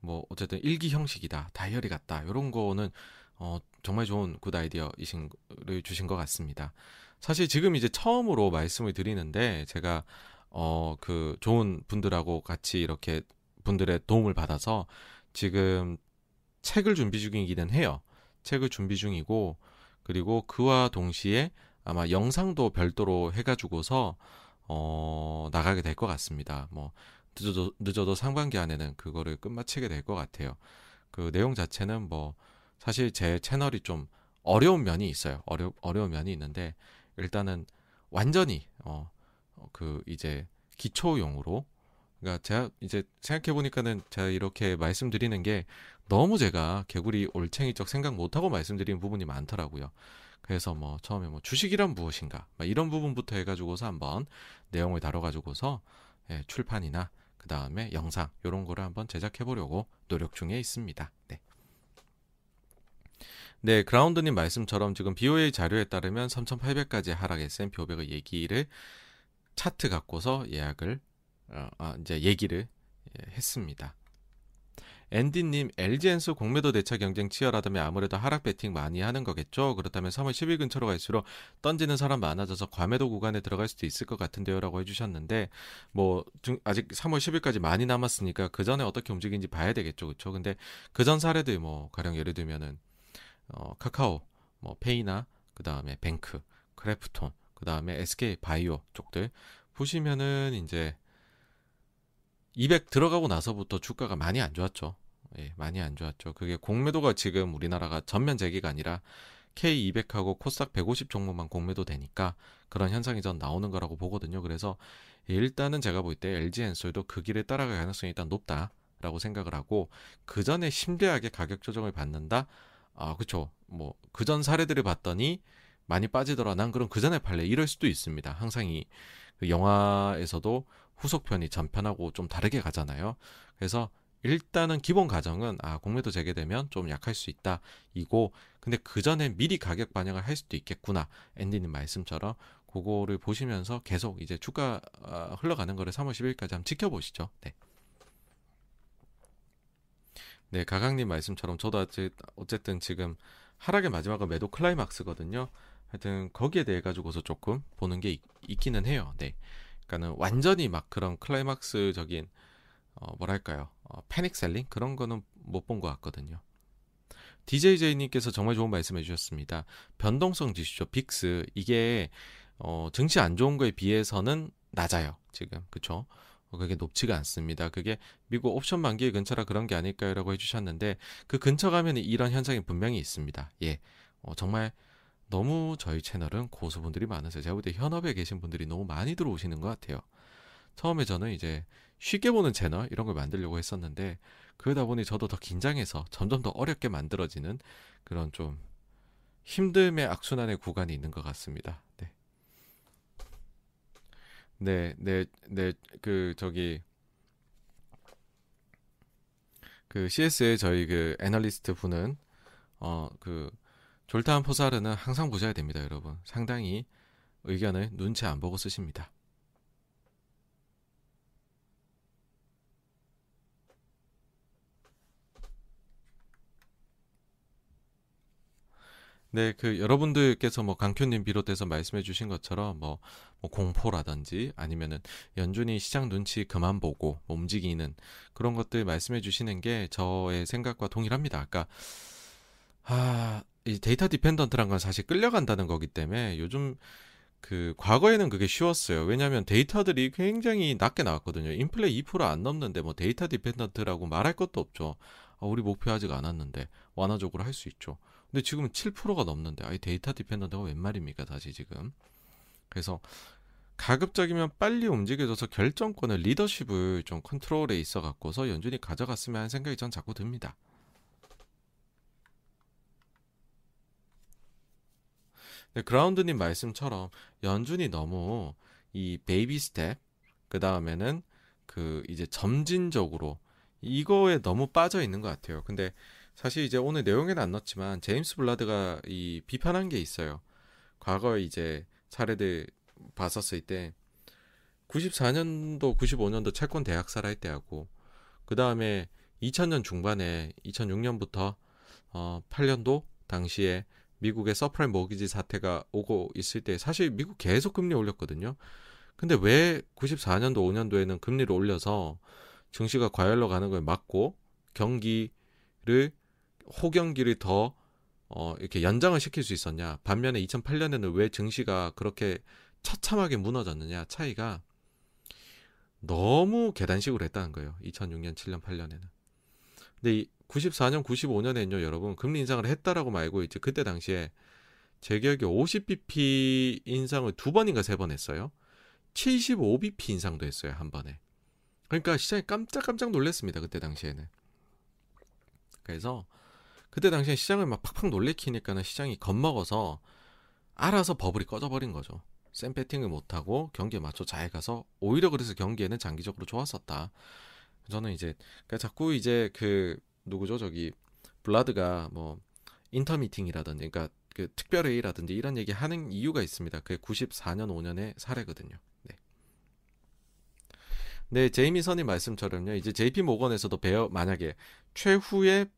뭐 어쨌든 일기 형식이다 다이어리 같다 이런 거는 어, 정말 좋은 good idea이신 를 주신 것 같습니다. 사실 지금 이제 처음으로 말씀을 드리는데 제가 어 그 좋은 분들하고 같이 이렇게 분들의 도움을 받아서 지금 책을 준비 중이기는 해요. 책을 준비 중이고 그리고 그와 동시에 아마 영상도 별도로 해가지고서 어, 나가게 될 것 같습니다. 뭐 늦어도, 늦어도 상반기 안에는 그거를 끝마치게 될 것 같아요. 그 내용 자체는 뭐 사실 제 채널이 좀 어려운 면이 있어요. 어려 어려운 면이 있는데 일단은 완전히 어 그 이제 기초용으로 그러니까 제가 이제 생각해 보니까는 제가 이렇게 말씀드리는 게 너무 제가 개구리 올챙이적 생각 못 하고 말씀드리는 부분이 많더라고요. 그래서 뭐 처음에 뭐 주식이란 무엇인가 이런 부분부터 해가지고서 한번 내용을 다뤄가지고서 예, 출판이나 그 다음에 영상 이런 거를 한번 제작해 보려고 노력 중에 있습니다. 네. 네, 그라운드님 말씀처럼 지금 BOA 자료에 따르면 3,800까지 하락 S&P 500의 얘기를 차트 갖고서 예약을 어, 아, 이제 얘기를 예, 했습니다. 앤디님, LG엔스 공매도 대차 경쟁 치열하다면 아무래도 하락 배팅 많이 하는 거겠죠? 그렇다면 3월 10일 근처로 갈수록 던지는 사람 많아져서 과매도 구간에 들어갈 수도 있을 것 같은데요? 라고 해주셨는데, 뭐, 아직 3월 10일까지 많이 남았으니까 그 전에 어떻게 움직이는지 봐야 되겠죠. 그쵸? 근데 그 전 사례들 뭐, 가령 예를 들면은, 어, 카카오, 뭐, 페이나, 그 다음에 뱅크, 크래프톤, 그 다음에 SK 바이오 쪽들 보시면은 이제 200 들어가고 나서부터 주가가 많이 안 좋았죠. 예, 많이 안 좋았죠. 그게 공매도가 지금 우리나라가 전면 재개가 아니라 K200하고 코스닥 150 종목만 공매도 되니까 그런 현상이 전 나오는 거라고 보거든요. 그래서 일단은 제가 볼 때 LG 엔솔도 그 길을 따라갈 가능성이 일단 높다라고 생각을 하고 그 전에 심대하게 가격 조정을 받는다. 아, 그렇죠. 뭐그 전 사례들을 봤더니 많이 빠지더라. 난 그럼 그 전에 팔래. 이럴 수도 있습니다. 항상 이그 영화에서도 후속편이 전편하고 좀 다르게 가잖아요. 그래서 일단은 기본 가정은 아 공매도 재개되면 좀 약할 수 있다 이고 근데 그 전에 미리 가격 반영을 할 수도 있겠구나 앤디님 말씀처럼 그거를 보시면서 계속 이제 주가 어, 흘러가는 거를 3월 10일까지 한번 지켜보시죠. 네. 네, 가강님 말씀처럼 저도 어쨌든 지금 하락의 마지막은 매도 클라이막스거든요. 하여튼 거기에 대해 가지고서 조금 보는 게 있, 기는 해요. 네. 그러니까는 완전히 막 그런 클라이막스적인 어, 뭐랄까요 어, 패닉 셀링 그런 거는 못 본 것 같거든요. DJJ님께서 정말 좋은 말씀 해주셨습니다. 변동성 지수죠. 빅스 이게 어, 증시 안 좋은 거에 비해서는 낮아요. 지금 그쵸? 어, 그게 높지가 않습니다. 그게 미국 옵션 만기 근처라 그런 게 아닐까요라고 해주셨는데 그 근처 가면 이런 현상이 분명히 있습니다. 예, 어, 정말 너무 저희 채널은 고수분들이 많으세요. 제가 볼 때 현업에 계신 분들이 너무 많이 들어오시는 것 같아요. 처음에 저는 이제 쉽게 보는 채널 이런 걸 만들려고 했었는데 그러다 보니 저도 더 긴장해서 점점 더 어렵게 만들어지는 그런 좀 힘듦의 악순환의 구간이 있는 것 같습니다. 네. 네, 네, 네, 그, 저기, 그 CS의 저희 그 애널리스트 분은, 어, 그, 졸타한 포사르는 항상 보셔야 됩니다, 여러분. 상당히 의견을 눈치 안 보고 쓰십니다. 네, 그 여러분들께서 뭐 강큐님 비롯해서 말씀해 주신 것처럼 뭐, 뭐 공포라든지 아니면은 연준이 시장 눈치 그만 보고 뭐 움직이는 그런 것들 말씀해 주시는 게 저의 생각과 동일합니다. 아까 아, 이 data dependent란 건 사실 끌려간다는 거기 때문에 요즘 그 과거에는 그게 쉬웠어요. 왜냐하면 데이터들이 굉장히 낮게 나왔거든요. 인플레 2%안 넘는데 뭐 data dependent라고 말할 것도 없죠. 아, 우리 목표 아직 안 왔는데 완화적으로 할 수 있죠. 근데 지금은 7%가 넘는데 아이 data dependent가 웬 말입니까 다시 지금 그래서 가급적이면 빨리 움직여줘서 결정권을 리더십을 좀 컨트롤에 있어 갖고서 연준이 가져갔으면 하는 생각이 전 자꾸 듭니다. 네, 그라운드님 말씀처럼 연준이 너무 이 baby step 그 다음에는 그 이제 점진적으로 이거에 너무 빠져 있는 것 같아요. 근데 사실 이제 오늘 내용에는 안 넣었지만 제임스 불라드가 이 비판한 게 있어요. 과거에 이제 사례들 봤었을 때 94년도, 95년도 채권 대학살 할 때하고 그 다음에 2000년 중반에 2006년부터 어 8년도 당시에 미국의 subprime mortgage 사태가 오고 있을 때 사실 미국 계속 금리 올렸거든요. 근데 왜 94년도, 5년도에는 금리를 올려서 증시가 과열로 가는 걸 막고 경기를 호경기를 더 어, 이렇게 연장을 시킬 수 있었냐. 반면에 2008년에는 왜 증시가 그렇게 처참하게 무너졌느냐. 차이가 너무 계단식으로 했다는 거예요. 2006년, 7년, 8년에는. 근데 94년, 95년에는요, 여러분, 금리 인상을 했다라고 말고, 이제 그때 당시에 제 기억에 50bp 인상을 두 번인가 세 번 했어요. 75bp 인상도 했어요, 한 번에. 그러니까 시장이 깜짝깜짝 놀랐습니다, 그때 당시에는. 그래서, 그때 당시에 시장을 막 팍팍 놀래키니까는 시장이 겁먹어서 알아서 버블이 꺼져버린 거죠. 샘 배팅을 못하고 경기에 맞춰 잘 가서 오히려 그래서 경기에는 장기적으로 좋았었다. 저는 이제 그러니까 자꾸 이제 그 누구죠 저기 블라드가 뭐 인터 미팅이라든지 그러니까 그 특별회의라든지 이런 얘기 하는 이유가 있습니다. 그게 94년 5년의 사례거든요. 네. 네, 제이미 선님 말씀처럼요. 이제 JP 모건에서도 배어 만약에 최후의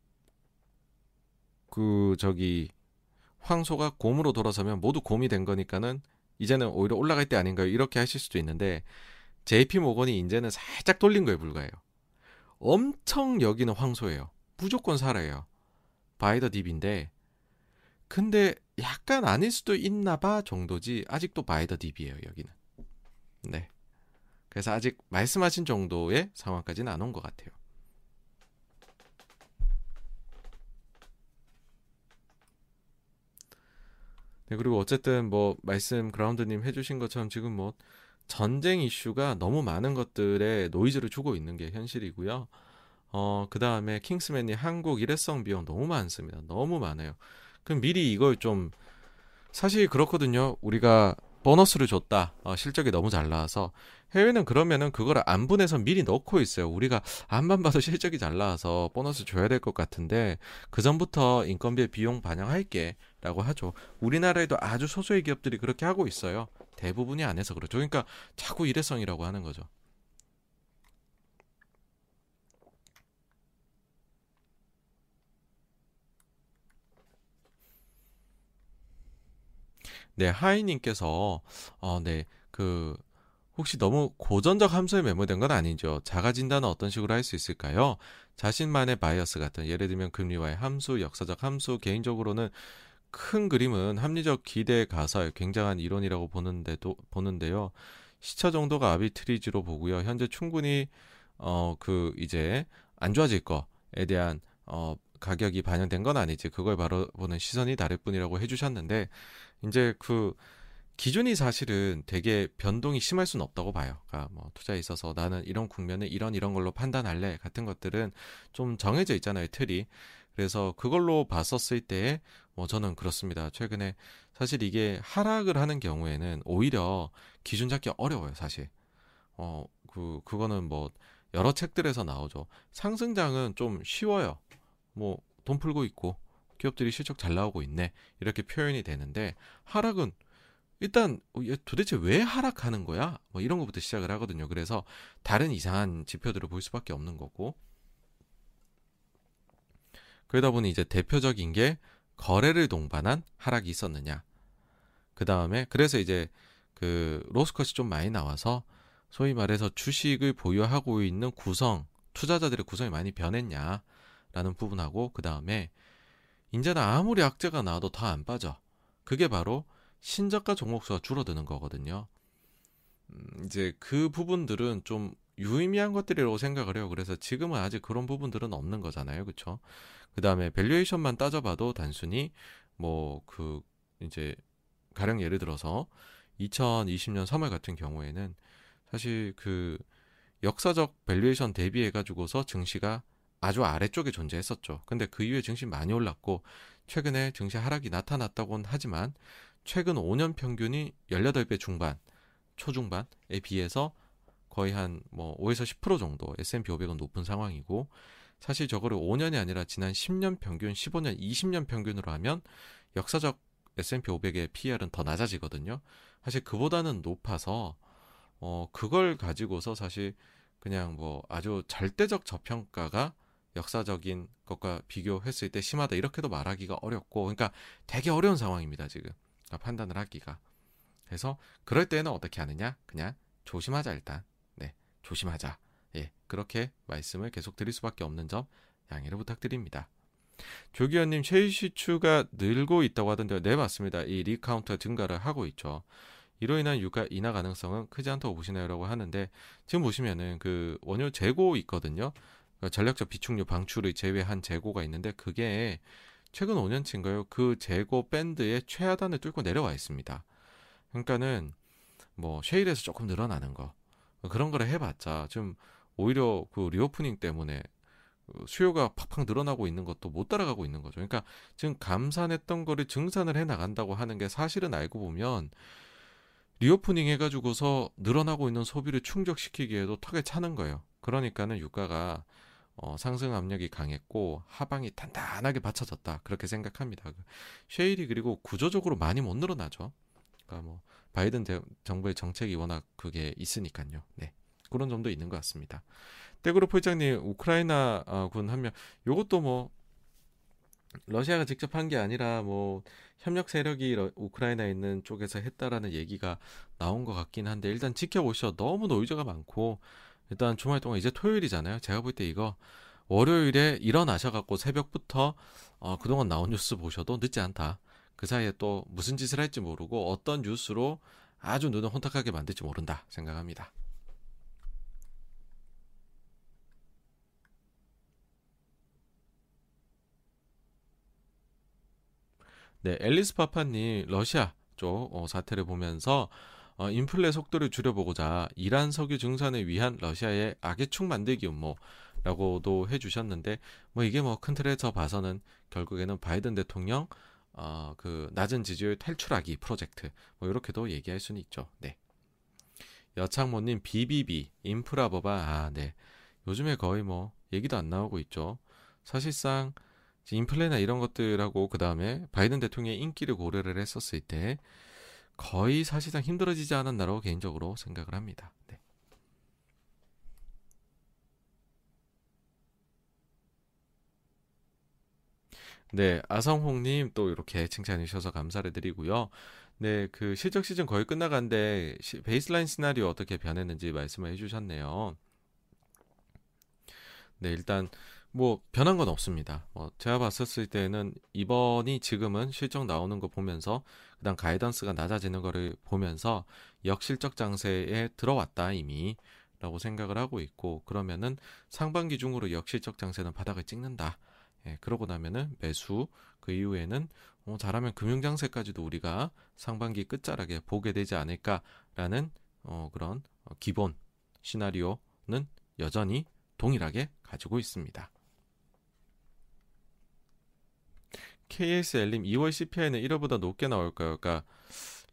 그 저기 황소가 곰으로 돌아서면 모두 곰이 된 거니까는 이제는 오히려 올라갈 때 아닌가요? 이렇게 하실 수도 있는데 JP 모건이 이제는 살짝 돌린 거에 불과해요. 엄청 여기는 황소예요. 무조건 살아요. 바이더 딥인데 근데 약간 아닐 수도 있나 봐 정도지 아직도 바이더 딥이에요 여기는. 네. 그래서 아직 말씀하신 정도의 상황까지는 안 온 것 같아요. 네, 그리고 어쨌든 뭐 말씀 그라운드님 해주신 것처럼 지금 뭐 전쟁 이슈가 너무 많은 것들에 노이즈를 주고 있는 게 현실이고요. 어, 그 다음에 킹스맨이 한국 일회성 비용 너무 많습니다. 너무 많아요. 그럼 미리 이걸 좀, 사실 그렇거든요. 우리가 보너스를 줬다. 어, 실적이 너무 잘 나와서 해외는 그러면은 그걸 안 분해서 미리 넣고 있어요. 우리가 안만 봐도 실적이 잘 나와서 보너스 줘야 될 것 같은데 그 전부터 인건비의 비용 반영할게라고 하죠. 우리나라에도 아주 소수의 기업들이 그렇게 하고 있어요. 대부분이 안 해서 그렇죠. 그러니까 자꾸 일회성이라고 하는 거죠. 네, 하이님께서 어, 네, 그 혹시 너무 고전적 함수에 매몰된 건 아니죠? 자가 진단은 어떤 식으로 할 수 있을까요? 자신만의 bias 같은 예를 들면 금리와의 함수, 역사적 함수, 개인적으로는 큰 그림은 합리적 기대 가설, 굉장한 이론이라고 보는데도 보는데요. 시차 정도가 arbitrage로 보고요. 현재 충분히 어 그 이제 안 좋아질 거에 대한 어 가격이 반영된 건 아니지. 그걸 바로 보는 시선이 다를 뿐이라고 해주셨는데 이제 그 기준이 사실은 되게 변동이 심할 수는 없다고 봐요. 그러니까 뭐 투자에 있어서 나는 이런 국면에 이런 이런 걸로 판단할래 같은 것들은 좀 정해져 있잖아요, 틀이. 그래서 그걸로 봤었을 때 뭐 저는 그렇습니다. 최근에 사실 이게 하락을 하는 경우에는 오히려 기준 잡기 어려워요, 사실. 어, 그 그거는 뭐 여러 책들에서 나오죠. 상승장은 좀 쉬워요. 뭐 돈 풀고 있고 기업들이 실적 잘 나오고 있네. 이렇게 표현이 되는데 하락은 일단 어, 도대체 왜 하락하는 거야? 뭐 이런 것부터 시작을 하거든요. 그래서 다른 이상한 지표들을 볼 수밖에 없는 거고. 그러다 보니 이제 대표적인 게 거래를 동반한 하락이 있었느냐. 그 다음에 그래서 이제 그 로스컷이 좀 많이 나와서 소위 말해서 주식을 보유하고 있는 구성 투자자들의 구성이 많이 변했냐라는 부분하고 그 다음에 이제는 아무리 악재가 나와도 다 안 빠져. 그게 바로 신저가 종목수가 줄어드는 거거든요. 음, 이제 그 부분들은 좀 유의미한 것들이라고 생각을 해요. 그래서 지금은 아직 그런 부분들은 없는 거잖아요. 그쵸? 그 다음에 valuation만 따져봐도 단순히 뭐 그 이제 가령 예를 들어서 2020년 3월 같은 경우에는 사실 그 역사적 valuation 대비해 가지고서 증시가 아주 아래쪽에 존재했었죠. 근데 그 이후에 증시 많이 올랐고 최근에 증시 하락이 나타났다고는 하지만 최근 5년 평균이 18배 중반, 초중반에 비해서 거의 한 뭐 5에서 10% 정도 S&P 500은 높은 상황이고 사실 저거를 5년이 아니라 지난 10년 평균, 15년, 20년 평균으로 하면 역사적 S&P 500의 PER은 더 낮아지거든요. 사실 그보다는 높아서 어 그걸 가지고서 사실 그냥 뭐 아주 절대적 저평가가 역사적인 것과 비교했을 때 심하다 이렇게도 말하기가 어렵고 그러니까 되게 어려운 상황입니다 지금. 그러니까 판단을 하기가. 그래서 그럴 때는 어떻게 하느냐? 그냥 조심하자 일단. 네 조심하자. 예 그렇게 말씀을 계속 드릴 수밖에 없는 점 양해를 부탁드립니다. 조기현님 최시추가 늘고 있다고 하던데요. 네 맞습니다. 이 rig count 증가를 하고 있죠. 이로 인한 유가 인하 가능성은 크지 않다고 보시나요라고 하는데 지금 보시면은 그 원유 재고 있거든요 전략적 비축유 방출을 제외한 재고가 있는데 그게 최근 5년치인가요? 그 재고 밴드의 최하단을 뚫고 내려와 있습니다. 그러니까는 뭐 셰일에서 조금 늘어나는 거 그런 거를 해봤자 좀 오히려 그 reopening 때문에 그 수요가 팍팍 늘어나고 있는 것도 못 따라가고 있는 거죠. 그러니까 지금 감산했던 거를 증산을 해 나간다고 하는 게 사실은 알고 보면 reopening 해가지고서 늘어나고 있는 소비를 충족시키기에도 턱에 차는 거예요. 그러니까는 유가가 어, 상승 압력이 강했고 하방이 단단하게 받쳐졌다 그렇게 생각합니다. 그 셰일이 그리고 구조적으로 많이 못 늘어나죠. 그러니까 뭐 바이든 대, 정부의 정책이 워낙 그게 있으니까요. 네. 그런 점도 있는 것 같습니다. 떼그룹 회장님 우크라이나 어, 군한 명, 요것도 뭐 러시아가 직접 한 게 아니라 뭐 협력 세력이 러, 우크라이나에 있는 쪽에서 했다라는 얘기가 나온 것 같긴 한데 일단 지켜보시죠. 너무 노이즈가 많고 일단 주말 동안 이제 토요일이잖아요. 제가 볼 때 이거 월요일에 일어나셔갖고 새벽부터 어, 그동안 나온 뉴스 보셔도 늦지 않다. 그 사이에 또 무슨 짓을 할지 모르고 어떤 뉴스로 아주 눈을 혼탁하게 만들지 모른다 생각합니다. 네, 앨리스 파파님 러시아 쪽 어, 사태를 보면서 어, 인플레 속도를 줄여보고자 이란 석유 증산을 위한 러시아의 악의 축 만들기 음모라고도 해주셨는데 뭐 이게 뭐 큰 틀에서 봐서는 결국에는 바이든 대통령 어, 그 낮은 지지율 탈출하기 프로젝트 뭐 이렇게도 얘기할 수는 있죠. 네. 여창모님 BBB 인프라 법안 아 네. 요즘에 거의 뭐 얘기도 안 나오고 있죠. 사실상 인플레나 이런 것들하고 그 다음에 바이든 대통령의 인기를 고려를 했었을 때 거의 사실상 힘들어지지 않았나라고 개인적으로 생각을 합니다. 네. 네, 아성홍님 또 이렇게 칭찬해 주셔서 감사를 드리고요. 네, 그 실적 시즌 거의 끝나간데 베이스라인 시나리오 어떻게 변했는지 말씀을 해주셨네요. 네, 일단 뭐 변한 건 없습니다. 뭐 제가 봤었을 때는 이번이 지금은 실적 나오는 거 보면서 그다음 가이던스가 낮아지는 거를 보면서 역실적 장세에 들어왔다 이미 라고 생각을 하고 있고 그러면은 상반기 중으로 역실적 장세는 바닥을 찍는다. 예, 그러고 나면은 매수 그 이후에는 어, 잘하면 금융 장세까지도 우리가 상반기 끝자락에 보게 되지 않을까라는 어, 그런 어, 기본 시나리오는 여전히 동일하게 가지고 있습니다. KSL님 2월 CPI는 1월보다 높게 나올까요? 그러니까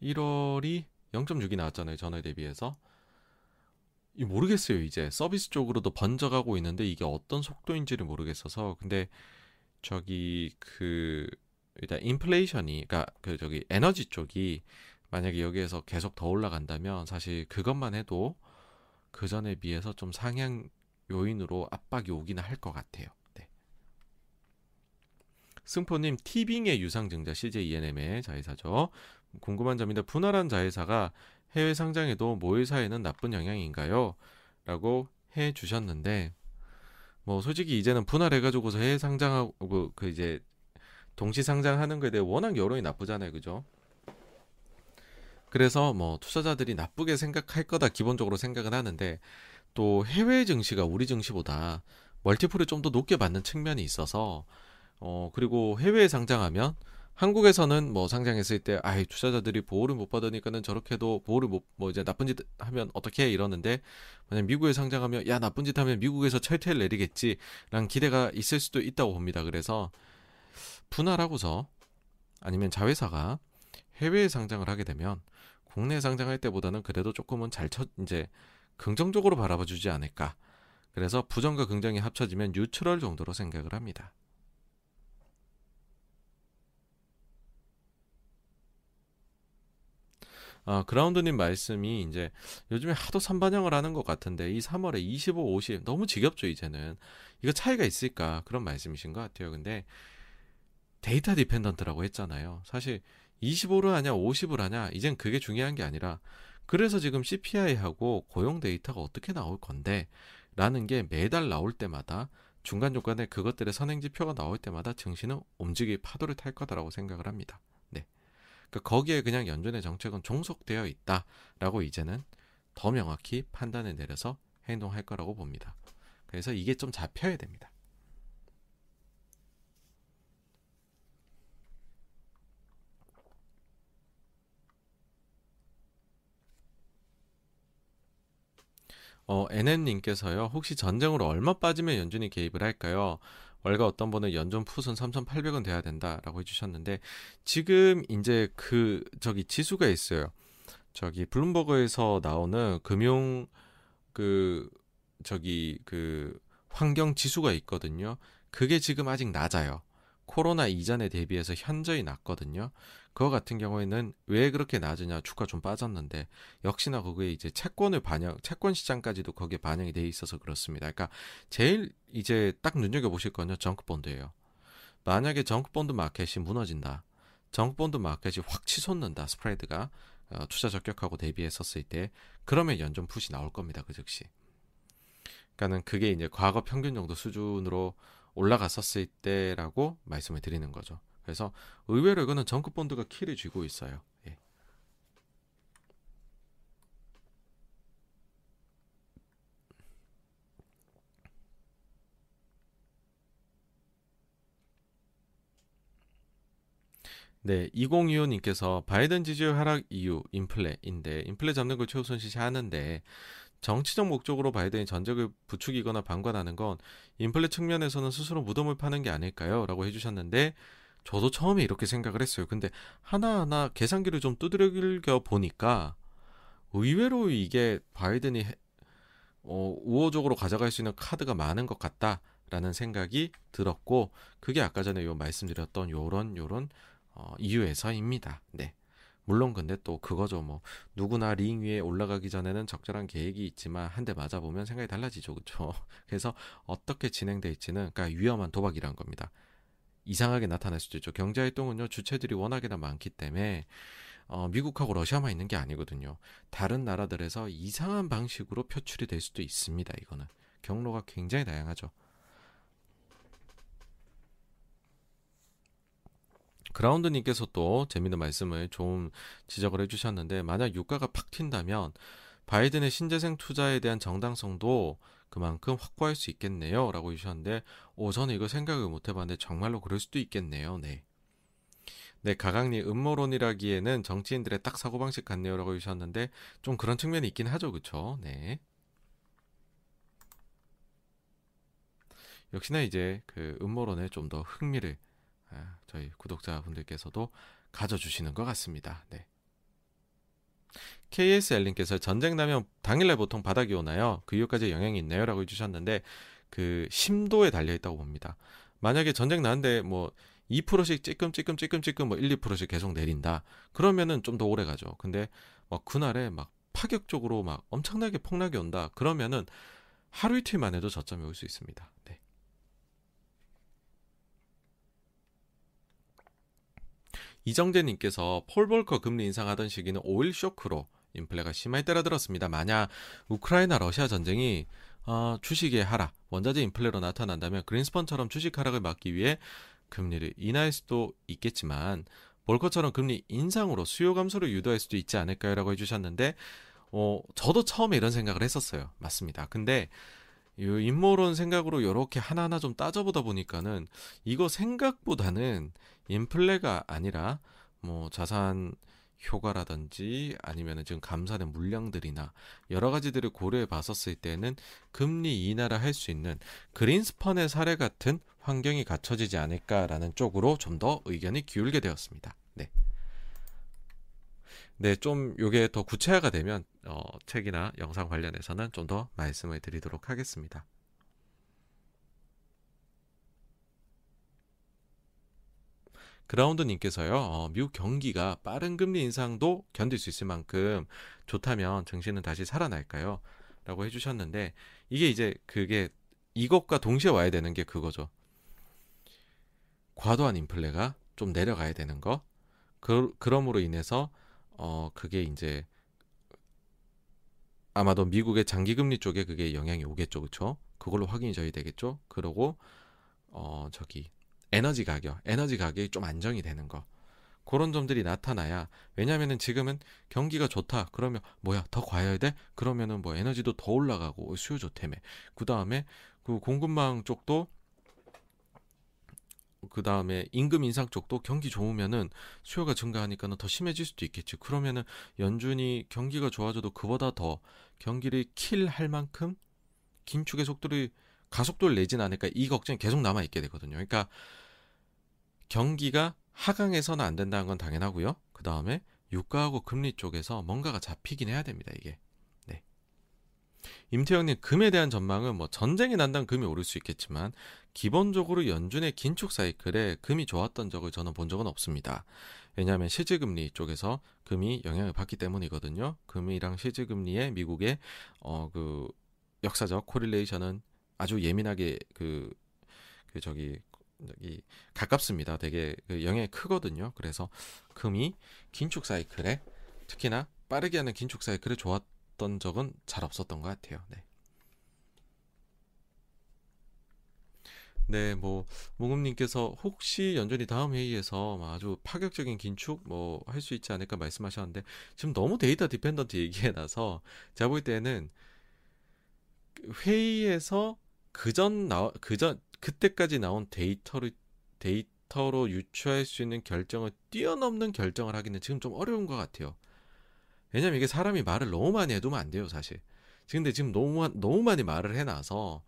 1월이 0.6이 나왔잖아요. 전월 대비해서. 모르겠어요. 이제 서비스 쪽으로도 번져가고 있는데 이게 어떤 속도인지를 모르겠어서 근데 저기 그 일단 인플레이션이 그러니까 그 저기 에너지 쪽이 만약에 여기에서 계속 더 올라간다면 사실 그것만 해도 그 전에 비해서 좀 상향 요인으로 압박이 오기는 할 것 같아요. 승포님 티빙의 유상증자 CJENM의 자회사죠. 궁금한 점인데 분할한 자회사가 해외 상장에도 모의사에는 나쁜 영향인가요? 라고 해 주셨는데 뭐 솔직히 이제는 분할해 가지고서 해외 상장하고 그 이제 동시 상장하는 거에 대해 워낙 여론이 나쁘잖아요, 그죠? 그래서 뭐 투자자들이 나쁘게 생각할 거다 기본적으로 생각은 하는데 또 해외 증시가 우리 증시보다 멀티플을 좀 더 높게 받는 측면이 있어서 어, 그리고 해외에 상장하면 한국에서는 뭐 상장했을 때 아이 투자자들이 보호를 못 받으니까는 저렇게도 보호를 못 뭐 이제 나쁜 짓 하면 어떻게 해 이러는데 만약 미국에 상장하면 야 나쁜 짓 하면 미국에서 철퇴를 내리겠지라는 기대가 있을 수도 있다고 봅니다. 그래서 분할하고서 아니면 자회사가 해외에 상장을 하게 되면 국내 상장할 때보다는 그래도 조금은 잘 쳐, 이제 긍정적으로 바라봐 주지 않을까. 그래서 부정과 긍정이 합쳐지면 뉴트럴 정도로 생각을 합니다. 아, 그라운드님 말씀이 이제 요즘에 하도 선반영을 하는 것 같은데 이 3월에 25, 50 너무 지겹죠 이제는 이거 차이가 있을까 그런 말씀이신 것 같아요. 근데 data dependent라고 했잖아요. 사실 25를 하냐 50을 하냐 이젠 그게 중요한 게 아니라 그래서 지금 CPI하고 고용 데이터가 어떻게 나올 건데 라는 게 매달 나올 때마다 중간중간에 그것들의 선행지표가 나올 때마다 증시는 움직일 파도를 탈 거다라고 생각을 합니다. 그 거기에 그냥 연준의 정책은 종속되어 있다라고 이제는 더 명확히 판단을 내려서 행동할 거라고 봅니다. 그래서 이게 좀 잡혀야 됩니다. 어, NN님께서요, 혹시 전쟁으로 얼마 빠지면 연준이 개입을 할까요? 월가 어떤 분은 연전 풋은 3,800원 돼야 된다라고 해주셨는데 지금 이제 그 저기 지수가 있어요. 저기 블룸버그에서 나오는 금융 그 저기 그 환경 지수가 있거든요. 그게 지금 아직 낮아요. 코로나 이전에 대비해서 현저히 낮거든요. 그거 같은 경우에는 왜 그렇게 낮으냐 주가 좀 빠졌는데 역시나 그거에 이제 채권을 반영 채권 시장까지도 거기에 반영이 돼 있어서 그렇습니다. 그러니까 제일 이제 딱 눈여겨 보실 건요 정크 본드예요. 만약에 정크 본드 마켓이 무너진다. 정크 본드 마켓이 확 치솟는다. 스프레드가 어, 투자 적격하고 대비했었을 때 그러면 연준 put이 나올 겁니다. 그 즉시. 그러니까는 그게 이제 과거 평균 정도 수준으로 올라갔었을 때라고 말씀을 드리는 거죠. 그래서 의외로 이거는 정크 본드가 키를 쥐고 있어요. 예. 네, 2025님께서 바이든 지지율 하락 이유 인플레인데 인플레 잡는 걸 최우선시 하는데 정치적 목적으로 바이든이 전적을 부추기거나 방관하는 건 인플레 측면에서는 스스로 무덤을 파는 게 아닐까요? 라고 해주셨는데 저도 처음에 이렇게 생각을 했어요. 근데 하나하나 계산기를 좀 두드려 보니까 의외로 이게 바이든이 어, 우호적으로 가져갈 수 있는 카드가 많은 것 같다라는 생각이 들었고 그게 아까 전에 요 말씀드렸던 요런 요런 어, 이유에서입니다. 네. 물론 근데 또 그거죠 뭐 누구나 링 위에 올라가기 전에는 적절한 계획이 있지만 한 대 맞아 보면 생각이 달라지죠 그렇죠 그래서 어떻게 진행될지는 그러니까 위험한 도박이란 겁니다 이상하게 나타날 수도 있죠. 경제 활동은요 주체들이 워낙에나 많기 때문에 어, 미국하고 러시아만 있는 게 아니거든요. 다른 나라들에서 이상한 방식으로 표출이 될 수도 있습니다 이거는. 경로가 굉장히 다양하죠. 그라운드님께서 또 재밌는 말씀을 좀 지적을 해주셨는데 만약 유가가 팍 튄다면 바이든의 신재생 투자에 대한 정당성도 그만큼 확보할 수 있겠네요. 라고 해주셨는데, 오, 저는 이거 생각을 못 해봤는데, 정말로 그럴 수도 있겠네요. 네. 네, 가강님, 음모론이라기에는 정치인들의 딱 사고방식 같네요. 라고 해주셨는데, 좀 그런 측면이 있긴 하죠. 그쵸? 네. 역시나 이제 그 음모론에 좀 더 흥미를 아, 저희 구독자분들께서도 가져주시는 것 같습니다. 네. KSL님께서 전쟁 나면 당일날 보통 바닥이 오나요? 그 이유까지 영향이 있나요? 라고 해주셨는데 그 심도에 달려있다고 봅니다. 만약에 전쟁 나는데 뭐 2%씩 찔끔 찔끔 찔끔 찔끔 뭐 1, 2%씩 계속 내린다. 그러면은 좀 더 오래 가죠. 근데 막 그날에 막 파격적으로 막 엄청나게 폭락이 온다. 그러면은 하루 이틀만 해도 저점이 올 수 있습니다. 네. 이정재님께서 폴 볼커 금리 인상하던 시기는 오일 쇼크로 인플레가 심할 때라 들었습니다. 만약 우크라이나 러시아 전쟁이 어, 주식의 하락, 원자재 인플레로 나타난다면 그린스펀처럼 주식 하락을 막기 위해 금리를 인하할 수도 있겠지만 볼커처럼 금리 인상으로 수요 감소를 유도할 수도 있지 않을까요 라고 해주셨는데 어, 저도 처음에 이런 생각을 했었어요. 맞습니다. 근데 이陰謀론 생각으로 이렇게 하나하나 좀 따져보다 보니까는 이거 생각보다는 인플레가 아니라 뭐 자산 효과라든지 아니면은 지금 감사된 물량들이나 여러 가지들을 고려해 봤었을 때는 금리 인하를 할 수 있는 그린스펀의 사례 같은 환경이 갖춰지지 않을까라는 쪽으로 좀 더 의견이 기울게 되었습니다. 네. 네, 좀 요게 더 구체화가 되면 어, 책이나 영상 관련해서는 좀 더 말씀을 드리도록 하겠습니다. 그라운드님께서요, 어, 미국 경기가 빠른 금리 인상도 견딜 수 있을 만큼 좋다면 증시는 다시 살아날까요? 라고 해주셨는데, 이게 이제 그게 이것과 동시에 와야 되는 게 그거죠. 과도한 인플레가 좀 내려가야 되는 거. 그, 그럼으로 인해서 어 그게 이제 아마도 미국의 장기 금리 쪽에 그게 영향이 오겠죠, 그렇죠? 그걸로 확인이 저희 되겠죠. 그러고 어 저기 에너지 가격, 에너지 가격이 좀 안정이 되는 거. 그런 점들이 나타나야 왜냐면은 지금은 경기가 좋다 그러면 뭐야 더 과여야 돼 그러면은 뭐 에너지도 더 올라가고 수요 좋다며 그 다음에 그 공급망 쪽도 그 다음에 임금 인상 쪽도 경기 좋으면은 수요가 증가하니까는 더 심해질 수도 있겠지. 그러면은 연준이 경기가 좋아져도 그보다 더 경기를 킬할 만큼 긴축의 속도를 가속도를 내진 않을까 이 걱정이 계속 남아 있게 되거든요. 그러니까 경기가 하강해서는 안 된다는 건 당연하고요. 그 다음에 유가하고 금리 쪽에서 뭔가가 잡히긴 해야 됩니다. 이게. 네. 임태영님 금에 대한 전망은 뭐 전쟁이 난다면 금이 오를 수 있겠지만 기본적으로 연준의 긴축 사이클에 금이 좋았던 적을 저는 본 적은 없습니다. 왜냐하면 실질금리 쪽에서 금이 영향을 받기 때문이거든요. 금이랑 실질금리의 미국의 어 그 역사적 코릴레이션은 아주 예민하게 그, 그 저기 저기 가깝습니다. 되게 그 영향이 크거든요. 그래서 금이 긴축 사이클에 특히나 빠르게 하는 긴축 사이클에 좋았던 적은 잘 없었던 것 같아요. 네. 네, 뭐 몽음님께서 혹시 연준이 다음 회의에서 아주 파격적인 긴축 뭐 할 수 있지 않을까 말씀하셨는데 지금 너무 data dependent 얘기해 놔서 제가 볼 때는 회의에서 그전 나 그전 그때까지 나온 데이터를 데이터로 유추할 수 있는 결정을 뛰어넘는 결정을 하기는 지금 좀 어려운 것 같아요. 왜냐면 이게 사람이 말을 너무 많이 해두면 안 돼요, 사실. 근데 지금 너무 너무 많이 말을 해놔서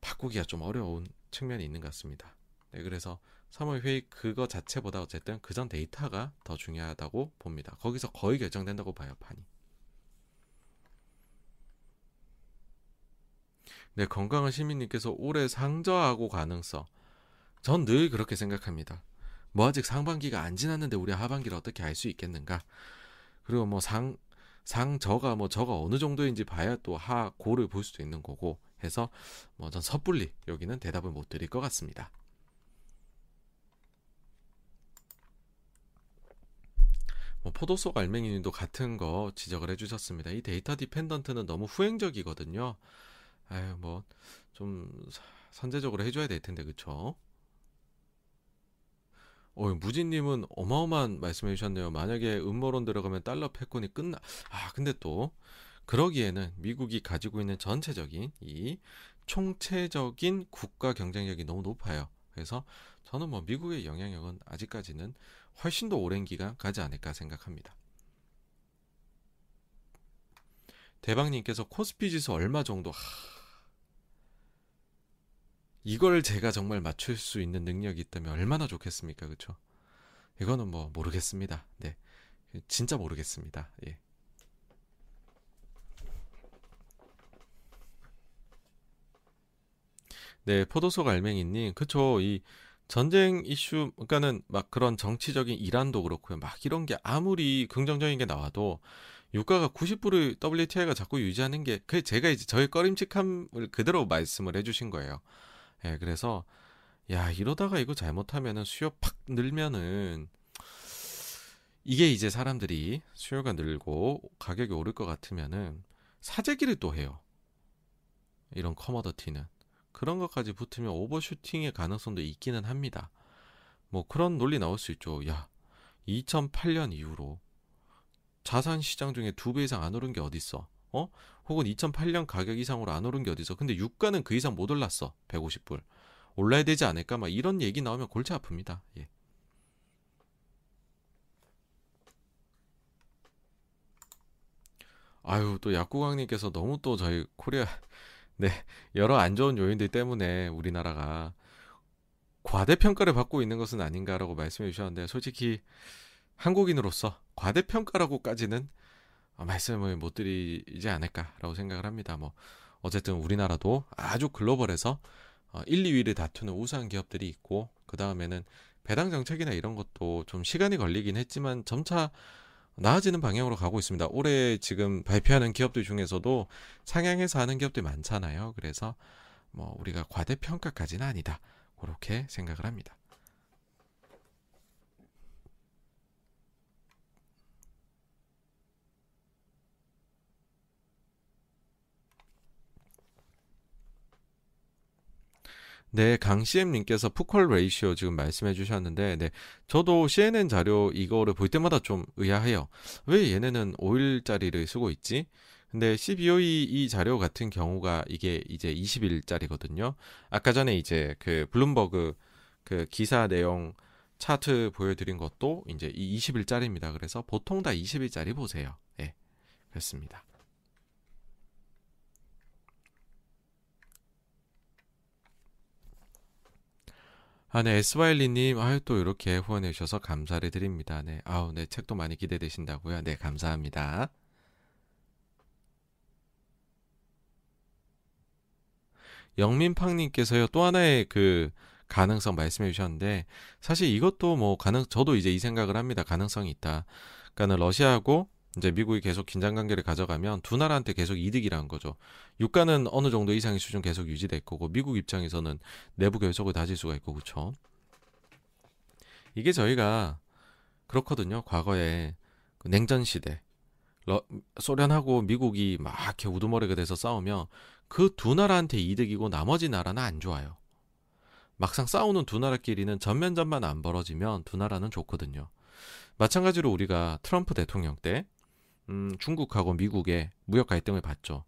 바꾸기가 좀 어려운 측면이 있는 것 같습니다. 네, 그래서 3월 회의 그거 자체보다 어쨌든 그 전 데이터가 더 중요하다고 봅니다. 거기서 거의 결정된다고 봐요, 판이. 네, 건강한 시민님께서 올해 상저하고 가능성. 전 늘 그렇게 생각합니다. 뭐 아직 상반기가 안 지났는데 우리 하반기를 어떻게 알 수 있겠는가? 그리고 뭐 상, 상저가 뭐 저가 어느 정도인지 봐야 또 하, 고를 볼 수도 있는 거고 해서 뭐 전 섣불리 여기는 대답을 못 드릴 것 같습니다. 뭐 포도속 알맹이님도 같은 거 지적을 해주셨습니다. 이 data dependent는 너무 후행적이거든요. 아유 뭐 좀 선제적으로 해줘야 될 텐데 그쵸? 어, 무진님은 어마어마한 말씀해 주셨네요. 만약에 음모론 들어가면 달러 패권이 끝나. 아, 근데 또 그러기에는 미국이 가지고 있는 전체적인 이 총체적인 국가 경쟁력이 너무 높아요. 그래서 저는 뭐 미국의 영향력은 아직까지는 훨씬 더 오랜 기간 가지 않을까 생각합니다. 대박님께서 코스피 지수 얼마 정도 하... 이걸 제가 정말 맞출 수 있는 능력이 있다면 얼마나 좋겠습니까, 그렇죠? 이거는 뭐 모르겠습니다. 네, 진짜 모르겠습니다. 예. 네, 포도속 알맹이님, 그쵸. 이 전쟁 이슈, 그러니까는 막 그런 정치적인 이란도 그렇고요. 막 이런 게 아무리 긍정적인 게 나와도 유가가 90불을 WTI가 자꾸 유지하는 게, 그 제가 이제 저의 꺼림칙함을 그대로 말씀을 해주신 거예요. 예, 네, 그래서, 야, 이러다가 이거 잘못하면은 수요 팍 늘면은, 이게 이제 사람들이 수요가 늘고 가격이 오를 것 같으면은 사재기를 또 해요. 이런 커머더티는. 그런 것까지 붙으면 오버슈팅의 가능성도 있기는 합니다. 뭐 그런 논리 나올 수 있죠. 야, 2008년 이후로 자산 시장 중에 두 배 이상 안 오른 게 어딨어? 어? 혹은 2008년 가격 이상으로 안 오른 게 어딨어? 근데 유가는 그 이상 못 올랐어. 150불. 올라야 되지 않을까? 막 이런 얘기 나오면 골치 아픕니다. 예. 아유, 또 약구강님께서 너무 또 저희 코리아 네, 여러 안 좋은 요인들 때문에 우리나라가 과대평가를 받고 있는 것은 아닌가라고 말씀해 주셨는데 솔직히 한국인으로서 과대평가라고까지는 말씀을 못 드리지 않을까라고 생각을 합니다. 뭐 어쨌든 우리나라도 아주 글로벌해서 1, 어, 2위를 다투는 우수한 기업들이 있고 그 다음에는 배당 정책이나 이런 것도 좀 시간이 걸리긴 했지만 점차 나아지는 방향으로 가고 있습니다. 올해 지금 발표하는 기업들 중에서도 상향해서 하는 기업들이 많잖아요. 그래서 뭐 우리가 과대평가까지는 아니다. 그렇게 생각을 합니다. 네, 강CM님께서 푸컬 레이시오 지금 말씀해 주셨는데, 네, 저도 CNN 자료 이거를 볼 때마다 좀 의아해요. 왜 얘네는 5일짜리를 쓰고 있지? 근데 CBOE 이 자료 같은 경우가 이게 이제 20일짜리거든요. 아까 전에 이제 그 블룸버그 그 기사 내용 차트 보여드린 것도 이제 이 20일짜리입니다. 그래서 보통 다 20일짜리 보세요. 예, 네, 그렇습니다. 아, 네, 에스와일리님, 아유, 또 이렇게 후원해 주셔서 감사를 드립니다. 네, 아우, 네, 책도 많이 기대되신다고요. 네, 감사합니다. 영민팡님께서요, 또 하나의 그 가능성 말씀해 주셨는데, 사실 이것도 뭐 가능, 저도 이제 이 생각을 합니다. 가능성이 있다. 그러니까는 러시아하고 이제 미국이 계속 긴장 관계를 가져가면 두 나라한테 계속 이득이라는 거죠. 유가는 어느 정도 이상의 수준 계속 유지될 거고 미국 입장에서는 내부 결속을 다질 수가 있고 그렇죠. 이게 저희가 그렇거든요. 과거에 그 냉전 시대 러, 소련하고 미국이 막 이렇게 우두머리가 돼서 싸우면 그 두 나라한테 이득이고 나머지 나라는 안 좋아요. 막상 싸우는 두 나라끼리는 전면전만 안 벌어지면 두 나라는 좋거든요. 마찬가지로 우리가 트럼프 대통령 때 음, 중국하고 미국의 무역 갈등을 봤죠.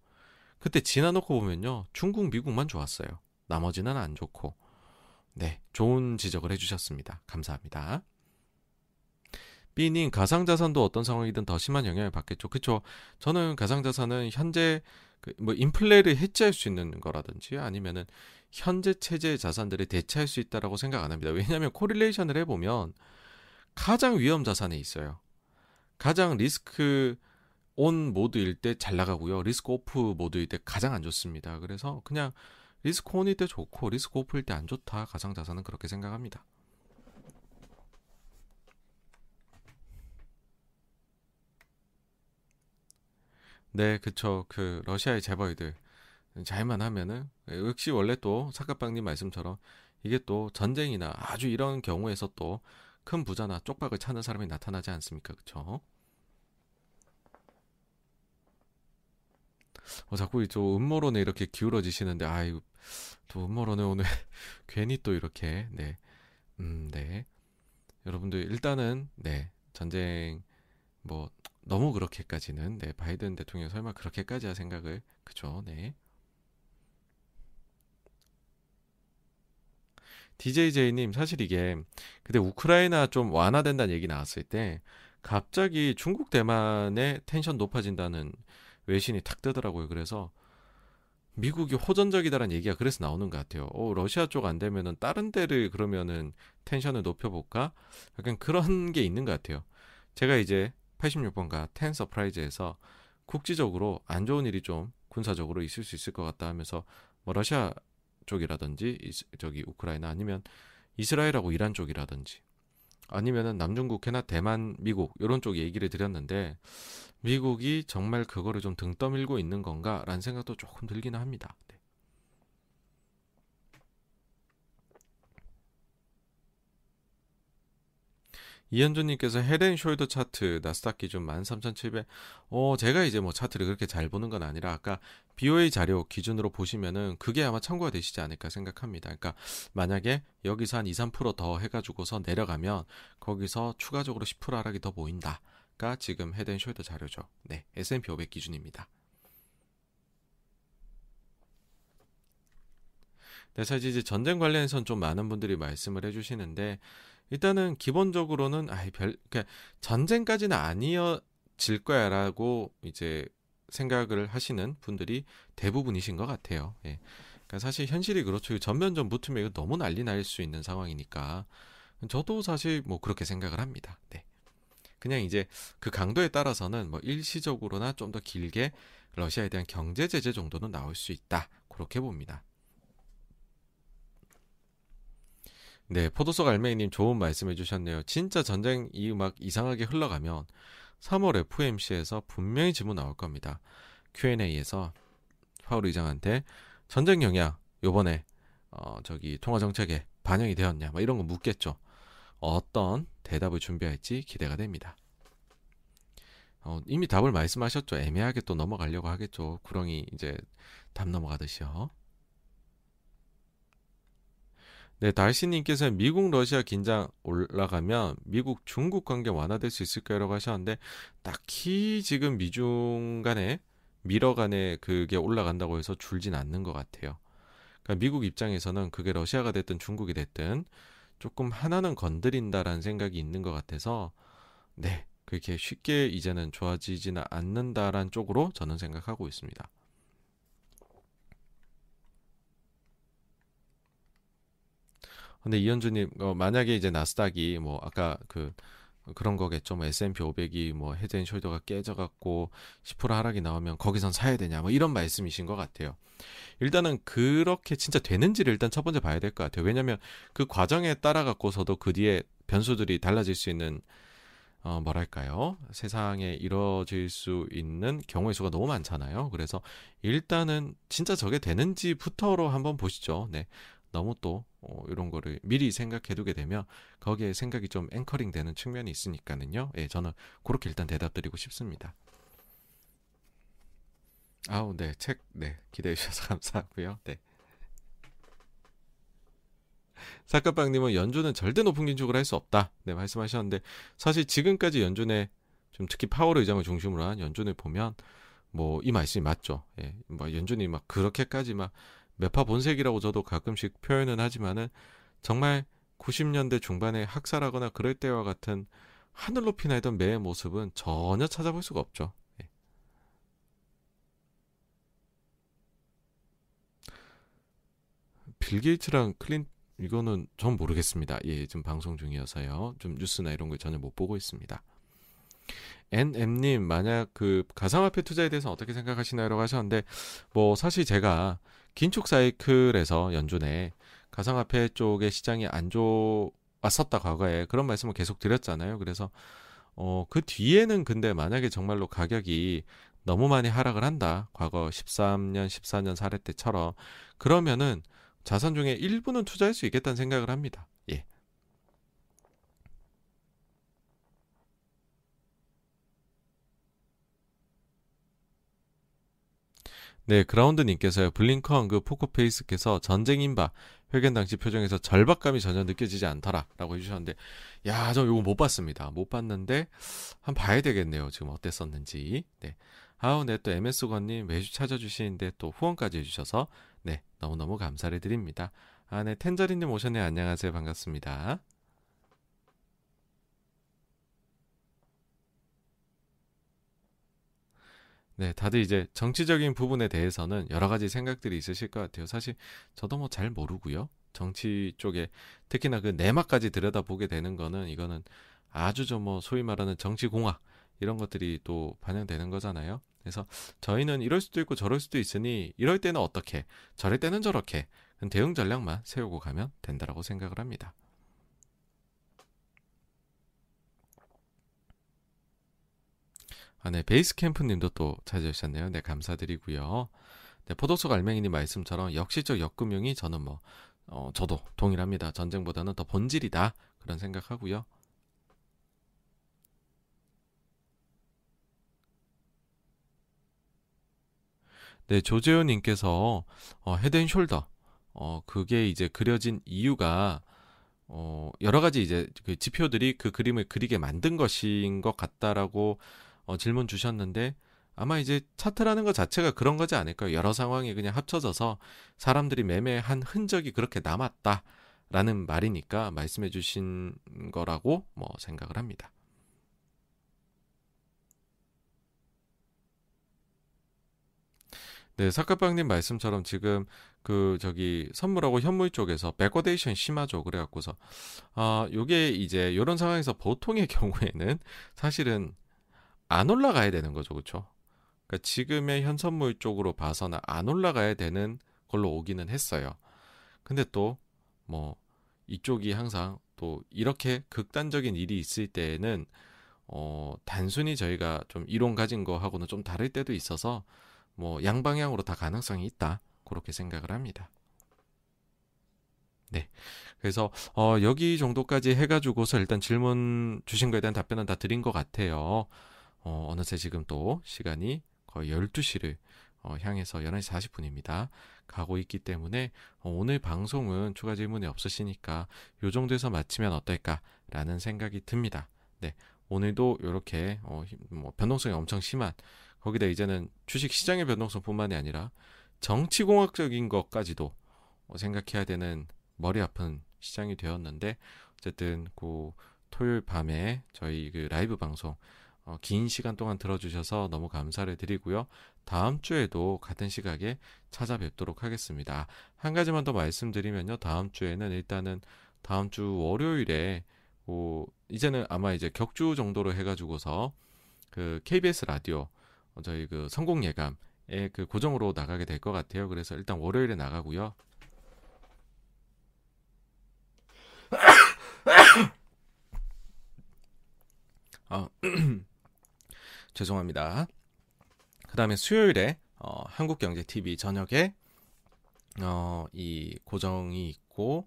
그때 지나놓고 보면요. 중국, 미국만 좋았어요. 나머지는 안 좋고. 네, 좋은 지적을 해주셨습니다. 감사합니다. B님, 가상자산도 어떤 상황이든 더 심한 영향을 받겠죠. 그쵸? 저는 가상자산은 현재 그 뭐 인플레를 헤지할 수 있는 거라든지 아니면은 현재 체제의 자산들을 대체할 수 있다라고 생각 안 합니다. 왜냐하면 correlation을 해보면 가장 위험 자산에 있어요. 가장 risk on mode일 때 잘 나가고요. risk off mode일 때 가장 안 좋습니다. 그래서 그냥 risk on일 때 좋고 risk off일 때 안 좋다. 가상 자산은 그렇게 생각합니다. 네, 그쵸. 그 러시아의 재벌들 잘만 하면은 역시 원래 또 사카빵님 말씀처럼 이게 또 전쟁이나 아주 이런 경우에서 또 큰 부자나 쪽박을 찾는 사람이 나타나지 않습니까? 그쵸? 어, 자꾸 또 음모론에 이렇게 기울어지시는데 아유 또 음모론에 오늘 괜히 또 이렇게 네. 음, 네. 여러분들 일단은 네. 전쟁 뭐 너무 그렇게까지는 네. 바이든 대통령 설마 그렇게까지 할 생각을 그죠? 네. DJJ님 사실 이게 근데 우크라이나 좀 완화된다는 얘기 나왔을 때 갑자기 중국 대만의 텐션 높아진다는 외신이 탁 뜨더라고요. 그래서 미국이 호전적이다라는 얘기가 그래서 나오는 것 같아요. 어, 러시아 쪽 안 되면은 다른 데를 그러면은 tension을 높여볼까? 약간 그런 게 있는 것 같아요. 제가 이제 86번가 ten surprise에서 국지적으로 안 좋은 일이 좀 군사적으로 있을 수 있을 것 같다 하면서 뭐 러시아 쪽이라든지 저기 우크라이나 아니면 이스라엘하고 이란 쪽이라든지 아니면은 남중국해나 대만, 미국 이런 쪽 얘기를 드렸는데 미국이 정말 그거를 좀 등 떠밀고 있는 건가라는 생각도 조금 들기는 합니다. 네. 이현주님께서 head and shoulder 차트 나스닥 기준 13,700. 어, 제가 이제 뭐 차트를 그렇게 잘 보는 건 아니라 아까 BOA 자료 기준으로 보시면은 그게 아마 참고가 되시지 않을까 생각합니다. 그러니까 만약에 여기서 한 2, 3%더 해가지고서 내려가면 거기서 추가적으로 10% 하락이 더 보인다. 가 지금 head and shoulder 자료죠. 네, S&P 500 기준입니다. 네, 사실 이제 전쟁 관련해서는 좀 많은 분들이 말씀을 해주시는데 일단은 기본적으로는 아이 별 그러니까 전쟁까지는 아니어질 거야라고 이제 생각을 하시는 분들이 대부분이신 것 같아요. 예. 그러니까 사실 현실이 그렇죠. 전면전 붙으면 이거 너무 난리 날 수 있는 상황이니까 저도 사실 뭐 그렇게 생각을 합니다. 네. 그냥 이제 그 강도에 따라서는 뭐 일시적으로나 좀 더 길게 러시아에 대한 경제 제재 정도는 나올 수 있다. 그렇게 봅니다. 네, 포도석 알메이님 좋은 말씀해 주셨네요. 진짜 전쟁 이 음악 이상하게 흘러가면 3월 FMC에서 분명히 질문 나올 겁니다. Q&A에서 파울 의장한테 전쟁 영향 요번에 어 저기 통화 정책에 반영이 되었냐, 뭐 이런 거 묻겠죠. 어떤 대답을 준비할지 기대가 됩니다. 어, 이미 답을 말씀하셨죠. 애매하게 또 넘어가려고 하겠죠. 구렁이 이제 답 넘어가듯이요. 네, 달시님께서 미국 러시아 긴장 올라가면 미국 중국 관계 완화될 수 있을까요라고 하셨는데 딱히 지금 미중 간에 미러 간에 그게 올라간다고 해서 줄진 않는 것 같아요. 그러니까 미국 입장에서는 그게 러시아가 됐든 중국이 됐든 조금 하나는 건드린다라는 생각이 있는 것 같아서 네 그렇게 쉽게 이제는 좋아지지는 않는다라는 쪽으로 저는 생각하고 있습니다. 근데 이현주님 어, 만약에 이제 나스닥이 뭐 아까 그 그런 거겠죠. 뭐 S&P 500이 뭐 헤드앤 숄더가 깨져갖고 10% 하락이 나오면 거기선 사야 되냐 뭐 이런 말씀이신 것 같아요. 일단은 그렇게 진짜 되는지를 일단 첫 번째 봐야 될 것 같아요. 왜냐하면 그 과정에 따라 갖고서도 그 뒤에 변수들이 달라질 수 있는 어 뭐랄까요 세상에 이뤄질 수 있는 경우의 수가 너무 많잖아요. 그래서 일단은 진짜 저게 되는지부터로 한번 보시죠. 네. 너무 또 어, 이런 거를 미리 생각해 두게 되면 거기에 생각이 좀 앵커링 되는 측면이 있으니까는요. 예, 저는 그렇게 일단 대답 드리고 싶습니다. 아우, 네, 책, 네, 기대해 주셔서 감사하고요. 네. 사카빵님은 연주는 절대 높은 긴축을 할 수 없다. 네, 말씀하셨는데, 사실 지금까지 연준의 좀 특히 파월 의장을 중심으로 한 연준을 보면, 뭐, 이 말씀이 맞죠. 예, 뭐, 연준이 막 그렇게까지 막 매파 본색이라고 저도 가끔씩 표현은 하지만은 정말 90년대 중반에 학살하거나 그럴 때와 같은 하늘 높이 날던 매의 모습은 전혀 찾아볼 수가 없죠. 예. 빌 게이츠랑 클린 이거는 전 모르겠습니다. 예, 지금 방송 중이어서요. 좀 뉴스나 이런 걸 전혀 못 보고 있습니다. NM님, 만약 그 가상화폐 투자에 대해서 어떻게 생각하시나요?라고 하셨는데, 뭐, 사실 제가 긴축 사이클에서 연준에 가상화폐 쪽의 시장이 안 좋았었다 과거에 그런 말씀을 계속 드렸잖아요. 그래서 어, 그 뒤에는 근데 만약에 정말로 가격이 너무 많이 하락을 한다. 과거 13년, 14년 사례 때처럼 그러면은 자산 중에 일부는 투자할 수 있겠다는 생각을 합니다. 예. 네, 그라운드님께서요. 블링컨 그 포커페이스께서 전쟁인바 회견 당시 표정에서 절박감이 전혀 느껴지지 않더라라고 해주셨는데, 야, 저 이거 못 봤습니다. 못 봤는데 한 봐야 되겠네요. 지금 어땠었는지. 네, 아우, 네, 또 MS 건님 매주 찾아주시는데 또 후원까지 해주셔서 네, 너무너무 감사를 드립니다. 아, 네, 텐저린님 오셨네요. 안녕하세요. 반갑습니다. 네, 다들 이제 정치적인 부분에 대해서는 여러 가지 생각들이 있으실 것 같아요. 사실 저도 뭐 잘 모르고요. 정치 쪽에 특히나 그 내막까지 들여다보게 되는 거는 이거는 아주 좀 뭐 소위 말하는 정치 공학 이런 것들이 또 반영되는 거잖아요. 그래서 저희는 이럴 수도 있고 저럴 수도 있으니 이럴 때는 어떻게, 저럴 때는 저렇게 대응 전략만 세우고 가면 된다라고 생각을 합니다. 아, 네, 베이스 캠프님도 또 찾아주셨네요. 네, 감사드리고요. 네, 포도속 알맹이님 말씀처럼 역시적 역금융이 저는 뭐, 어, 저도 동일합니다. 전쟁보다는 더 본질이다. 그런 생각하고요. 네, 조재현님께서 어, 헤드앤숄더, 어, 그게 이제 그려진 이유가 어, 여러 가지 이제 그 지표들이 그 그림을 그리게 만든 것인 것 같다라고 어, 질문 주셨는데 아마 이제 차트라는 것 자체가 그런 거지 않을까요? 여러 상황이 그냥 합쳐져서 사람들이 매매한 흔적이 그렇게 남았다 라는 말이니까 말씀해 주신 거라고 뭐 생각을 합니다. 네, 사카빵님 말씀처럼 지금 그 저기 선물하고 현물 쪽에서 backwardation 심하죠. 그래갖고서 아 요게 이제 요런 상황에서 보통의 경우에는 사실은 안 올라가야 되는 거죠. 그렇죠? 그러니까 지금의 현선물 쪽으로 봐서는 안 올라가야 되는 걸로 오기는 했어요. 근데 또 뭐 이쪽이 항상 또 이렇게 극단적인 일이 있을 때에는 어 단순히 저희가 좀 이론 가진 거하고는 좀 다를 때도 있어서 뭐 양방향으로 다 가능성이 있다. 그렇게 생각을 합니다. 네. 그래서 어 여기 정도까지 해 가지고서 일단 질문 주신 거에 대한 답변은 다 드린 것 같아요. 어, 어느새 지금 또 시간이 거의 12시를 어, 향해서 11시 40분입니다. 가고 있기 때문에 어, 오늘 방송은 추가 질문이 없으시니까 요 정도에서 마치면 어떨까라는 생각이 듭니다. 네. 오늘도 이렇게 어, 뭐 변동성이 엄청 심한 거기다 이제는 주식 시장의 변동성뿐만이 아니라 정치공학적인 것까지도 어, 생각해야 되는 머리 아픈 시장이 되었는데 어쨌든 그 토요일 밤에 저희 그 라이브 방송 어, 긴 시간 동안 들어주셔서 너무 감사를 드리고요. 다음 주에도 같은 시각에 찾아뵙도록 하겠습니다. 한 가지만 더 말씀드리면요. 다음 주에는 일단은 다음 주 월요일에 어, 이제는 아마 이제 격주 정도로 해가지고서 그 KBS 라디오 어, 저희 그 성공 예감에 그 고정으로 나가게 될 것 같아요. 그래서 일단 월요일에 나가고요. 아, 죄송합니다. 그 다음에 수요일에 어, 한국경제TV 저녁에 어, 이 고정이 있고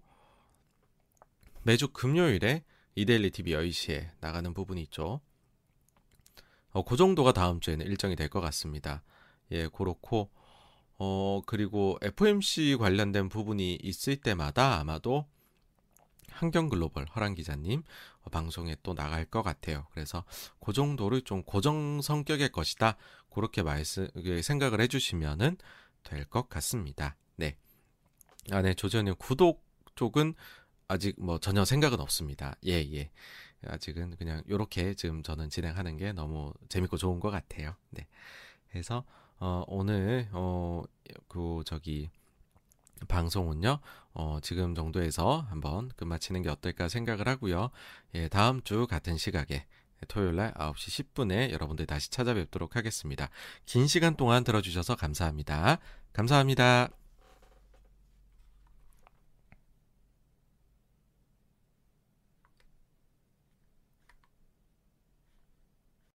매주 금요일에 이데일리 TV 10시에 나가는 부분이 있죠. 어, 그 정도가 다음 주에는 일정이 될 것 같습니다. 예, 그렇고 어, 그리고 FMC 관련된 부분이 있을 때마다 아마도 환경글로벌 허란 기자님 어, 방송에 또 나갈 것 같아요. 그래서 그 정도를 좀 고정 성격의 것이다. 그렇게 말씀 생각을 해주시면은 될 것 같습니다. 네. 아, 네, 조전님 구독 쪽은 아직 뭐 전혀 생각은 없습니다. 예, 예. 아직은 그냥 요렇게 지금 저는 진행하는 게 너무 재밌고 좋은 것 같아요. 네. 그래서 어, 오늘 어, 그 저기 방송은요, 어, 지금 정도에서 한번 끝마치는 게 어떨까 생각을 하고요. 예, 다음 주 같은 시각에 토요일 날 9시 10분에 여러분들 다시 찾아뵙도록 하겠습니다. 긴 시간 동안 들어주셔서 감사합니다. 감사합니다.